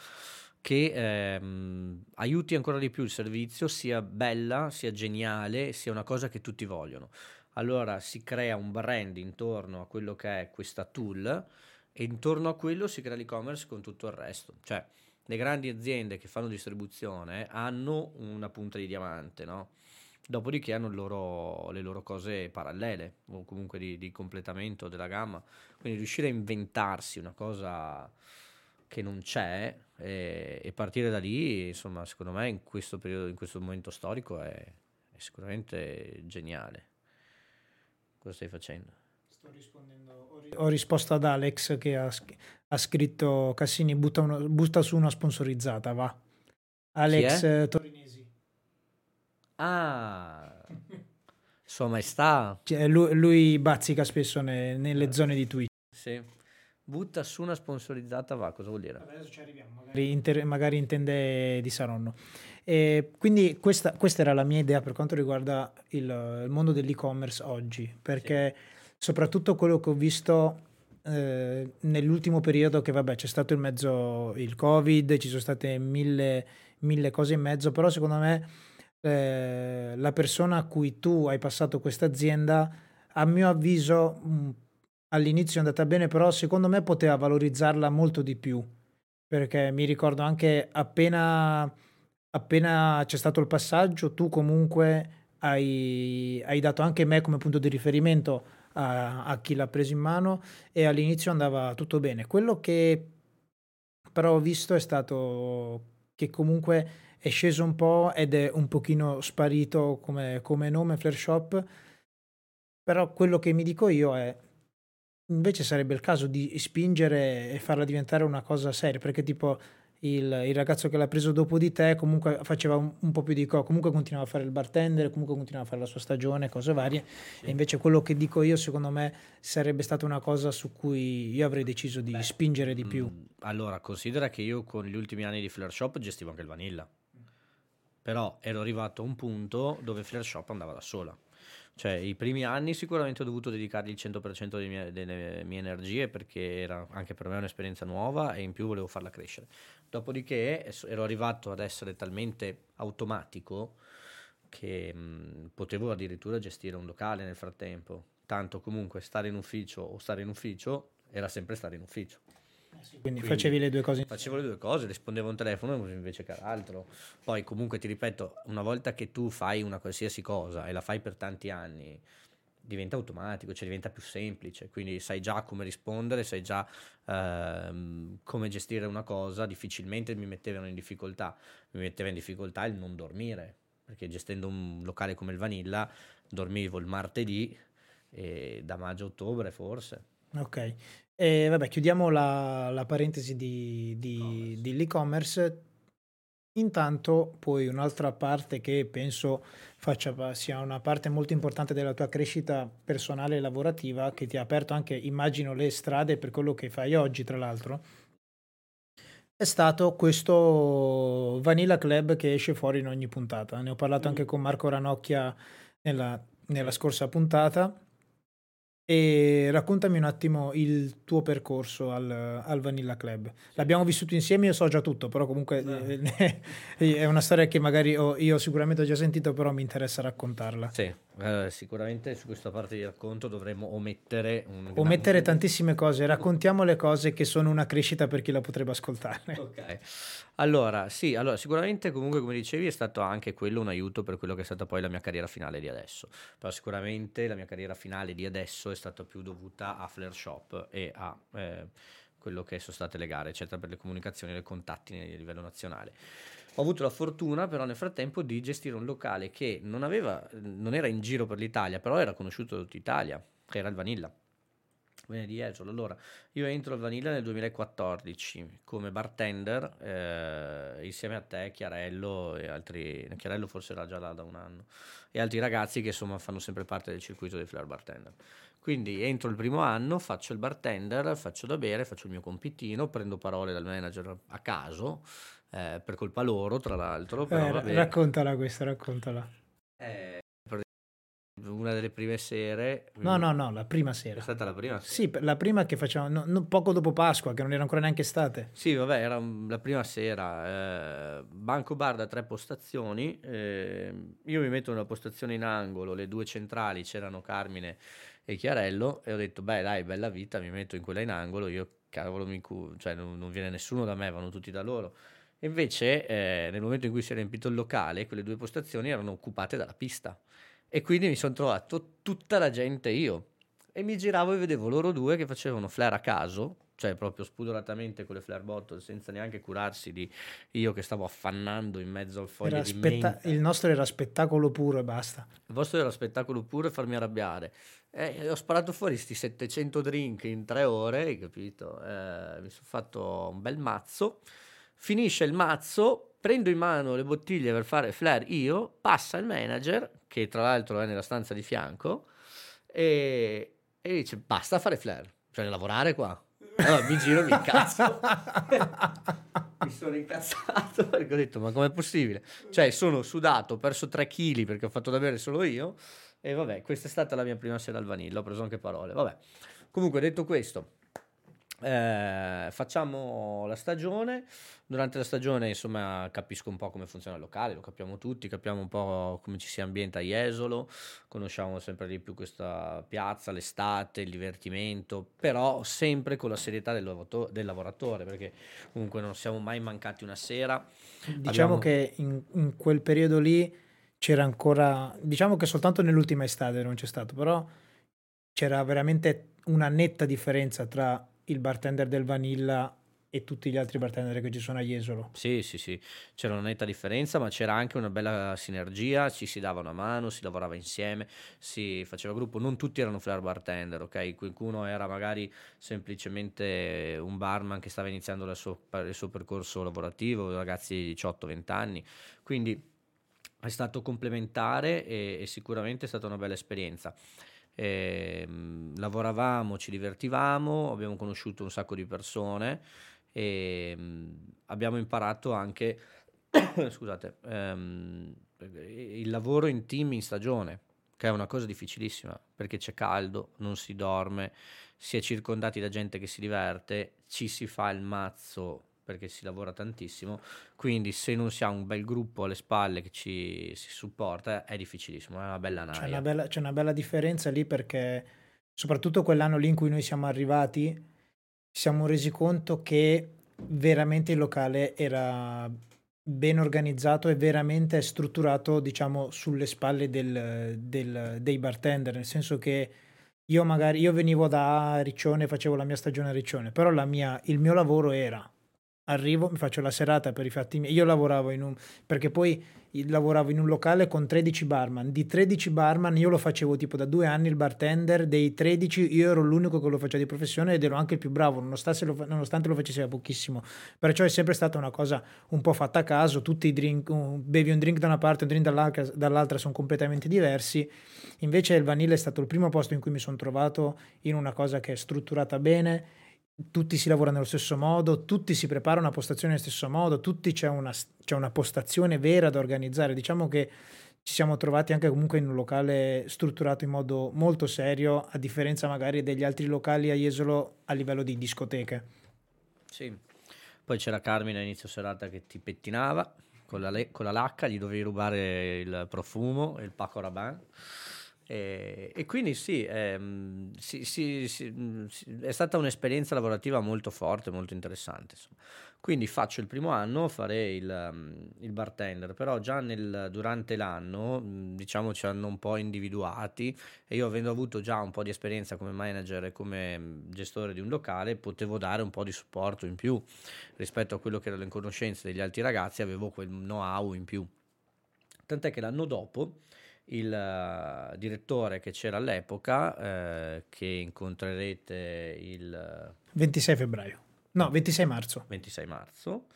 che ehm, aiuti ancora di più il servizio, sia bella, sia geniale, sia una cosa che tutti vogliono. Allora si crea un brand intorno a quello che è questa tool e intorno a quello si crea l'e-commerce con tutto il resto. Cioè, le grandi aziende che fanno distribuzione hanno una punta di diamante, no? Dopodiché hanno loro, le loro cose parallele o comunque di, di completamento della gamma. Quindi riuscire a inventarsi una cosa che non c'è e, e, partire da lì, insomma, secondo me in questo periodo, in questo momento storico è, è sicuramente geniale. Cosa stai facendo? Sto rispondendo, ho, risposto ad Alex che ha, ha scritto Cassini butta, uno, butta, su una sponsorizzata, va. Alex Torinesi. Ah, *laughs* Sua Maestà. Cioè, lui, lui, bazzica spesso ne, nelle zone di Twitch. Sì. Butta su una sponsorizzata va, cosa vuol dire? Adesso ci arriviamo, magari, inter- magari intende di Saronno. E quindi questa, questa, era la mia idea per quanto riguarda il, il mondo dell'e-commerce oggi, perché sì. soprattutto quello che ho visto eh, nell'ultimo periodo, che vabbè c'è stato in mezzo il Covid, ci sono state mille, mille cose in mezzo, però secondo me eh, la persona a cui tu hai passato questa azienda, a mio avviso... Mh, all'inizio è andata bene, però secondo me poteva valorizzarla molto di più, perché mi ricordo anche appena, appena c'è stato il passaggio, tu comunque hai, hai dato anche me come punto di riferimento a, a chi l'ha preso in mano e all'inizio andava tutto bene. Quello che però ho visto è stato che comunque è sceso un po' ed è un pochino sparito come, come nome Flare Shop, però quello che mi dico io è invece sarebbe il caso di spingere e farla diventare una cosa seria, perché tipo il, il ragazzo che l'ha preso dopo di te comunque faceva un, un po' più di cose, comunque continuava a fare il bartender, comunque continuava a fare la sua stagione, cose varie, sì. e invece quello che dico io secondo me sarebbe stata una cosa su cui io avrei deciso di Beh, spingere di più. Mm, allora, considera che io con gli ultimi anni di Flare Shop gestivo anche il vanilla però ero arrivato a un punto dove Flare Shop andava da sola. Cioè, i primi anni sicuramente ho dovuto dedicargli il 100% delle mie, delle mie energie perché era anche per me un'esperienza nuova e in più volevo farla crescere. Dopodiché ero arrivato ad essere talmente automatico che mh, potevo addirittura gestire un locale nel frattempo. Tanto comunque stare in ufficio o stare in ufficio era sempre stare in ufficio. Quindi, Quindi, facevi le due cose? Facevo le due cose, rispondevo a un telefono invece che all'altro. Poi comunque ti ripeto, una volta che tu fai una qualsiasi cosa e la fai per tanti anni, diventa automatico, cioè diventa più semplice, quindi sai già come rispondere, sai già ehm, come gestire una cosa, difficilmente mi mettevano in difficoltà, mi metteva in difficoltà il non dormire, perché gestendo un locale come il Vanilla dormivo il martedì e da maggio a ottobre forse. Ok, e vabbè, chiudiamo la, la parentesi di, di, dell'e-commerce. Intanto, poi un'altra parte che penso faccia, sia una parte molto importante della tua crescita personale e lavorativa, che ti ha aperto anche, immagino, le strade per quello che fai oggi, tra l'altro, è stato questo Vanilla Club che esce fuori in ogni puntata. Ne ho parlato anche con Marco Ranocchia nella, nella scorsa puntata e raccontami un attimo il tuo percorso al, al, Vanilla Club. L'abbiamo vissuto insieme, io so già tutto, però comunque sì. *laughs* è una storia che magari ho, io sicuramente ho già sentito, però mi interessa raccontarla. Sì, eh, sicuramente su questa parte di racconto dovremmo omettere un omettere tantissime cose, raccontiamo le cose che sono una crescita per chi la potrebbe ascoltare. Ok. Allora, sì, allora sicuramente comunque come dicevi è stato anche quello un aiuto per quello che è stata poi la mia carriera finale di adesso. Però sicuramente la mia carriera finale di adesso è stata più dovuta a Flare Shop e a eh, quello che sono state le gare, eccetera, per le comunicazioni e i contatti a livello nazionale. Ho avuto la fortuna però nel frattempo di gestire un locale che non, aveva, non era in giro per l'Italia, però era conosciuto da tutta Italia, che era il Vanilla. Di Esolo. Allora, io entro al Vanilla nel 2014 come bartender eh, insieme a te, Chiarello e altri. Chiarello forse era già là da un anno e altri ragazzi che insomma fanno sempre parte del circuito dei flare bartender. Quindi entro il primo anno, faccio il bartender, faccio da bere, faccio il mio compitino, prendo parole dal manager a caso eh, per colpa loro, tra l'altro. Però, eh, raccontala questa, raccontala. Eh, una delle prime sere. No, no, no, la prima sera. È stata la prima? Sì, la prima che facevamo, no, poco dopo Pasqua, che non era ancora neanche estate. Sì, vabbè, era la prima sera. Eh, banco bar da tre postazioni. Eh, io mi metto nella postazione in angolo, le due centrali c'erano Carmine e Chiarello, e ho detto, beh, dai, bella vita, mi metto in quella in angolo. Io, cavolo, mi cu- cioè, non, non viene nessuno da me, vanno tutti da loro Invece, eh, nel momento in cui si è riempito il locale, quelle due postazioni erano occupate dalla pista. E quindi mi sono trovato tutta la gente io. E mi giravo e vedevo loro due che facevano flare a caso, cioè proprio spudoratamente con le flare bottle, senza neanche curarsi di io che stavo affannando in mezzo al foglio era di spetta- Il nostro era spettacolo puro e basta. Il vostro era spettacolo puro e farmi arrabbiare. E ho sparato fuori questi 700 drink in tre ore, hai capito? Eh, mi sono fatto un bel mazzo finisce il mazzo, prendo in mano le bottiglie per fare flare io, passa il manager, che tra l'altro è nella stanza di fianco, e, e dice basta fare flare, cioè lavorare qua. Allora mi giro e mi incazzo. *laughs* mi sono incazzato perché ho detto ma com'è possibile? Cioè sono sudato, ho perso 3 kg perché ho fatto da bere solo io e vabbè, questa è stata la mia prima sera al vanilla, ho preso anche parole, vabbè. Comunque detto questo, eh, facciamo la stagione. Durante la stagione, insomma, capisco un po' come funziona il locale, lo capiamo tutti, capiamo un po' come ci si ambienta a Jesolo, conosciamo sempre di più questa piazza, l'estate, il divertimento, però sempre con la serietà del, lavorato- del lavoratore, perché comunque non siamo mai mancati una sera. Diciamo Abbiamo... che in, in quel periodo lì c'era ancora, diciamo che soltanto nell'ultima estate non c'è stato, però c'era veramente una netta differenza tra il bartender del Vanilla e tutti gli altri bartender che ci sono a Jesolo. Sì, sì, sì, c'era una netta differenza, ma c'era anche una bella sinergia, ci si dava una mano, si lavorava insieme, si faceva gruppo, non tutti erano flare bartender, ok? Qualcuno era magari semplicemente un barman che stava iniziando il suo, il suo percorso lavorativo, ragazzi di 18-20 anni, quindi è stato complementare e, e sicuramente è stata una bella esperienza. E, ehm, lavoravamo, ci divertivamo, abbiamo conosciuto un sacco di persone e um, abbiamo imparato anche *coughs* scusate, um, il lavoro in team in stagione, che è una cosa difficilissima perché c'è caldo, non si dorme, si è circondati da gente che si diverte, ci si fa il mazzo perché si lavora tantissimo, quindi se non si ha un bel gruppo alle spalle che ci si supporta è difficilissimo, è una bella naia. C'è una bella, c'è una bella differenza lì perché soprattutto quell'anno lì in cui noi siamo arrivati, ci siamo resi conto che veramente il locale era ben organizzato e veramente strutturato, diciamo, sulle spalle del, del, dei bartender, nel senso che io magari io venivo da Riccione, facevo la mia stagione a Riccione, però la mia, il mio lavoro era arrivo, mi faccio la serata per i fatti miei. Io lavoravo in un... perché poi lavoravo in un locale con 13 barman. Di 13 barman io lo facevo tipo da due anni il bartender, dei 13 io ero l'unico che lo faceva di professione ed ero anche il più bravo, nonostante lo, nonostante lo facessi da pochissimo. Perciò è sempre stata una cosa un po' fatta a caso, tutti i drink, un, bevi un drink da una parte, un drink dall'altra, dall'altra sono completamente diversi. Invece il vanilla è stato il primo posto in cui mi sono trovato in una cosa che è strutturata bene tutti si lavora nello stesso modo, tutti si preparano a postazione nello stesso modo, tutti c'è una, c'è una postazione vera da organizzare. Diciamo che ci siamo trovati anche comunque in un locale strutturato in modo molto serio, a differenza magari degli altri locali a Jesolo a livello di discoteche. Sì, poi c'era Carmine a inizio serata che ti pettinava con la, le- con la lacca, gli dovevi rubare il profumo e il Paco Rabanne e, e quindi sì, ehm, sì, sì, sì, è stata un'esperienza lavorativa molto forte, molto interessante. Insomma. Quindi faccio il primo anno, fare il, um, il bartender, però già nel, durante l'anno diciamo ci hanno un po' individuati e io avendo avuto già un po' di esperienza come manager e come gestore di un locale potevo dare un po' di supporto in più rispetto a quello che erano le conoscenze degli altri ragazzi, avevo quel know-how in più. Tant'è che l'anno dopo il uh, direttore che c'era all'epoca, eh, che incontrerete il 26 febbraio, no, 26 marzo. 26 marzo.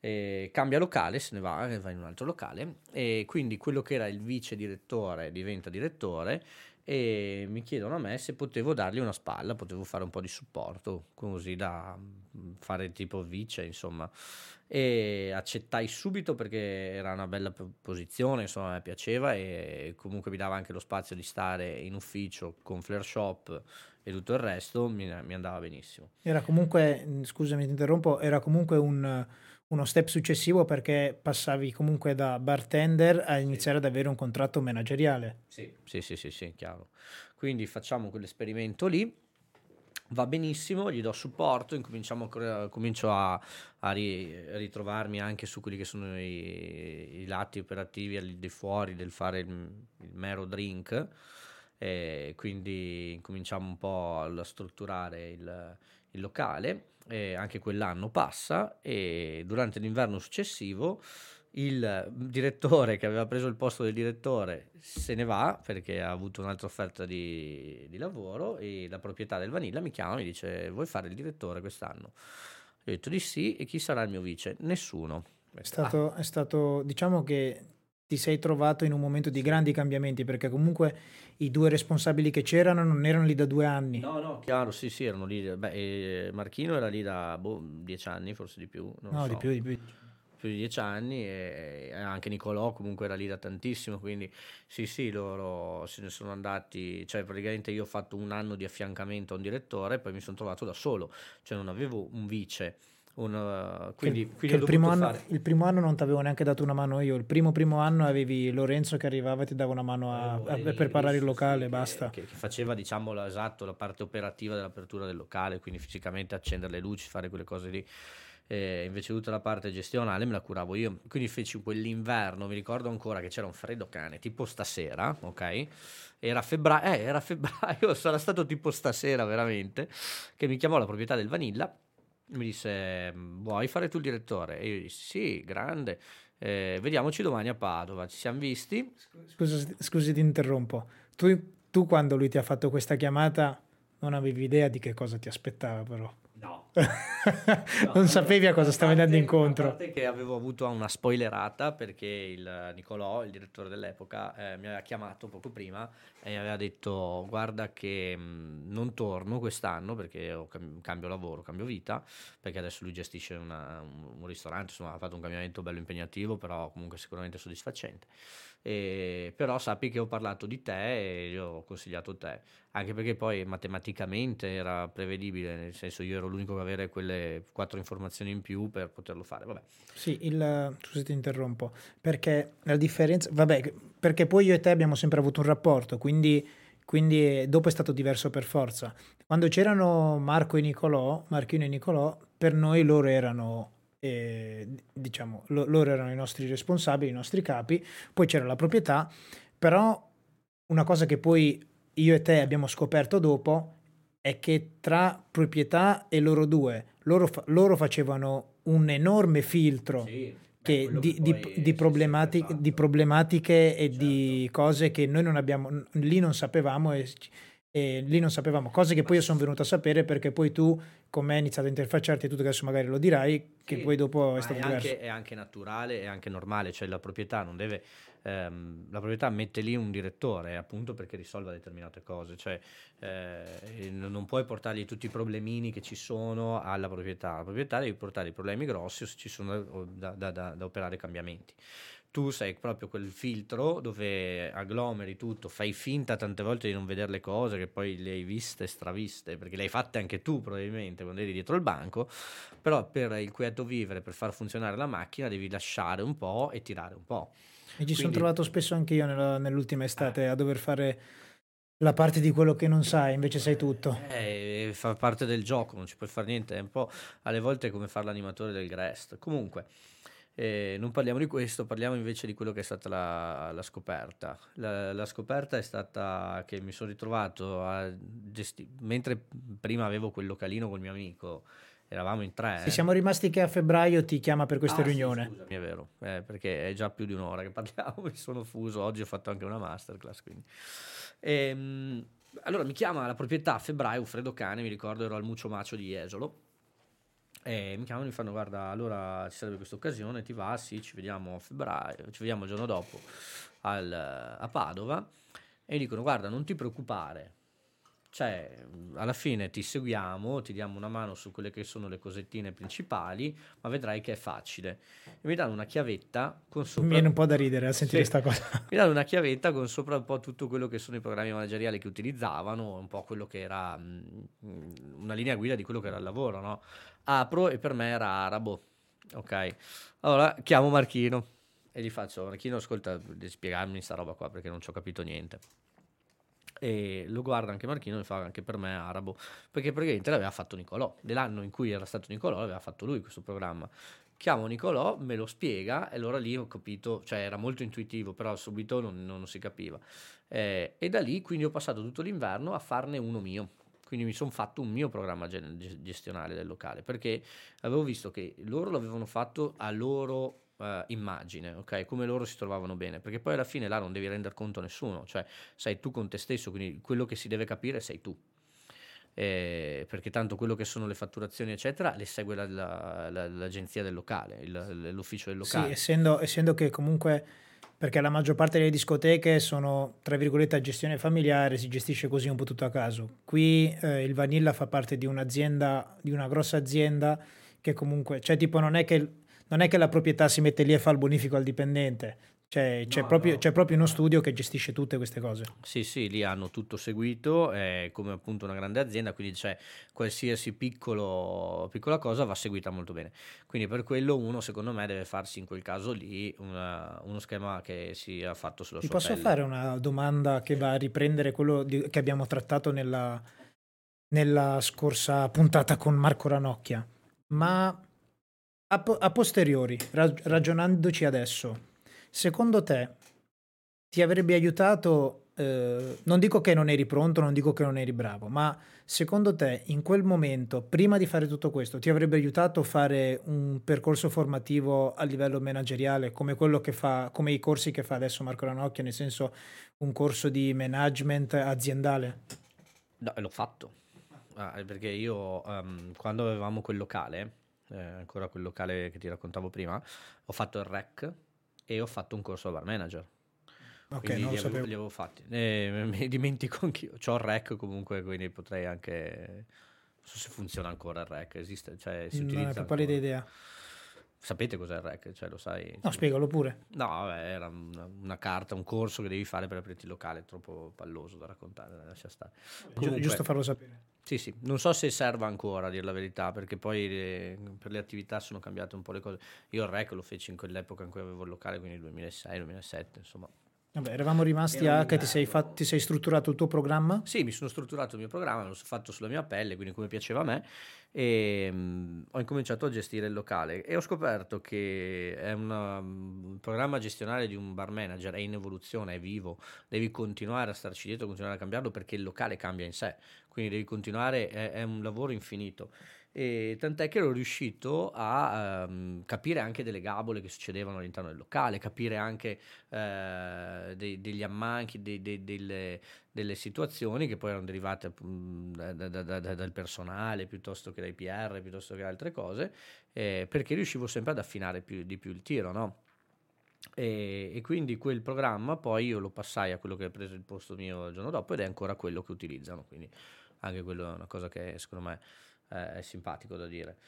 Eh, cambia locale, se ne va, va in un altro locale e quindi quello che era il vice direttore diventa direttore e mi chiedono a me se potevo dargli una spalla, potevo fare un po' di supporto, così da mm, fare tipo vice, insomma e accettai subito perché era una bella posizione, insomma mi piaceva e comunque mi dava anche lo spazio di stare in ufficio con Flare Shop e tutto il resto mi, mi andava benissimo. Era comunque, scusami ti interrompo, era comunque un, uno step successivo perché passavi comunque da bartender a iniziare sì. ad avere un contratto manageriale. Sì, sì, sì, sì, sì chiaro. Quindi facciamo quell'esperimento lì va benissimo, gli do supporto, incominciamo, comincio a, a ritrovarmi anche su quelli che sono i, i lati operativi al di fuori del fare il, il mero drink, e quindi cominciamo un po' a strutturare il, il locale, e anche quell'anno passa e durante l'inverno successivo il direttore che aveva preso il posto del direttore se ne va perché ha avuto un'altra offerta di, di lavoro e la proprietà del Vanilla mi chiama e mi dice vuoi fare il direttore quest'anno? Io ho detto di sì e chi sarà il mio vice? Nessuno. È stato, ah. è stato, diciamo che ti sei trovato in un momento di grandi cambiamenti perché comunque i due responsabili che c'erano non erano lì da due anni. No, no, chiaro, sì, sì, erano lì. Beh, Marchino era lì da boh, dieci anni, forse di più. no, so. di più, di più più di dieci anni e anche Nicolò comunque era lì da tantissimo, quindi sì sì loro se ne sono andati, cioè praticamente io ho fatto un anno di affiancamento a un direttore e poi mi sono trovato da solo, cioè non avevo un vice Un, quindi, che, quindi il, primo anno, il, primo anno, non ti avevo neanche dato una mano io. Il primo primo anno avevi Lorenzo che arrivava e ti dava una mano a, a, a preparare il locale, sì, basta. Che, che, faceva, diciamo, la, esatto, la parte operativa dell'apertura del locale, quindi fisicamente accendere le luci, fare quelle cose lì. E invece tutta la parte gestionale me la curavo io. Quindi feci quell'inverno, mi ricordo ancora che c'era un freddo cane, tipo stasera, ok? Era febbraio, eh, era febbraio, *laughs* sarà stato tipo stasera veramente, che mi chiamò la proprietà del Vanilla mi disse vuoi fare tu il direttore? E io dissi sì, grande, eh, vediamoci domani a Padova, ci siamo visti. Scusa, scusi ti interrompo, tu, tu quando lui ti ha fatto questa chiamata non avevi idea di che cosa ti aspettava però. *laughs* No. no non sapevi a cosa stavi andando incontro. A parte che avevo avuto una spoilerata perché il Nicolò, il direttore dell'epoca, eh, mi aveva chiamato poco prima e mi aveva detto guarda che mh, mm, non torno quest'anno perché cam- cambio lavoro, cambio vita, perché adesso lui gestisce una, un, un ristorante, insomma ha fatto un cambiamento bello impegnativo, però comunque sicuramente soddisfacente. E, però sappi che ho parlato di te e io ho consigliato te, anche perché poi matematicamente era prevedibile, nel senso io ero l'unico che avere quelle quattro informazioni in più per poterlo fare. Vabbè. Sì, il, scusa ti interrompo, perché la differenza, vabbè, perché poi io e te abbiamo sempre avuto un rapporto, quindi, quindi dopo è stato diverso per forza. Quando c'erano Marco e Nicolò, Marchino e Nicolò, per noi loro erano e, diciamo, lo, loro erano i nostri responsabili, i nostri capi, poi c'era la proprietà, però una cosa che poi io e te abbiamo scoperto dopo è che tra proprietà e loro due, loro, fa- loro facevano un enorme filtro sì, che di, di, di, problemati- di, problematiche e certo. di cose che noi non abbiamo, lì non sapevamo e e lì non sapevamo, cose che poi io sono venuto a sapere perché poi tu con me hai iniziato a interfacciarti e tutto adesso magari lo dirai, che sì, poi dopo è stato è diverso. Anche, è anche naturale, è anche normale, cioè la proprietà non deve, ehm, la proprietà mette lì un direttore appunto perché risolva determinate cose, cioè eh, non puoi portargli tutti i problemini che ci sono alla proprietà, la proprietà devi portare i problemi grossi se ci sono da, da, da, da operare cambiamenti tu sei proprio quel filtro dove agglomeri tutto, fai finta tante volte di non vedere le cose che poi le hai viste, straviste, perché le hai fatte anche tu probabilmente quando eri dietro il banco, però per il quieto vivere, per far funzionare la macchina devi lasciare un po' e tirare un po'. E ci Quindi... sono trovato spesso anche io nella, nell'ultima estate eh. a dover fare la parte di quello che non sai, invece sai tutto. Eh, fa parte del gioco, non ci puoi fare niente, è un po' alle volte come fare l'animatore del Grest. Comunque, eh, non parliamo di questo, parliamo invece di quello che è stata la, la scoperta. La, la, scoperta è stata che mi sono ritrovato a gestire, mentre prima avevo quel localino col mio amico, eravamo in tre. Sì, siamo rimasti che a febbraio ti chiama per questa ah, riunione. Sì, scusami, è vero, eh, perché è già più di un'ora che parliamo, *laughs* mi sono fuso, oggi ho fatto anche una masterclass. Quindi. Ehm, allora mi chiama la proprietà a febbraio, un freddo cane, mi ricordo ero al Muccio Macio di Jesolo e mi chiamano e mi fanno guarda allora ci sarebbe questa occasione ti va? Sì ci vediamo a febbraio ci vediamo il giorno dopo al, a Padova. E dicono guarda non ti preoccupare cioè alla fine ti seguiamo ti diamo una mano su quelle che sono le cosettine principali ma vedrai che è facile e mi danno una chiavetta con sopra mi viene un po' da ridere a sentire questa sì. cosa *laughs* mi danno una chiavetta con sopra un po' tutto quello che sono i programmi manageriali che utilizzavano un po' quello che era mh, una linea guida di quello che era il lavoro no? apro e per me era arabo. Ok, allora chiamo Marchino e gli faccio: Marchino, ascolta, spiegarmi sta roba qua perché non ci ho capito niente. E lo guarda anche Marchino e fa anche per me arabo perché praticamente l'aveva fatto Nicolò dell'anno in cui era stato Nicolò l'aveva fatto lui questo programma. Chiamo Nicolò me lo spiega e allora lì ho capito cioè era molto intuitivo però subito non, non si capiva. Eh, e da lì quindi ho passato tutto l'inverno a farne uno mio. Quindi mi sono fatto un mio programma gestionale del locale perché avevo visto che loro l'avevano fatto a loro Uh, immagine, ok? Come loro si trovavano bene, perché poi alla fine là non devi rendere conto a nessuno, cioè sei tu con te stesso, quindi quello che si deve capire sei tu. Eh, perché tanto quello che sono le fatturazioni, eccetera, le segue la, la, la, l'agenzia del locale, il, l'ufficio del locale. Sì, essendo, essendo che comunque perché la maggior parte delle discoteche sono, tra virgolette, a gestione familiare, si gestisce così un po' tutto a caso. Qui eh, il Vanilla fa parte di un'azienda, di una grossa azienda che comunque, cioè tipo non è che, non è che la proprietà si mette lì e fa il bonifico al dipendente, C'è, c'è, No, proprio, no. c'è proprio uno studio che gestisce tutte queste cose. Sì, sì, lì hanno tutto seguito, è come appunto una grande azienda, quindi c'è qualsiasi piccolo, piccola cosa va seguita molto bene. Quindi per quello uno secondo me deve farsi in quel caso lì una- uno schema che sia fatto sulla Ti sua posso pelle. fare una domanda che va a riprendere quello di- che abbiamo trattato nella, nella scorsa puntata con Marco Ranocchia? Ma a, po- a posteriori, ra- ragionandoci adesso, secondo te ti avrebbe aiutato, eh, non dico che non eri pronto, non dico che non eri bravo, ma secondo te in quel momento, prima di fare tutto questo, ti avrebbe aiutato fare un percorso formativo a livello manageriale come quello che fa, come i corsi che fa adesso Marco Ranocchia, nel senso un corso di management aziendale? No, l'ho fatto. Ah, perché io ehm, quando avevamo quel locale, eh, ancora quel locale che ti raccontavo prima, ho fatto il REC e ho fatto un corso bar manager. Ok, Quindi non li avevo, li avevo fatti. Eh, mi dimentico anch'io. C'ho il REC comunque, quindi potrei anche... Non so se funziona ancora il REC, esiste, cioè si Non utilizza ho più pallida idea. Sapete cos'è il REC? Cioè lo sai? No, spiegalo pure. No, vabbè, era una, una carta, un corso che devi fare per aprirti il locale, è troppo palloso da raccontare, lascia stare. Comunque- giusto farlo sapere. Sì, sì, non so se serva ancora a dire la verità, perché poi eh, per le attività sono cambiate un po' le cose. Io il REC lo feci in quell'epoca in cui avevo il locale, quindi 2006-2007, insomma. Vabbè, eravamo rimasti Era a che ti sei, inverno. fat- ti sei strutturato il tuo programma? Sì, mi sono strutturato il mio programma, l'ho fatto sulla mia pelle, quindi come piaceva a me, e mm, ho incominciato a gestire il locale e ho scoperto che è una- un programma gestionale di un bar manager, è in evoluzione, è vivo, devi continuare a starci dietro, continuare a cambiarlo perché il locale cambia in sé, quindi devi continuare, è, è un lavoro infinito. E tant'è che ero riuscito a ehm, capire anche delle gabole che succedevano all'interno del locale, capire anche eh, dei- degli ammanchi, dei- dei- delle, delle situazioni che poi erano derivate da- da- da- da- dal personale piuttosto che dai PR, piuttosto che altre cose, eh, perché riuscivo sempre ad affinare più, di più il tiro, no? E, e quindi quel programma poi io lo passai a quello che ha preso il posto mio il giorno dopo ed è ancora quello che utilizzano, quindi anche quello è una cosa che secondo me eh, è simpatico da dire.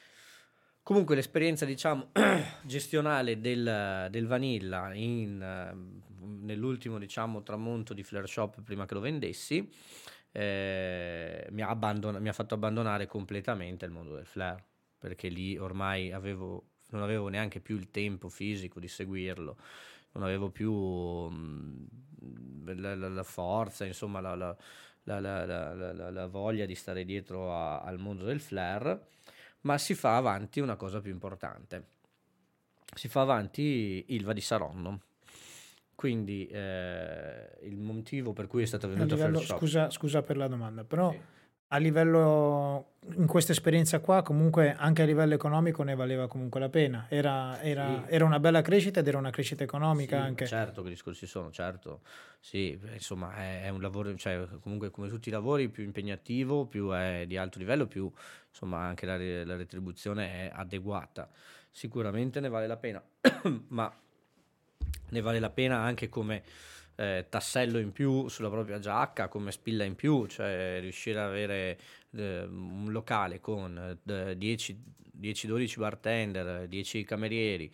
Comunque l'esperienza, diciamo, *clears throat* gestionale del, del Vanilla in, ehm, nell'ultimo, diciamo, tramonto di Flare Shop prima che lo vendessi, eh, mi, ha abbandon- mi ha fatto abbandonare completamente il mondo del flare, perché lì ormai avevo, non avevo neanche più il tempo fisico di seguirlo, non avevo più mm, la, la- la forza, insomma, la, la- la- la- la- voglia di stare dietro a- al mondo del flare ma si fa avanti una cosa più importante. Si fa avanti Ilva di Saronno. Quindi eh, il motivo per cui è stata A venuta a livello- Fair Shop. scusa, scusa per la domanda, però Sì. A livello, in questa esperienza qua, comunque anche a livello economico ne valeva comunque la pena. Era, era- Sì. era una bella crescita ed era una crescita economica Sì, anche. Certo che discorsi sono, certo. Sì, insomma è, è un lavoro, cioè comunque come tutti i lavori più impegnativo, più è di alto livello, più insomma anche la, re- la retribuzione è adeguata. Sicuramente ne vale la pena, *coughs* ma ne vale la pena anche come eh, tassello in più sulla propria giacca, come spilla in più, cioè riuscire ad avere eh, un locale con eh, 10 10-12 bartender, 10 camerieri,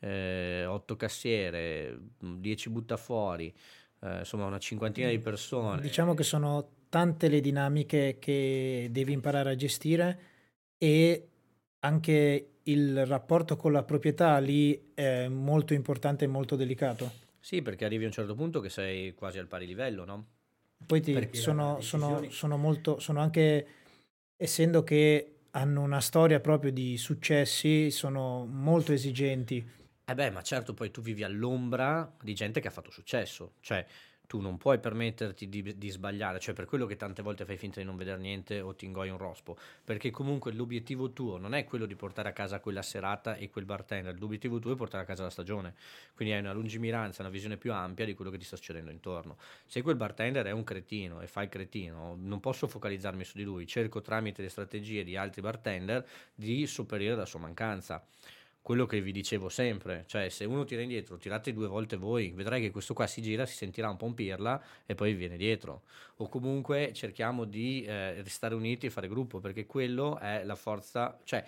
8 cassiere, 10 buttafuori, eh, insomma una cinquantina di persone. Diciamo che sono tante le dinamiche che devi imparare a gestire e anche il rapporto con la proprietà lì è molto importante e molto delicato. Sì, perché arrivi a un certo punto che sei quasi al pari livello, no? Poi ti- sono, sono- sono molto, sono anche, essendo che hanno una storia proprio di successi, sono molto esigenti. Eh beh, ma certo poi tu vivi all'ombra di gente che ha fatto successo, cioè tu non puoi permetterti di, di sbagliare, cioè per quello che tante volte fai finta di non vedere niente o ti ingoi un rospo, perché comunque l'obiettivo tuo non è quello di portare a casa quella serata e quel bartender, l'obiettivo tuo è portare a casa la stagione, quindi hai una lungimiranza, una visione più ampia di quello che ti sta succedendo intorno. Se quel bartender è un cretino e fa il cretino, non posso focalizzarmi su di lui, cerco tramite le strategie di altri bartender di sopperire la sua mancanza quello che vi dicevo sempre, cioè se uno tira indietro, tirate due volte voi, vedrai che questo qua si gira, si sentirà un po' un pirla e poi viene dietro. O comunque cerchiamo di eh, restare uniti e fare gruppo, perché quello è la forza, cioè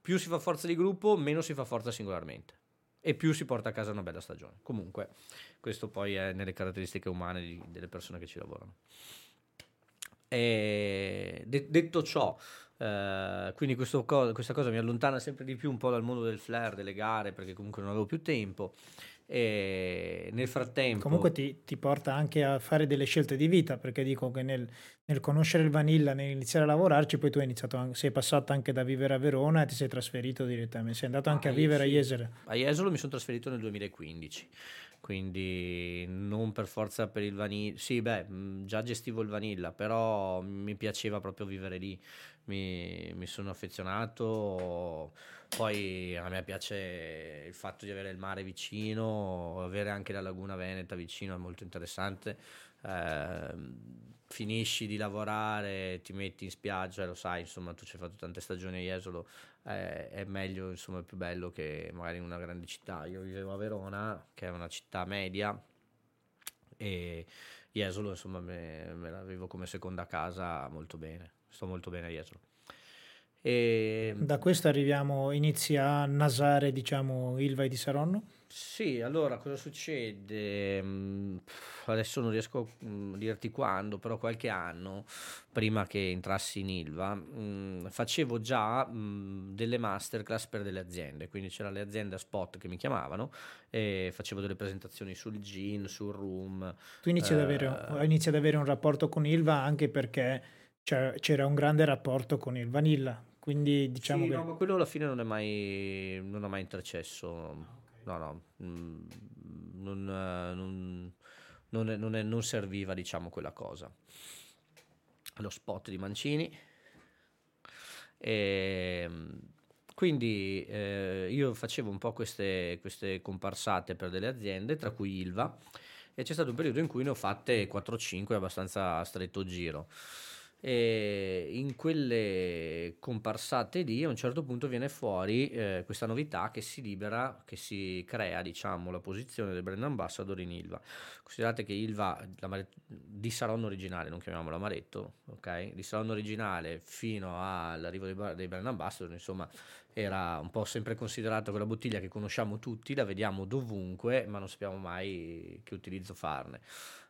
più si fa forza di gruppo, meno si fa forza singolarmente. e più si porta a casa una bella stagione. Comunque, questo poi è nelle caratteristiche umane di, delle persone che ci lavorano. E de- detto ciò, eh, quindi co- questa cosa mi allontana sempre di più un po' dal mondo del flair, delle gare, perché comunque non avevo più tempo. E nel frattempo... Comunque ti, ti, porta anche a fare delle scelte di vita, perché dico che nel, nel conoscere il Vanilla, nell'iniziare a lavorarci, poi tu hai iniziato, sei passato anche da vivere a Verona e ti sei trasferito direttamente, sei andato anche ah, a vivere sì. a Jesolo. A Jesolo mi sono trasferito nel 2015 quindi non per forza per il vanilla. Sì, beh, già gestivo il vanilla, però mi piaceva proprio vivere lì. Mi, mi, sono affezionato. Poi a me piace il fatto di avere il mare vicino, avere anche la laguna veneta vicino è molto interessante. Eh, finisci di lavorare, ti metti in spiaggia, lo sai, insomma, tu ci hai fatto tante stagioni a Jesolo, eh, è meglio, insomma, è più bello che magari in una grande città. Io vivevo a Verona, che è una città media, e Jesolo, insomma, me, me la vivo come seconda casa molto bene, sto molto bene Jesolo. E... Da questo arriviamo, inizia a nasare, diciamo, Ilva e di Saronno? Sì, allora cosa succede? Mm, adesso non riesco a mm, dirti quando, però qualche anno prima che entrassi in Ilva mm, facevo già delle masterclass per delle aziende, quindi c'erano le aziende a spot che mi chiamavano e facevo delle presentazioni sul gin, sul room. Tu inizi, eh, ad, avere, inizi ad avere un rapporto con Ilva anche perché c'era un grande rapporto con il Vanilla, quindi diciamo sì, che... No, ma quello alla fine non è mai, non ha mai intercesso no, no, mm, non, non, non, è, non, è, non serviva diciamo quella cosa. Lo spot di Mancini. E, ehm, quindi eh, io facevo un po' queste, queste comparsate per delle aziende, tra cui Ilva, e c'è stato un periodo in cui ne ho fatte 4-5 abbastanza a stretto giro e in quelle comparsate lì a un certo punto viene fuori eh, questa novità che si libera, che si crea diciamo la posizione del brand ambassador in Ilva. Considerate che Ilva di Salon originale, non chiamiamolo Amaretto, ok? Di Salon originale fino all'arrivo dei, dei brand ambassador, insomma, era un po' sempre considerato quella bottiglia che conosciamo tutti, la vediamo dovunque, ma non sappiamo mai che utilizzo farne.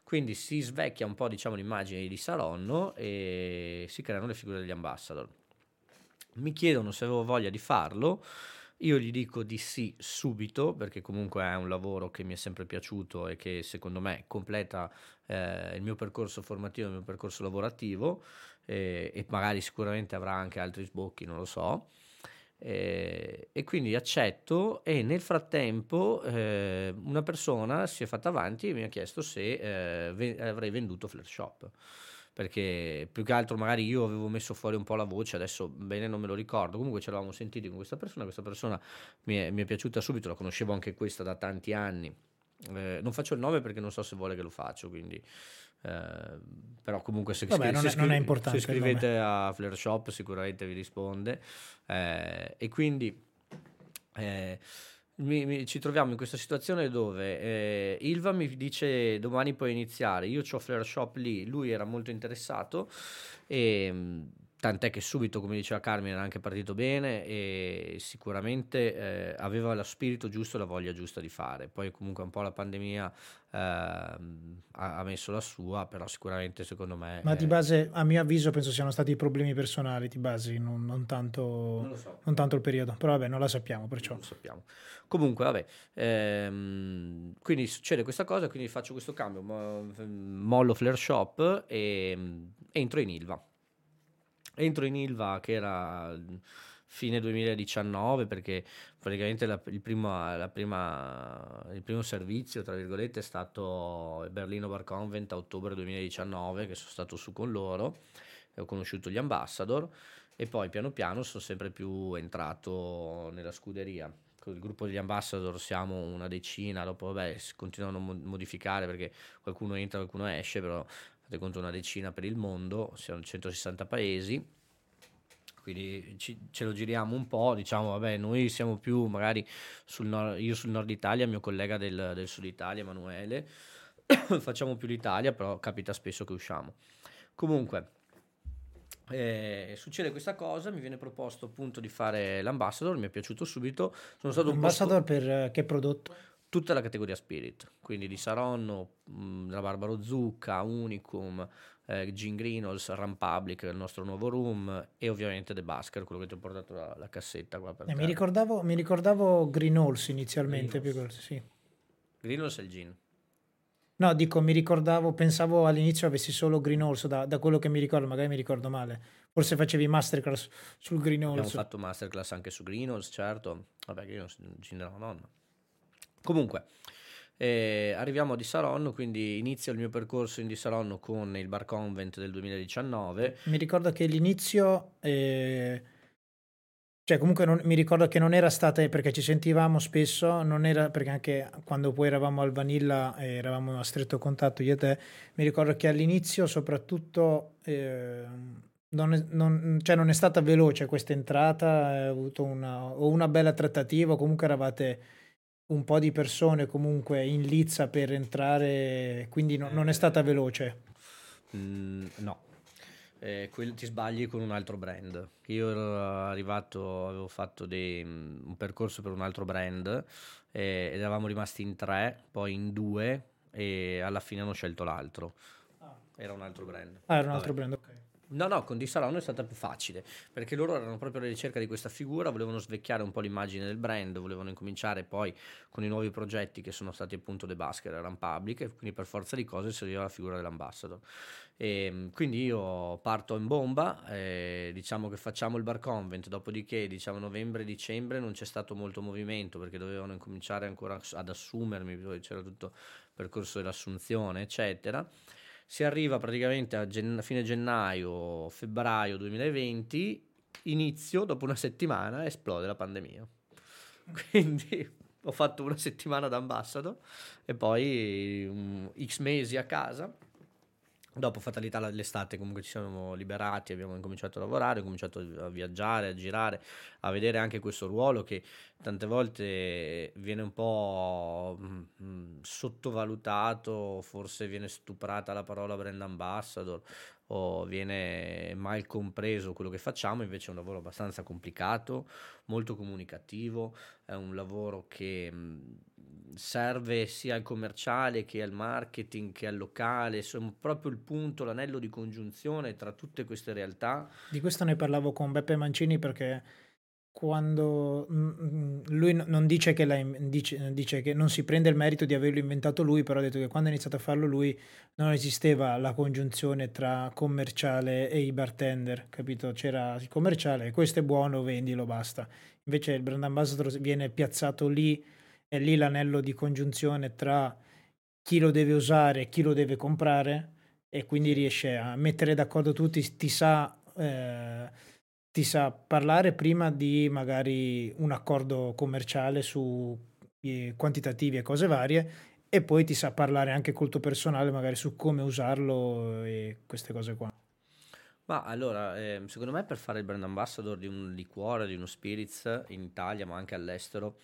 Quindi si svecchia un po' diciamo, l'immagine di Saronno e si creano le figure degli ambassador. Mi chiedono se avevo voglia di farlo. Io gli dico di sì subito perché comunque è un lavoro che mi è sempre piaciuto e che secondo me completa eh, il mio percorso formativo, il mio percorso lavorativo eh, e magari sicuramente avrà anche altri sbocchi, non lo so. Eh, e quindi accetto e nel frattempo eh, una persona si è fatta avanti e mi ha chiesto se eh, ve- avrei venduto Flare Shop. Perché più che altro magari io avevo messo fuori un po' la voce, adesso bene non me lo ricordo, comunque ci eravamo sentiti con questa persona, questa persona mi è, mi è piaciuta subito, la conoscevo anche questa da tanti anni, eh, non faccio il nome perché non so se vuole che lo faccio, quindi eh, però comunque se, Vabbè, non, se, importante se scrivete a Flare Shop sicuramente vi risponde. Eh, e quindi eh, mi, mi, ci troviamo in questa situazione dove eh, Ilva mi dice domani puoi iniziare io ho Flare Shop lì lui era molto interessato e tant'è che subito, come diceva Carmine, era anche partito bene e sicuramente eh, aveva lo spirito giusto e la voglia giusta di fare. Poi comunque un po' la pandemia eh, ha, messo la sua, però sicuramente secondo me... Ma di base, a mio avviso, penso siano stati problemi personali, di base, non, non, tanto, non, so. non tanto, il periodo. Però vabbè, non la sappiamo, perciò... Non lo sappiamo. Comunque, vabbè, ehm, quindi succede questa cosa, quindi faccio questo cambio, mollo Flare Shop e entro in Ilva entro in Ilva che era fine 2019 perché praticamente la, il, primo, la prima, il, primo, servizio tra virgolette è stato il Berlino Bar Convent a ottobre 2019 che sono stato su con loro e ho conosciuto gli ambassador e poi piano piano sono sempre più entrato nella scuderia. Con il gruppo degli ambassador siamo una decina dopo vabbè si continuano a modificare perché qualcuno entra qualcuno esce però fate conto una decina per il mondo, siamo 160 paesi, quindi ci, ce lo giriamo un po', diciamo, vabbè, noi siamo più magari sul nord, io sul nord Italia, il mio collega del, del sud Italia, Emanuele, *coughs* facciamo più l'Italia, però capita spesso che usciamo. Comunque, Eh, succede questa cosa, mi viene proposto appunto di fare l'ambassador, mi è piaciuto subito. Sono stato Ambassador per eh, che prodotto? tutta la categoria Spirit, quindi di Saronno, mh, la Barbaro Zucca, Unicum, eh, Gin Greenhalls, Rampublic, il nostro nuovo room e ovviamente The Basker, quello che ti ho portato la, la cassetta qua per Eh, mi, ricordavo, mi ricordavo Green Halls inizialmente. più Greenhalls. che- sì. Greenhalls è il gin. No, dico, mi ricordavo, pensavo all'inizio avessi solo Green Halls, da, da quello che mi ricordo, magari mi ricordo male. Forse facevi masterclass sul Green Abbiamo Halls. fatto masterclass anche su Greenhalls, certo. Vabbè, Greenhalls è il gin della Madonna. Comunque, eh, arriviamo a Di Saronno, quindi inizio il mio percorso in Di Saronno con il Bar Convent del 2019. Mi ricordo che l'inizio, eh, cioè comunque non- mi ricordo che non era stata, perché ci sentivamo spesso, non era perché anche quando poi eravamo al Vanilla e eravamo a stretto contatto io e te, mi ricordo che all'inizio soprattutto eh, non, è, non- cioè non è stata veloce questa entrata, hai avuto una, una bella trattativa, comunque eravate un po' di persone comunque in lizza per entrare, quindi no- non è stata veloce. Mm, no, Eh, quel- ti sbagli con un altro brand. Io ero arrivato, avevo fatto dei- mm, un percorso per un altro brand eh, ed eravamo rimasti in tre, poi in due e alla fine hanno scelto l'altro. Era un altro brand. Ah, era un Vabbè. altro brand, ok. No, no, con Di Saronno è stata più facile perché loro erano proprio alla ricerca di questa figura, volevano svecchiare un po' l'immagine del brand, volevano incominciare poi con i nuovi progetti che sono stati appunto The Basker e Rampublic e quindi per forza di cose serviva la figura dell'ambassador. E, quindi io parto in bomba, eh, diciamo che facciamo il bar convent, dopodiché diciamo novembre-dicembre non c'è stato molto movimento perché dovevano incominciare ancora ad assumermi, c'era tutto il percorso dell'assunzione, eccetera. Si arriva praticamente a gen- fine gennaio, febbraio 2020, inizio, dopo una settimana, esplode la pandemia. Quindi *laughs* ho fatto una settimana da ambassador e poi mm, x mesi a casa. Dopo fatalità l'estate comunque ci siamo liberati, abbiamo incominciato a lavorare, ho cominciato a viaggiare, a girare, a vedere anche questo ruolo che tante volte viene un po' mm, mm, sottovalutato, forse viene stuprata la parola brand ambassador o viene mal compreso quello che facciamo, invece è un lavoro abbastanza complicato, molto comunicativo, è un lavoro che mh, serve sia al commerciale che al marketing che al locale, insomma proprio il punto, l'anello di congiunzione tra tutte queste realtà. Di questo ne parlavo con Beppe Mancini perché quando mm, mm, lui non dice che, dice, dice che non si prende il merito di averlo inventato lui, però ha detto che quando ha iniziato a farlo lui non esisteva la congiunzione tra commerciale e i bartender, capito? C'era il commerciale, questo è buono, vendilo, basta. Invece il brand ambassador viene piazzato lì, è lì l'anello di congiunzione tra chi lo deve usare e chi lo deve comprare e quindi riesce a mettere d'accordo tutti, ti sa, eh, ti sa parlare prima di magari un accordo commerciale su eh, quantitativi e cose varie e poi ti sa parlare anche col tuo personale magari su come usarlo e queste cose qua. Ma allora, ehm, secondo me per fare il brand ambassador di un liquore, di uno spirits in Italia, ma anche all'estero,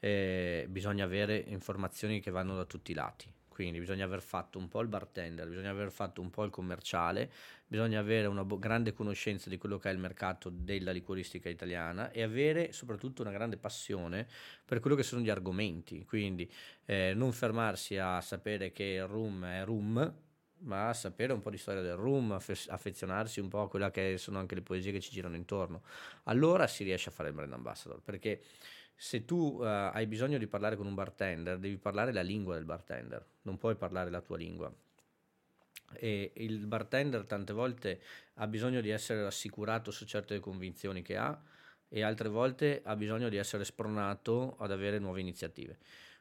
eh, bisogna avere informazioni che vanno da tutti i lati. Quindi bisogna aver fatto un po' il bartender, bisogna aver fatto un po' il commerciale, bisogna avere una bo- grande conoscenza di quello che è il mercato della liquoristica italiana e avere soprattutto una grande passione per quello che sono gli argomenti. Quindi eh, non fermarsi a sapere che il rum è rum, ma sapere un po' di storia del rum, affe- affezionarsi un po' a quella che sono anche le poesie che ci girano intorno. Allora si riesce a fare il brand ambassador, perché se tu eh, hai bisogno di parlare con un bartender, devi parlare la lingua del bartender, non puoi parlare la tua lingua. E il bartender tante volte ha bisogno di essere rassicurato su certe convinzioni che ha e altre volte ha bisogno di essere spronato ad avere nuove iniziative.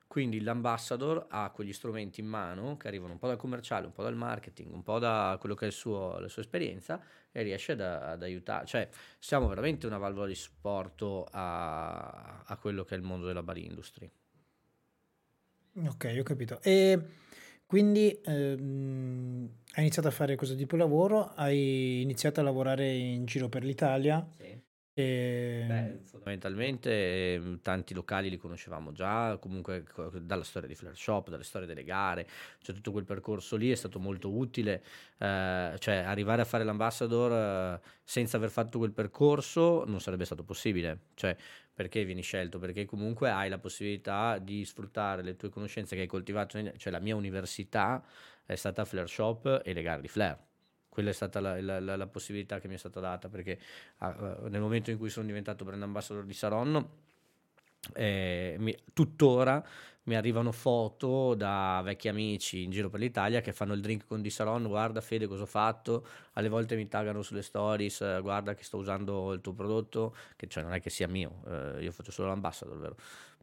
Quindi l'ambassador ha quegli strumenti in mano che arrivano un po' dal commerciale, un po' dal marketing, un po' da quello che è suo- la sua esperienza e riesce ad, ad aiutare. Cioè, siamo veramente una valvola di supporto a, a quello che è il mondo della bar industry. Ok, ho capito. E quindi ehm, hai iniziato a fare questo tipo di lavoro, hai iniziato a lavorare in giro per l'Italia E... Beh, fondamentalmente ehm, tanti locali li conoscevamo già, comunque co- dalla storia di Flare Shop, dalle storie delle gare, cioè tutto quel percorso lì è stato molto utile, eh, cioè arrivare a fare l'ambassador eh, senza aver fatto quel percorso non sarebbe stato possibile, cioè perché vieni scelto? Perché comunque hai la possibilità di sfruttare le tue conoscenze che hai coltivato, cioè la mia università è stata Flare Shop e le gare di Flare quella è stata la, la, la, la, possibilità che mi è stata data perché uh, nel momento in cui sono diventato brand ambassador di Saronno eh, mi, tuttora mi arrivano foto da vecchi amici in giro per l'Italia che fanno il drink con Di Saron, guarda Fede cosa ho fatto, alle volte mi taggano sulle stories, guarda che sto usando il tuo prodotto, che cioè non è che sia mio, eh, io faccio solo l'ambassador, vero?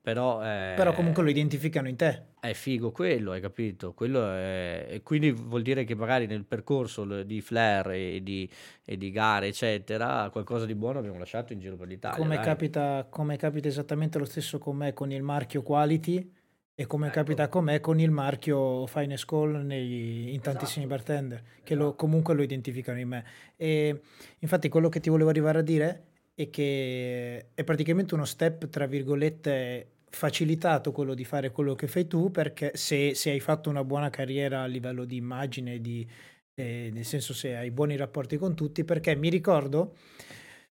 Però, eh, Però, comunque lo identificano in te. È figo quello, hai capito? Quello è, e quindi vuol dire che magari nel percorso di flare e di, e di gare, eccetera, qualcosa di buono abbiamo lasciato in giro per l'Italia. Come capita, come capita, esattamente lo stesso con me con il marchio Quality e come ecco. capita con me con il marchio Fine Call nei, in tantissimi esatto. bartender, che esatto. lo, comunque lo identificano in me. E infatti quello che ti volevo arrivare a dire è che è praticamente uno step, tra virgolette, facilitato quello di fare quello che fai tu perché se, se hai fatto una buona carriera a livello di immagine, di, eh, nel senso se hai buoni rapporti con tutti, perché mi ricordo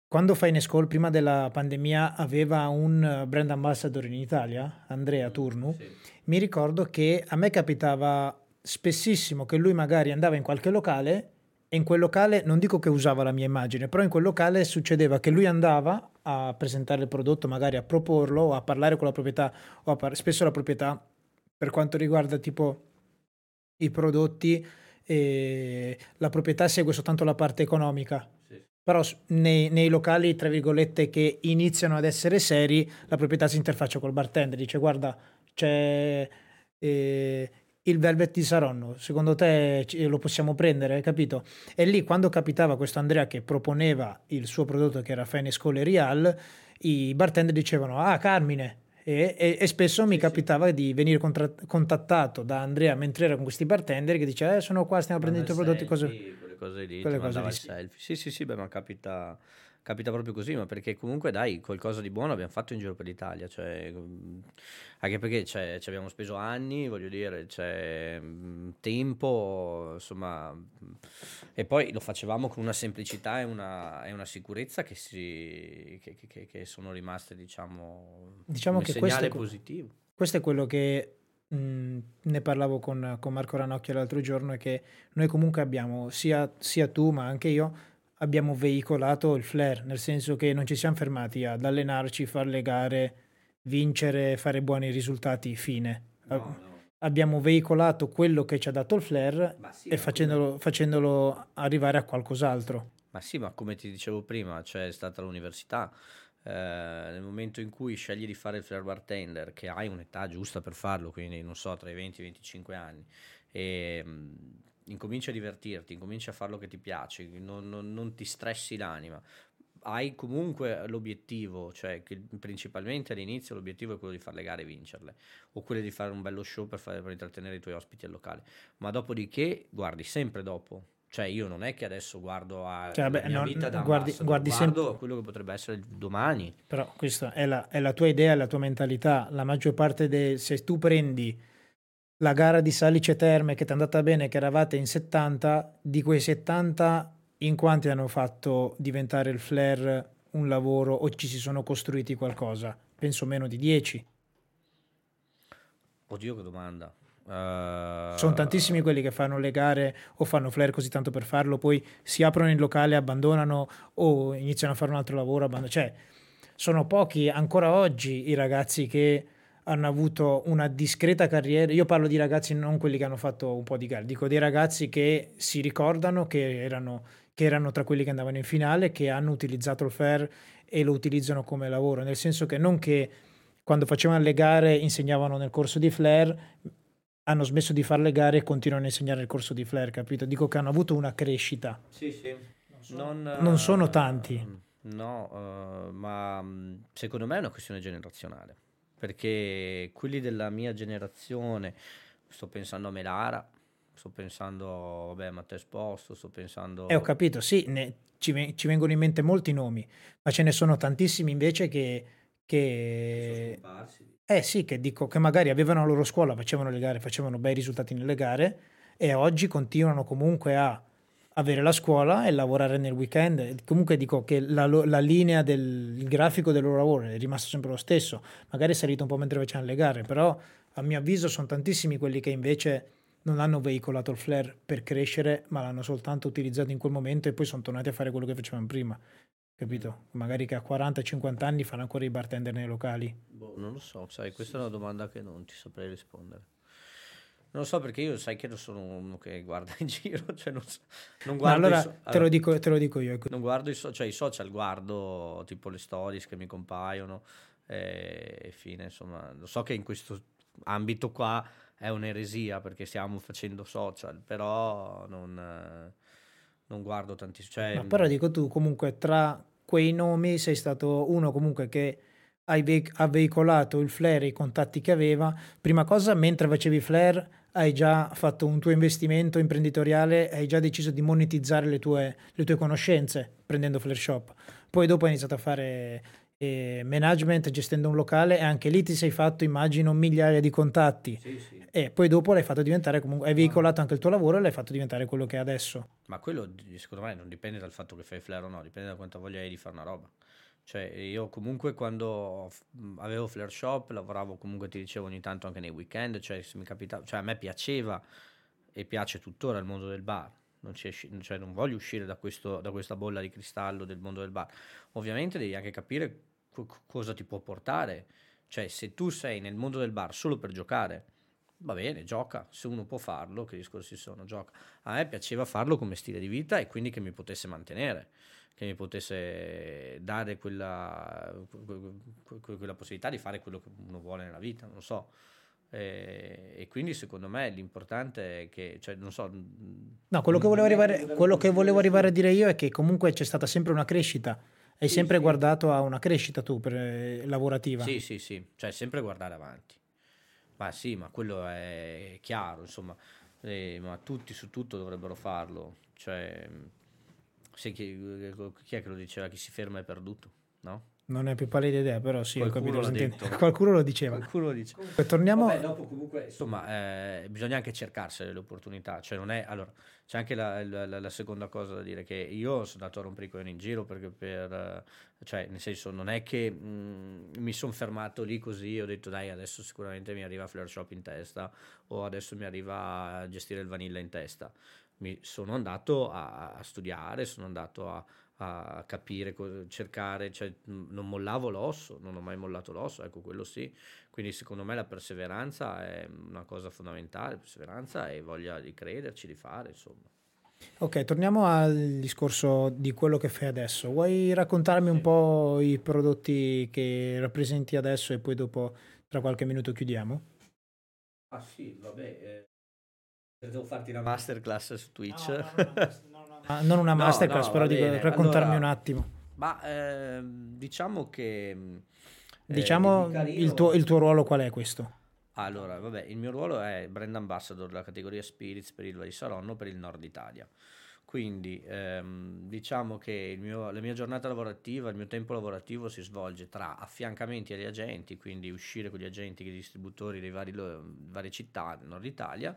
quando Fine School prima della pandemia aveva un brand ambassador in Italia, Andrea Turnu, sì. mi ricordo che a me capitava spessissimo che lui magari andava in qualche locale e in quel locale, non dico che usava la mia immagine, però in quel locale succedeva che lui andava a presentare il prodotto, magari a proporlo, o a parlare con la proprietà, o par- spesso la proprietà, per quanto riguarda tipo i prodotti, eh, la proprietà segue soltanto la parte economica. Sì. Però nei, nei, locali, tra virgolette, che iniziano ad essere seri, la proprietà si interfaccia col bartender, dice guarda, c'è... Eh, il Velvet di Saronno, secondo te lo possiamo prendere, capito? E lì quando capitava questo Andrea che proponeva il suo prodotto che era Fine School Real, i bartender dicevano ah Carmine, e, e, e, spesso sì, mi capitava sì. di venire contra- contattato da Andrea mentre era con questi bartender che dice eh, sono qua, stiamo prendendo i prodotti cose... quelle cose lì quelle cose lì, sì. selfie sì sì sì beh ma capita capita proprio così, ma perché comunque dai, qualcosa di buono abbiamo fatto in giro per l'Italia, cioè, mm, anche perché cioè, ci abbiamo speso anni, voglio dire, c'è mm, tempo, insomma, mm, e poi lo facevamo con una semplicità e una, e una sicurezza che, si, che, che, che, sono rimaste, diciamo, diciamo un che segnale questo, positivo. Questo è quello che ne parlavo con, con Marco Ranocchio l'altro giorno, è che noi comunque abbiamo, sia, sia tu ma anche io, abbiamo veicolato il flair, nel senso che non ci siamo fermati ad allenarci, fare le gare, vincere, fare buoni risultati, fine. No, no. Abbiamo veicolato quello che ci ha dato il flair sì, e facendolo, facendolo, arrivare a qualcos'altro. Ma sì, ma come ti dicevo prima, c'è stata l'università. Eh, nel momento in cui scegli di fare il flair bartender, che hai un'età giusta per farlo, quindi non so, tra i 20 e i 25 anni, e incominci a divertirti, incominci a fare lo che ti piace, non, non, non ti stressi l'anima. Hai comunque l'obiettivo, cioè che principalmente all'inizio l'obiettivo è quello di fare le gare e vincerle, o quello di fare un bello show per, fare, per intrattenere i tuoi ospiti al locale. Ma dopodiché guardi sempre dopo, cioè io non è che adesso guardo a cioè, mia no, vita da guardi, guardi guardo sempre... quello che potrebbe essere il domani. Però questa è la, è la tua idea, è la tua mentalità. La maggior parte del... se tu prendi la gara di Salice Terme che ti è andata bene, che eravate in 70, di quei 70 in quanti hanno fatto diventare il flare un lavoro o ci si sono costruiti qualcosa? Penso meno di 10. Oddio che domanda. Uh... Sono tantissimi quelli che fanno le gare o fanno flare così tanto per farlo, poi si aprono in locale, abbandonano o iniziano a fare un altro lavoro. Abbandon- cioè, sono pochi ancora oggi i ragazzi che hanno avuto una discreta carriera. Io parlo di ragazzi, non quelli che hanno fatto un po' di gare, dico dei ragazzi che si ricordano che erano, che erano tra quelli che andavano in finale, che hanno utilizzato il FAIR e lo utilizzano come lavoro, nel senso che non che quando facevano le gare insegnavano nel corso di Flair, hanno smesso di fare le gare e continuano a insegnare il corso di Flair, capito? Dico che hanno avuto una crescita. Sì, sì. Non, non sono tanti. No, uh, ma mm, secondo me è una questione generazionale perché quelli della mia generazione, sto pensando a Melara, sto pensando, vabbè, Matteo Esposto, sto pensando... Eh, ho capito, sì, ne, ci, ci, vengono in mente molti nomi, ma ce ne sono tantissimi invece che... che... Eh sì, che dico che magari avevano la loro scuola, facevano le gare, facevano bei risultati nelle gare e oggi continuano comunque a avere la scuola e lavorare nel weekend. Comunque dico che la, la linea del grafico del loro lavoro è rimasto sempre lo stesso, magari è salito un po' mentre facevano le gare, però a mio avviso sono tantissimi quelli che invece non hanno veicolato il flare per crescere, ma l'hanno soltanto utilizzato in quel momento e poi sono tornati a fare quello che facevano prima. Capito? Magari che a 40-50 anni fanno ancora i bartender nei locali. Boh, non lo so, sai, questa è una domanda che non ti saprei rispondere. Non lo so perché io sai che non sono uno che guarda *laughs* in giro, cioè non, so, non guardo allora, so- te, lo dico, te, lo dico, io. Non guardo i, so- cioè, i social, guardo tipo le stories che mi compaiono eh, e fine, insomma, lo so che in questo ambito qua è un'eresia perché stiamo facendo social, però non, non guardo tantissimo. Cioè, però dico tu comunque tra quei nomi sei stato uno comunque che ha veicolato il flare e i contatti che aveva. Prima cosa, mentre facevi flare hai già fatto un tuo investimento imprenditoriale, hai già deciso di monetizzare le tue, le tue conoscenze prendendo Flare Shop. Poi dopo hai iniziato a fare eh, management gestendo un locale e anche lì ti sei fatto, immagino, migliaia di contatti. Sì, sì. E poi dopo l'hai fatto diventare comunque, hai veicolato anche il tuo lavoro e l'hai fatto diventare quello che è adesso. Ma quello secondo me non dipende dal fatto che fai flare o no, dipende da quanta voglia hai di fare una roba. Cioè, io comunque quando avevo Flare Shop lavoravo comunque, ti dicevo, ogni tanto anche nei weekend, cioè, capitava, cioè a me piaceva e piace tuttora il mondo del bar. Non, cioè, non voglio uscire da, questo, da, questa bolla di cristallo del mondo del bar. Ovviamente devi anche capire co- cosa ti può portare. Cioè, se tu sei nel mondo del bar solo per giocare, va bene, gioca. Se uno può farlo, che discorsi sono, gioca. A me piaceva farlo come stile di vita e quindi che mi potesse mantenere che mi potesse dare quella, quella possibilità di fare quello che uno vuole nella vita, non so. E, e, quindi secondo me l'importante è che, cioè, non so... No, quello che volevo arrivare, quello che volevo arrivare a dire io è che comunque c'è stata sempre una crescita. Hai sì, sempre sì. guardato a una crescita tu per, eh, lavorativa. Sì, sì, sì, cioè sempre guardare avanti. Ma sì, ma quello è chiaro, insomma, eh, ma tutti su tutto dovrebbero farlo. Cioè, sì, chi, chi, è che lo diceva? Chi si ferma è perduto, no? Non è più pallida idea, però sì, Qualcuno ho capito. *laughs* Qualcuno lo diceva. Qualcuno lo dice. Comunque, torniamo... Vabbè, dopo comunque, insomma, eh, bisogna anche cercarsene le opportunità. Cioè, non è... Allora, c'è anche la, la, la, seconda cosa da dire, che io sono andato a rompere i coglioni in giro perché per... Cioè, nel senso, non è che mh, mm, mi sono fermato lì così ho detto, dai, adesso sicuramente mi arriva Flare Shop in testa o adesso mi arriva a gestire il vanilla in testa mi sono andato a, a studiare, sono andato a, a capire, cercare, cioè non mollavo l'osso, non ho mai mollato l'osso, ecco quello sì. Quindi secondo me la perseveranza è una cosa fondamentale, perseveranza e voglia di crederci, di fare, insomma. Ok, torniamo al discorso di quello che fai adesso. Vuoi raccontarmi sì. un po' i prodotti che rappresenti adesso e poi dopo tra qualche minuto chiudiamo? Ah sì, vabbè, eh, Devo farti una masterclass su Twitch. No, no, no, ah, non una masterclass, però dico, raccontarmi allora, un attimo. Ma eh, diciamo che... Eh, diciamo il, tuo, il tuo ruolo qual è questo? Allora, vabbè, il mio ruolo è brand ambassador della categoria Spirits per il Val di Saronno per il nord Italia. Quindi ehm, diciamo che mio, la mia giornata lavorativa, il mio tempo lavorativo si svolge tra affiancamenti agli agenti, quindi uscire con gli agenti, i distributori delle varie città del nord Italia,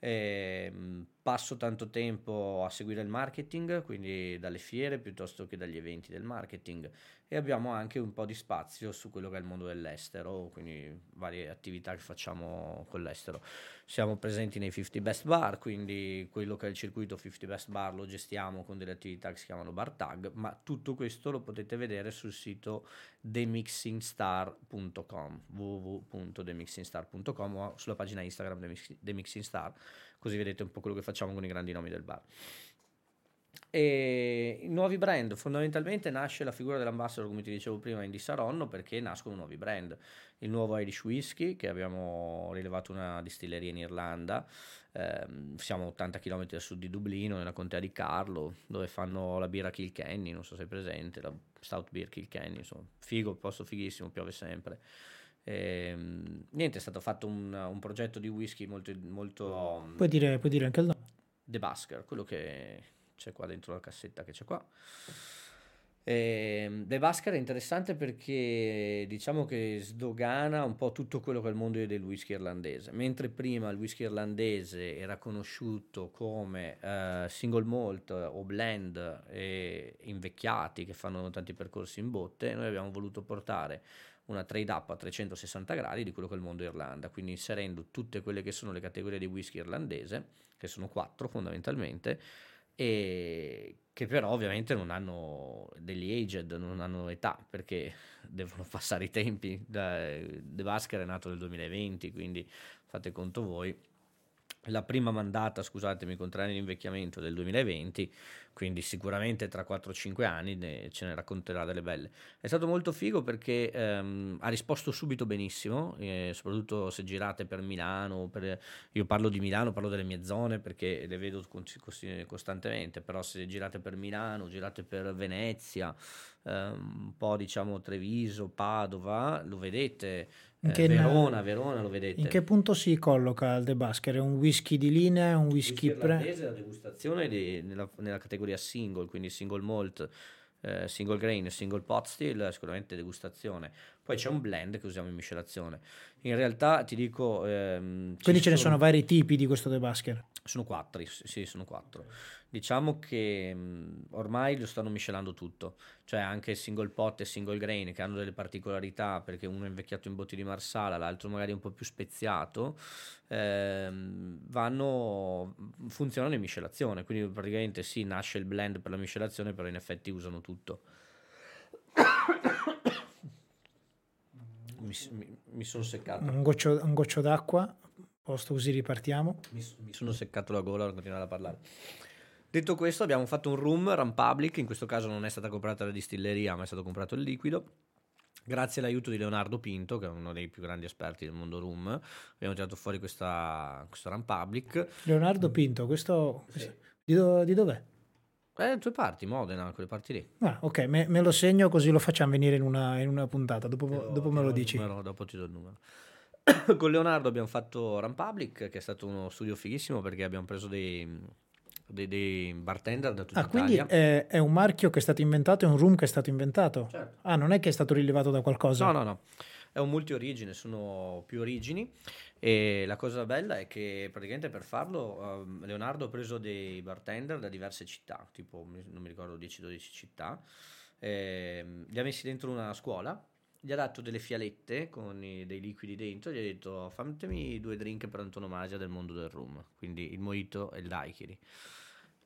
e, ehm, passo tanto tempo a seguire il marketing, quindi dalle fiere piuttosto che dagli eventi del marketing e abbiamo anche un po' di spazio su quello che è il mondo dell'estero, quindi varie attività che facciamo con l'estero. Siamo presenti nei 50 Best Bar, quindi quello che è il circuito 50 Best Bar lo gestiamo con delle attività che si chiamano Bar Tag, ma tutto questo lo potete vedere sul sito themixingstar.com www.themixingstar.com o sulla pagina Instagram The Mixing Star, così vedete un po' quello che facciamo con i grandi nomi del bar. E i nuovi brand, fondamentalmente nasce la figura dell'ambassador, come ti dicevo prima, in Saronno, perché nascono nuovi brand. Il nuovo Irish Whisky, che abbiamo rilevato una distilleria in Irlanda, ehm, siamo 80 km a sud di Dublino, nella contea di Carlo, dove fanno la birra Kilkenny, non so se è presente, la Stout Beer Kilkenny, insomma, figo, posto fighissimo, piove sempre. E, niente, è stato fatto un, un progetto di whisky molto... molto puoi, dire, puoi dire anche il nome? The Basker, quello che c'è qua dentro la cassetta che c'è qua. E The Basker è interessante perché diciamo che sdogana un po' tutto quello che è il mondo del whisky irlandese. Mentre prima il whisky irlandese era conosciuto come uh, single malt o blend e invecchiati che fanno tanti percorsi in botte, noi abbiamo voluto portare una trade up a 360 gradi di quello che è il mondo Irlanda, quindi inserendo tutte quelle che sono le categorie di whisky irlandese, che sono quattro fondamentalmente, e che però ovviamente non hanno degli aged, non hanno età perché *laughs* devono passare i tempi. The Basker è nato nel 2020, quindi fate conto voi la prima mandata, scusatemi, con tre anni di invecchiamento del 2020, quindi sicuramente tra 4-5 anni ne, ce ne racconterà delle belle. È stato molto figo perché ehm, ha risposto subito benissimo, eh, soprattutto se girate per Milano, per, io parlo di Milano, parlo delle mie zone perché le vedo costantemente, però se girate per Milano, girate per Venezia, ehm, un po' diciamo Treviso, Padova, lo vedete eh, Verona, Verona lo vedete. In che punto si colloca il The Basker? È un whisky di linea? un whisky, whisky pre? la degustazione di, nella, nella, categoria single, quindi single malt, eh, single grain, single pot still, sicuramente degustazione. Poi c'è un blend che usiamo in miscelazione. In realtà ti dico... Ehm, quindi ce sono... ne sono vari tipi di questo The Basker? Sono quattro, sì, sono quattro. Diciamo che mh, ormai lo stanno miscelando tutto, cioè anche single pot e single grain che hanno delle particolarità perché uno è invecchiato in botti di marsala, l'altro magari un po' più speziato, ehm, vanno, funzionano in miscelazione, quindi praticamente sì, nasce il blend per la miscelazione, però in effetti usano tutto. Mi, mi, mi sono seccato. Un goccio, un goccio d'acqua, posto così ripartiamo. Mi, mi sono seccato la gola per continuare a parlare. Detto questo, abbiamo fatto un room Ram Public, in questo caso non è stata comprata la distilleria, ma è stato comprato il liquido. Grazie all'aiuto di Leonardo Pinto, che è uno dei più grandi esperti del mondo room, abbiamo tirato fuori questa, questo Ram Public. Leonardo Pinto, questo sì. di, do, di dov'è? Eh, tue parti, Modena, quelle parti lì. Ah, ok, me, me, lo segno così lo facciamo venire in una, in una puntata, dopo, lo, dopo me lo dici. Numero, dopo ti do il numero. *coughs* Con Leonardo abbiamo fatto Ram Public, che è stato uno studio fighissimo perché abbiamo preso dei dei, dei bartender da tutta ah, quindi è, è, un marchio che è stato inventato, è un room che è stato inventato? Certo. Ah, non è che è stato rilevato da qualcosa? No, no, no. È un multi-origine, sono più origini e la cosa bella è che praticamente per farlo um, Leonardo ha preso dei bartender da diverse città, tipo non mi ricordo 10-12 città, eh, li ha messi dentro una scuola gli ha dato delle fialette con i, dei liquidi dentro gli ha detto fatemi due drink per antonomasia del mondo del rum, quindi il mojito e il daiquiri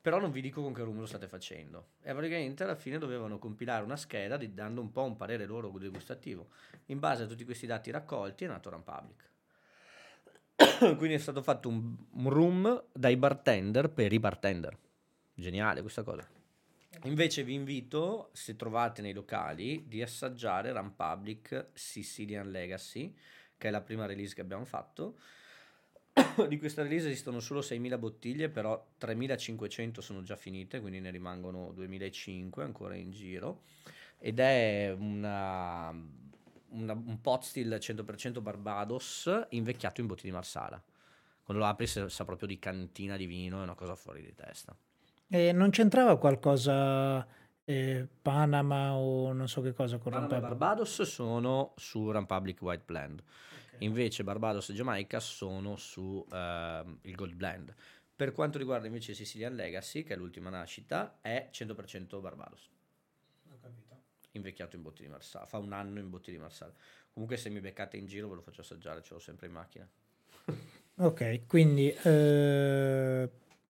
però non vi dico con che rum lo state facendo. E praticamente alla fine dovevano compilare una scheda dando un po' un parere loro degustativo. In base a tutti questi dati raccolti è nato Ram Public. *coughs* Quindi è stato fatto un, room dai bartender per i bartender. Geniale questa cosa. Invece vi invito, se trovate nei locali, di assaggiare Ram Public Sicilian Legacy, che è la prima release che abbiamo fatto *coughs* di questa release esistono solo 6.000 bottiglie, però 3.500 sono già finite, quindi ne rimangono 2.500 ancora in giro. Ed è una, una, un pot still 100% Barbados invecchiato in botti di Marsala. Quando lo apri sa proprio di cantina di vino, è una cosa fuori di testa. E non c'entrava qualcosa eh, Panama o non so che cosa con Panama Ram e Barbados sono su Ram Public White Blend. Invece Barbados e Giamaica sono su uh, il Gold Blend. Per quanto riguarda invece Sicilian Legacy, che è l'ultima nascita, è 100% Barbados. Invecchiato in botti di Marsala, fa un anno in botti di Marsala. Comunque se mi beccate in giro ve lo faccio assaggiare, ce l'ho sempre in macchina. *laughs* ok, quindi... Eh,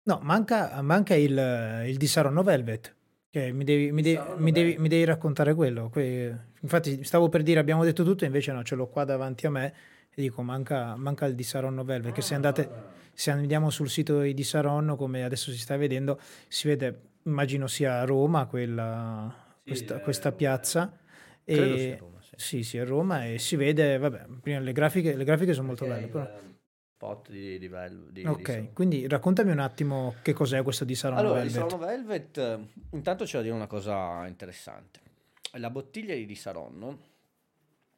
no, manca, manca il, il di Saronno Velvet. Che mi devi, mi, devi, mi, devi, mi devi, raccontare quello. Que- infatti, stavo per dire abbiamo detto tutto, invece no, ce l'ho qua davanti a me e dico manca, manca il di Saronno Velvet. Che se ah, andate, se andiamo sul sito di Saronno, come adesso si sta vedendo, si vede, immagino sia a Roma quella, questa, questa piazza. E, Roma, sì. sì, sì, a Roma e si vede, vabbè, prima le grafiche, le grafiche sono molto belle. Però pot di, di, di Ok, di quindi raccontami un attimo che cos'è questo di Saronno allora, Velvet. Allora, di Saronno Velvet, intanto c'è da dire una cosa interessante. La bottiglia di Saronno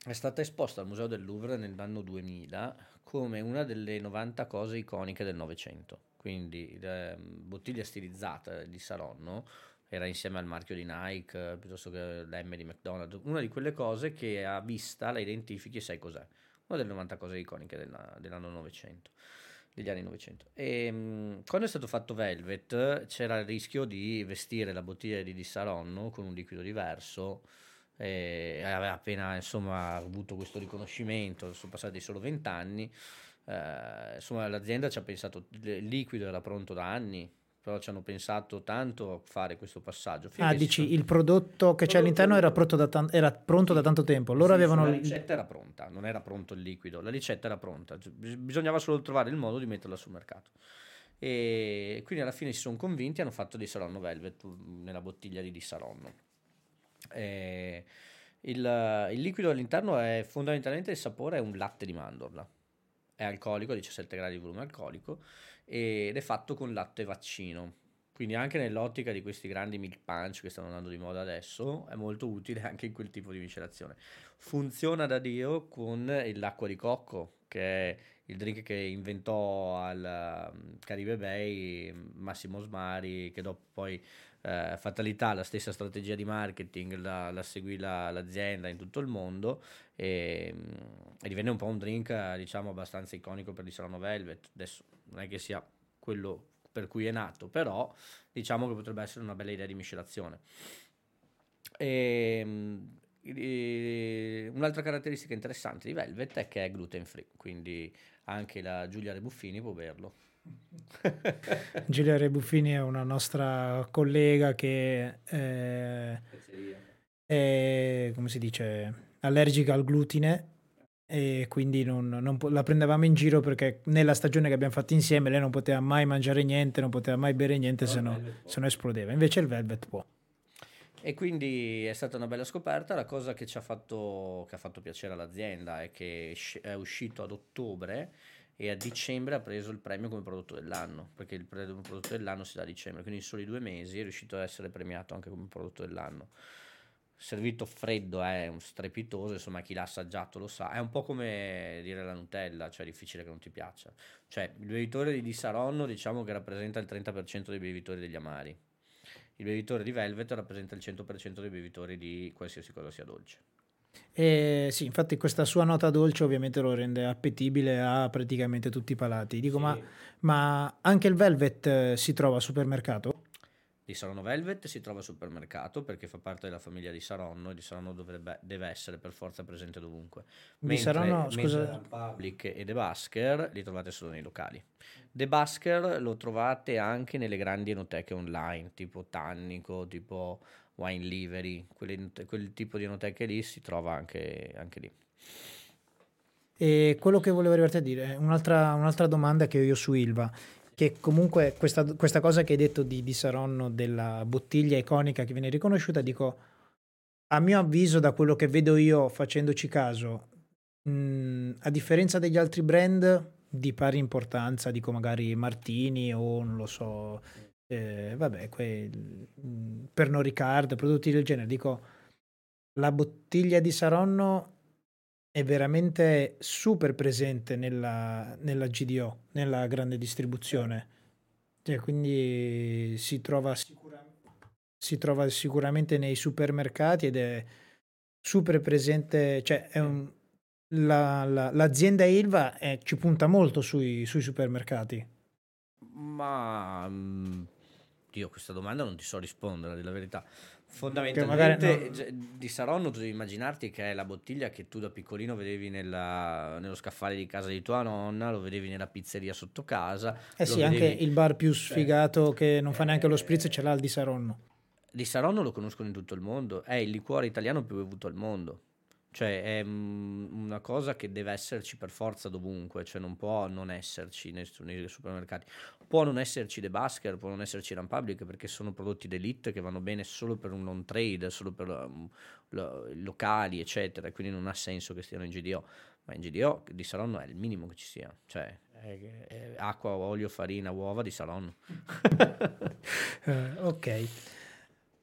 è stata esposta al Museo del Louvre nell'anno 2000 come una delle 90 cose iconiche del Novecento. Quindi eh, bottiglia stilizzata di Saronno era insieme al marchio di Nike piuttosto che l'M di McDonald's, una di quelle cose che a vista la identifichi e sai cos'è. Una delle 90 cose iconiche della, dell'anno 900 degli anni 900. E, mh, quando è stato fatto Velvet c'era il rischio di vestire la bottiglia di Saronno con un liquido diverso e aveva appena insomma, avuto questo riconoscimento, sono passati solo vent'anni, eh, insomma l'azienda ci ha pensato, il liquido era pronto da anni, però ci hanno pensato tanto a fare questo passaggio. Ah, dici sono... il prodotto che c'è all'interno era pronto da, tan- era pronto da tanto tempo, loro sì, avevano... La ricetta era pronta, non era pronto il liquido, la ricetta era pronta, bisognava solo trovare il modo di metterla sul mercato. E quindi alla fine si sono convinti e hanno fatto di Saronno Velvet nella bottiglia di Di Saronno. Eh, il, il, liquido all'interno è fondamentalmente il sapore è un latte di mandorla. È alcolico, 17 gradi di volume alcolico ed è fatto con latte vaccino. Quindi anche nell'ottica di questi grandi milk punch che stanno andando di moda adesso è molto utile anche in quel tipo di miscelazione. Funziona da Dio con l'acqua di cocco, che è il drink che inventò al um, Caribe Bay Massimo Smari, che dopo poi eh, fatalità, la stessa strategia di marketing la, la seguì la, l'azienda in tutto il mondo e, e, divenne un po' un drink diciamo abbastanza iconico per il Solano Velvet. Adesso non è che sia quello per cui è nato, però diciamo che potrebbe essere una bella idea di miscelazione. E, e, un'altra caratteristica interessante di Velvet è che è gluten free, quindi anche la Giulia Rebuffini può berlo. *laughs* Giulia Rebuffini è una nostra collega che è, è come si dice, allergica al glutine e quindi non, non, la prendevamo in giro perché nella stagione che abbiamo fatto insieme lei non poteva mai mangiare niente, non poteva mai bere niente se no, se no esplodeva. Invece il Velvet può. E quindi è stata una bella scoperta. La cosa che ci ha fatto, che ha fatto piacere all'azienda è che è uscito ad ottobre e a dicembre ha preso il premio come prodotto dell'anno, perché il prodotto dell'anno si dà a dicembre, quindi in soli due mesi è riuscito ad essere premiato anche come prodotto dell'anno. Servito freddo è un strepitoso, insomma chi l'ha assaggiato lo sa, è un po' come dire la Nutella, cioè è difficile che non ti piaccia. Cioè il bevitore di Saronno diciamo che rappresenta il 30% dei bevitori degli amari, il bevitore di Velvet rappresenta il 100% dei bevitori di qualsiasi cosa sia dolce. E sì, infatti questa sua nota dolce ovviamente lo rende appetibile a praticamente tutti i palati. Dico, sì. ma, ma, anche il Velvet eh, si trova al supermercato? Di Saronno Velvet si trova al supermercato perché fa parte della famiglia di Saronno e di Saronno dovrebbe, deve essere per forza presente dovunque. Di Saronno, scusa... Public e The Basker li trovate solo nei locali. The Basker lo trovate anche nelle grandi enoteche online, tipo Tannico, tipo wine livery, quelle, quel tipo di enoteche lì si trova anche, anche lì. E quello che volevo arrivare a dire, un'altra, un'altra domanda che ho io su Ilva, che comunque questa, questa cosa che hai detto di, di Saronno della bottiglia iconica che viene riconosciuta, dico, a mio avviso, da quello che vedo io facendoci caso, mh, a differenza degli altri brand di pari importanza, dico magari Martini o non lo so, eh, vabbè, quei, mm, Pernod Ricard, prodotti del genere, dico, la bottiglia di Saronno è veramente super presente nella, nella GDO, nella grande distribuzione. Cioè, quindi si trova, si trova sicuramente nei supermercati ed è super presente, cioè un, la, la, l'azienda Ilva è, ci punta molto sui, sui supermercati. Ma mm, io questa domanda non ti so rispondere, la verità. Fondamentalmente non... di Saronno tu devi immaginarti che è la bottiglia che tu da piccolino vedevi nella, nello scaffale di casa di tua nonna, lo vedevi nella pizzeria sotto casa. Eh sì, vedevi... anche il bar più sfigato che non fa neanche lo spritz ce l'ha il di Saronno. Di Saronno lo conoscono in tutto il mondo, è il liquore italiano più bevuto al mondo. Cioè è una cosa che deve esserci per forza dovunque, cioè non può non esserci nei, nei supermercati. Può non esserci The Basker, può non esserci Run Public perché sono prodotti d'elite che vanno bene solo per un non trade, solo per um, lo, locali, eccetera, quindi non ha senso che stiano in GDO. Ma in GDO di Saronno è il minimo che ci sia, cioè è, è acqua, olio, farina, uova di Saronno. uh, *laughs* ok.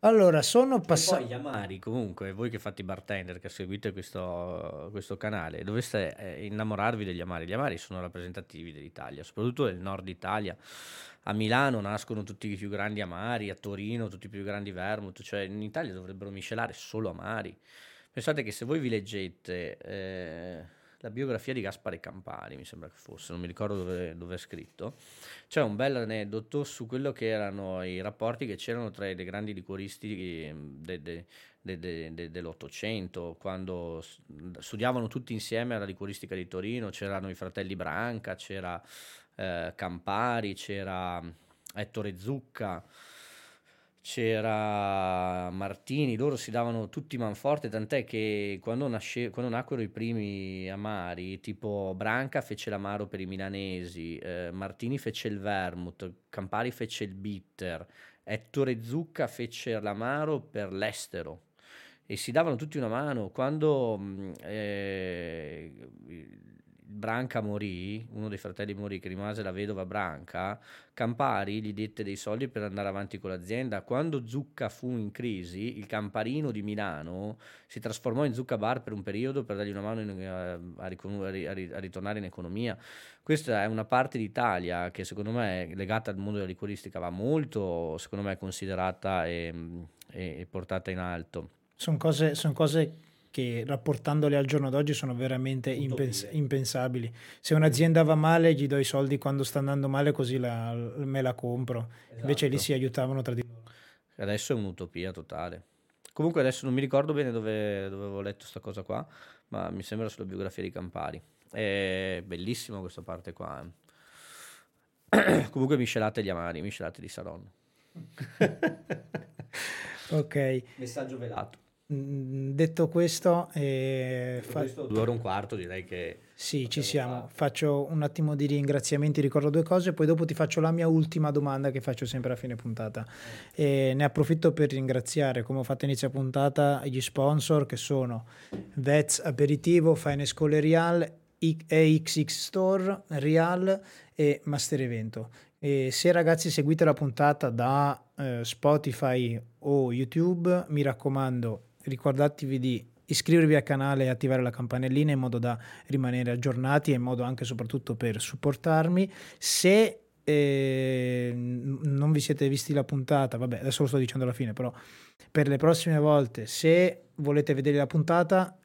Allora, sono E poi gli amari, comunque, voi che fate i bartender, che seguite questo, questo canale, dovreste eh, innamorarvi degli amari. Gli amari sono rappresentativi dell'Italia, soprattutto del nord Italia. A Milano nascono tutti i più grandi amari, a Torino tutti i più grandi vermouth, cioè in Italia dovrebbero miscelare solo amari. Pensate che se voi vi leggete eh, la biografia di Gaspare Campari, mi sembra che fosse, non mi ricordo dove, dove è scritto, c'è un bel aneddoto su quello che erano i rapporti che c'erano tra i grandi liquoristi ehm, de- de- de- de- de- dell'Ottocento, quando studiavano tutti insieme alla liquoristica di Torino, c'erano i fratelli Branca, c'era eh, Campari, c'era Ettore Zucca, c'era Martini, loro si davano tutti manforte, tant'è che quando, nasce- quando nacquero i primi amari, tipo Branca fece l'amaro per i milanesi, eh, Martini fece il vermouth, Campari fece il bitter, Ettore Zucca fece l'amaro per l'estero e si davano tutti una mano. Quando mh, eh, Branca morì, uno dei fratelli morì, che rimase la vedova Branca, Campari gli dette dei soldi per andare avanti con l'azienda. Quando Zucca fu in crisi, il Camparino di Milano si trasformò in Zucca Bar per un periodo per dargli una mano in- a, a a a ri- a ritornare in economia. Questa è una parte d'Italia che secondo me legata al mondo della liquoristica, va molto, secondo me, considerata e, e- e portata in alto. Sono cose, son cose che rapportandole al giorno d'oggi sono veramente impens- impensabili. Se un'azienda va male, gli do i soldi quando sta andando male, così la- me la compro. Invece lì Esatto. si aiutavano tra di loro. Adesso è un'utopia totale. Comunque adesso non mi ricordo bene dove, dove avevo letto questa cosa qua, ma mi sembra sulla biografia di Campari. È bellissima questa parte qua. eh. *clears throat* Comunque miscelate gli amari, miscelate di Saronno. *laughs* Ok, Messaggio velato. Detto questo, eh, fa- Questo due ore e un quarto direi che... sì, ci siamo. fare. Faccio un attimo di ringraziamenti, ricordo due cose, poi dopo ti faccio la mia ultima domanda che faccio sempre a fine puntata. E ne approfitto per ringraziare, come ho fatto inizio puntata, gli sponsor che sono Vets Aperitivo, Fine Real, AXX Store, Real e Master Evento. E se ragazzi seguite la puntata da eh, Spotify o YouTube, mi raccomando, ricordatevi di iscrivervi al canale e attivare la campanellina in modo da rimanere aggiornati e in modo anche e soprattutto per supportarmi. Se eh, non vi siete visti la puntata, vabbè, adesso lo sto dicendo alla fine, però per le prossime volte, se volete vedere la puntata,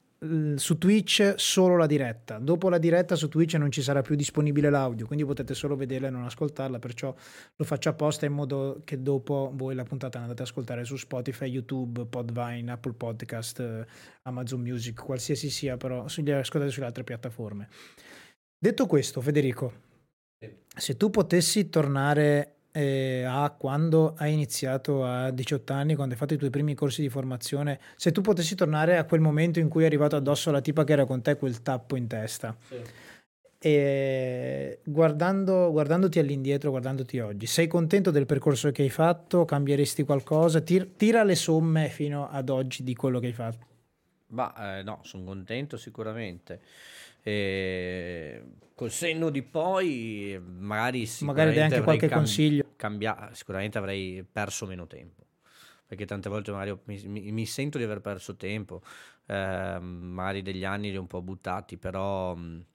su Twitch solo la diretta. Dopo la diretta su Twitch non ci sarà più disponibile l'audio, quindi potete solo vederla e non ascoltarla, perciò lo faccio apposta in modo che dopo voi la puntata la andate ad ascoltare su Spotify, YouTube, Podvine, Apple Podcast, eh, Amazon Music, qualsiasi sia, però ascoltate sulle altre piattaforme. Detto questo, Federico, se tu potessi tornare eh, a quando hai iniziato a 18 anni, quando hai fatto i tuoi primi corsi di formazione, se tu potessi tornare a quel momento in cui è arrivato addosso la tipa che era con te quel tappo in testa, e guardando, guardandoti all'indietro, guardandoti oggi, sei contento del percorso che hai fatto? Cambieresti qualcosa? Tir- tira le somme fino ad oggi di quello che hai fatto. Ma eh, no, sono contento sicuramente. E col senno di poi, magari Magari dai anche qualche cam- consiglio. cambia- sicuramente avrei perso meno tempo. Perché tante volte magari mi, mi- mi sento di aver perso tempo, eh, magari degli anni li ho un po' buttati, però mh,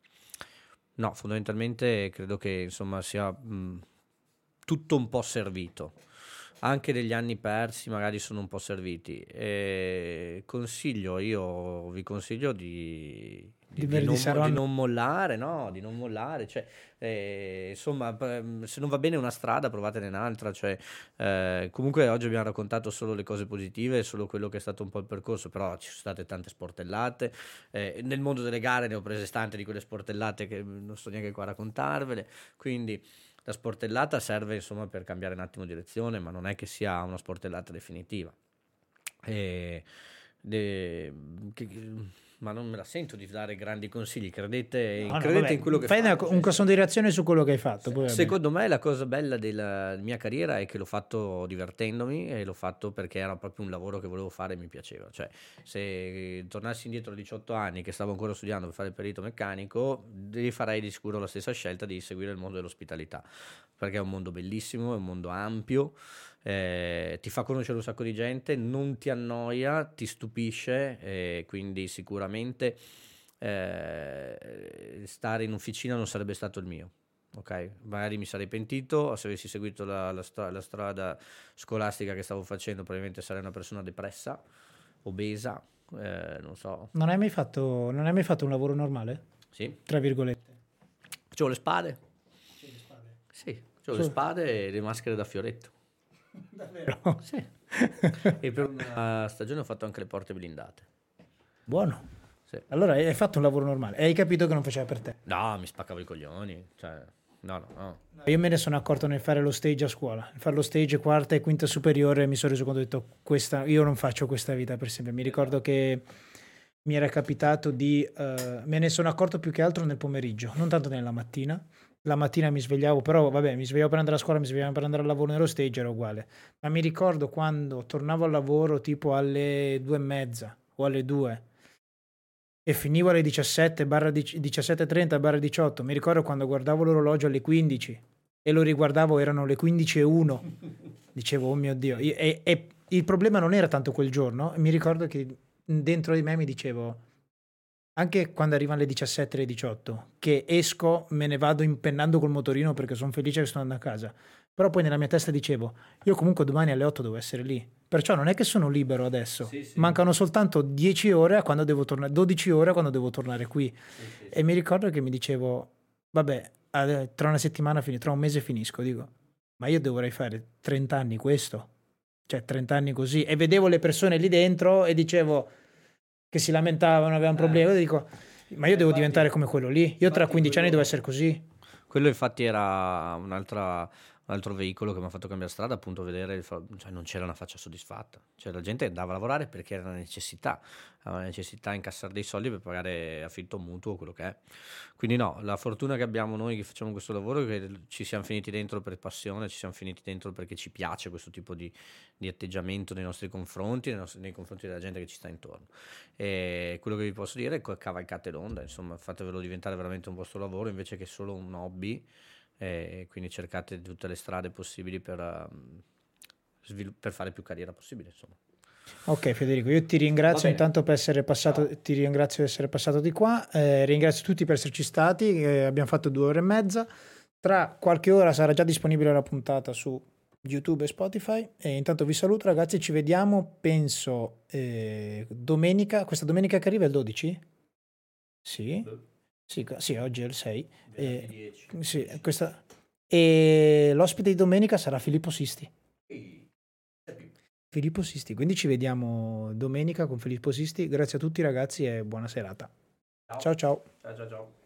no, fondamentalmente credo che insomma sia mh, tutto un po' servito. Anche degli anni persi magari sono un po' serviti. E consiglio, io vi consiglio di, Di di, non, di non mollare, no, di non mollare. Cioè, eh, insomma, p- se non va bene una strada, provatene un'altra. Cioè, eh, comunque oggi abbiamo raccontato solo le cose positive, solo quello che è stato un po' il percorso, però ci sono state tante sportellate. Eh, nel mondo delle gare ne ho prese tante di quelle sportellate che non sto neanche qua a raccontarvele. Quindi la sportellata serve insomma per cambiare un attimo direzione, ma non è che sia una sportellata definitiva. E, de- che- ma non me la sento di dare grandi consigli, credete, No, no, credete vabbè, in quello che fai una- faccio. un corso di reazione su quello che hai fatto. bene. Secondo me la cosa bella della mia carriera è che l'ho fatto divertendomi e l'ho fatto perché era proprio un lavoro che volevo fare e mi piaceva. Cioè, se tornassi indietro a 18 anni, che stavo ancora studiando per fare il perito meccanico, farei di sicuro la stessa scelta di seguire il mondo dell'ospitalità, perché è un mondo bellissimo, è un mondo ampio, eh, ti fa conoscere un sacco di gente, non ti annoia, ti stupisce, eh, quindi sicuramente eh, stare in officina non sarebbe stato il mio. Ok, magari mi sarei pentito, se avessi seguito la, la, stra- la strada scolastica che stavo facendo, probabilmente sarei una persona depressa, obesa, eh, non so. Non hai mai fatto, non hai mai fatto un lavoro normale? Sì. Tra virgolette. Facevo le spade. Sì, le spade. Sì, facevo le spade e le maschere da fioretto. *laughs* Davvero? Sì. *laughs* e per una stagione ho fatto anche le porte blindate. Buono. Sì. Allora hai fatto un lavoro normale e hai capito che non faceva per te. No, mi spaccavo i coglioni. Cioè, no, no, no. Io me ne sono accorto nel fare lo stage a scuola. Nel fare lo stage quarta e quinta superiore mi sono reso conto, ho detto, questa, io non faccio questa vita per sempre. Mi ricordo che mi era capitato di... Uh, me ne sono accorto più che altro nel pomeriggio, non tanto nella mattina. La mattina mi svegliavo, però vabbè, mi svegliavo per andare a scuola, mi svegliavo per andare al lavoro nello stage, era uguale. Ma mi ricordo quando tornavo al lavoro tipo alle due e mezza o alle due e finivo alle 17 barra 17.30 barra 18. Mi ricordo quando guardavo l'orologio alle 15 e lo riguardavo, erano le 15 e 1. Dicevo, oh mio Dio. E, e il problema non era tanto quel giorno. Mi ricordo che dentro di me mi dicevo, anche quando arrivano le 17 e le 18, che esco, me ne vado impennando col motorino perché sono felice che sto andando a casa. Però poi nella mia testa dicevo, io comunque domani alle 8 devo essere lì. Perciò non è che sono libero adesso. Sì, sì. Mancano soltanto 10 ore a quando devo tornare, 12 ore a quando devo tornare qui. Sì, e mi ricordo che mi dicevo, vabbè, tra una settimana, finisco, tra un mese finisco. Dico, ma io dovrei fare 30 anni questo cioè 30 anni così, e vedevo le persone lì dentro e dicevo che si lamentavano, avevano problemi, eh. io dico, ma io devo diventare come quello lì, io tra 15 anni devo essere così. Quello infatti era un'altra altro veicolo che mi ha fatto cambiare strada, appunto vedere, cioè non c'era una faccia soddisfatta, cioè la gente andava a lavorare perché era una necessità, aveva la necessità di incassare dei soldi per pagare affitto mutuo, quello che è. Quindi no, la fortuna che abbiamo noi che facciamo questo lavoro è che ci siamo finiti dentro per passione, ci siamo finiti dentro perché ci piace questo tipo di, di atteggiamento nei nostri confronti, nei, nostri, nei, confronti della gente che ci sta intorno. E quello che vi posso dire è cavalcate l'onda, insomma, fatevelo diventare veramente un vostro lavoro invece che solo un hobby e quindi cercate tutte le strade possibili per, uh, svilupp- per fare più carriera possibile. Insomma. Ok Federico, io ti ringrazio intanto per essere passato, ti ringrazio di essere passato di qua, eh, ringrazio tutti per esserci stati, eh, abbiamo fatto due ore e mezza, tra qualche ora sarà già disponibile la puntata su YouTube e Spotify e intanto vi saluto ragazzi, ci vediamo penso eh, domenica, questa domenica che arriva è il 12? Sì. Sì, sì, oggi è il 6. E, sì, questa, e l'ospite di domenica sarà Filippo Sisti. Filippo Sisti, quindi ci vediamo domenica con Filippo Sisti. Grazie a tutti ragazzi e buona serata. Ciao ciao. ciao, ciao. ciao, ciao.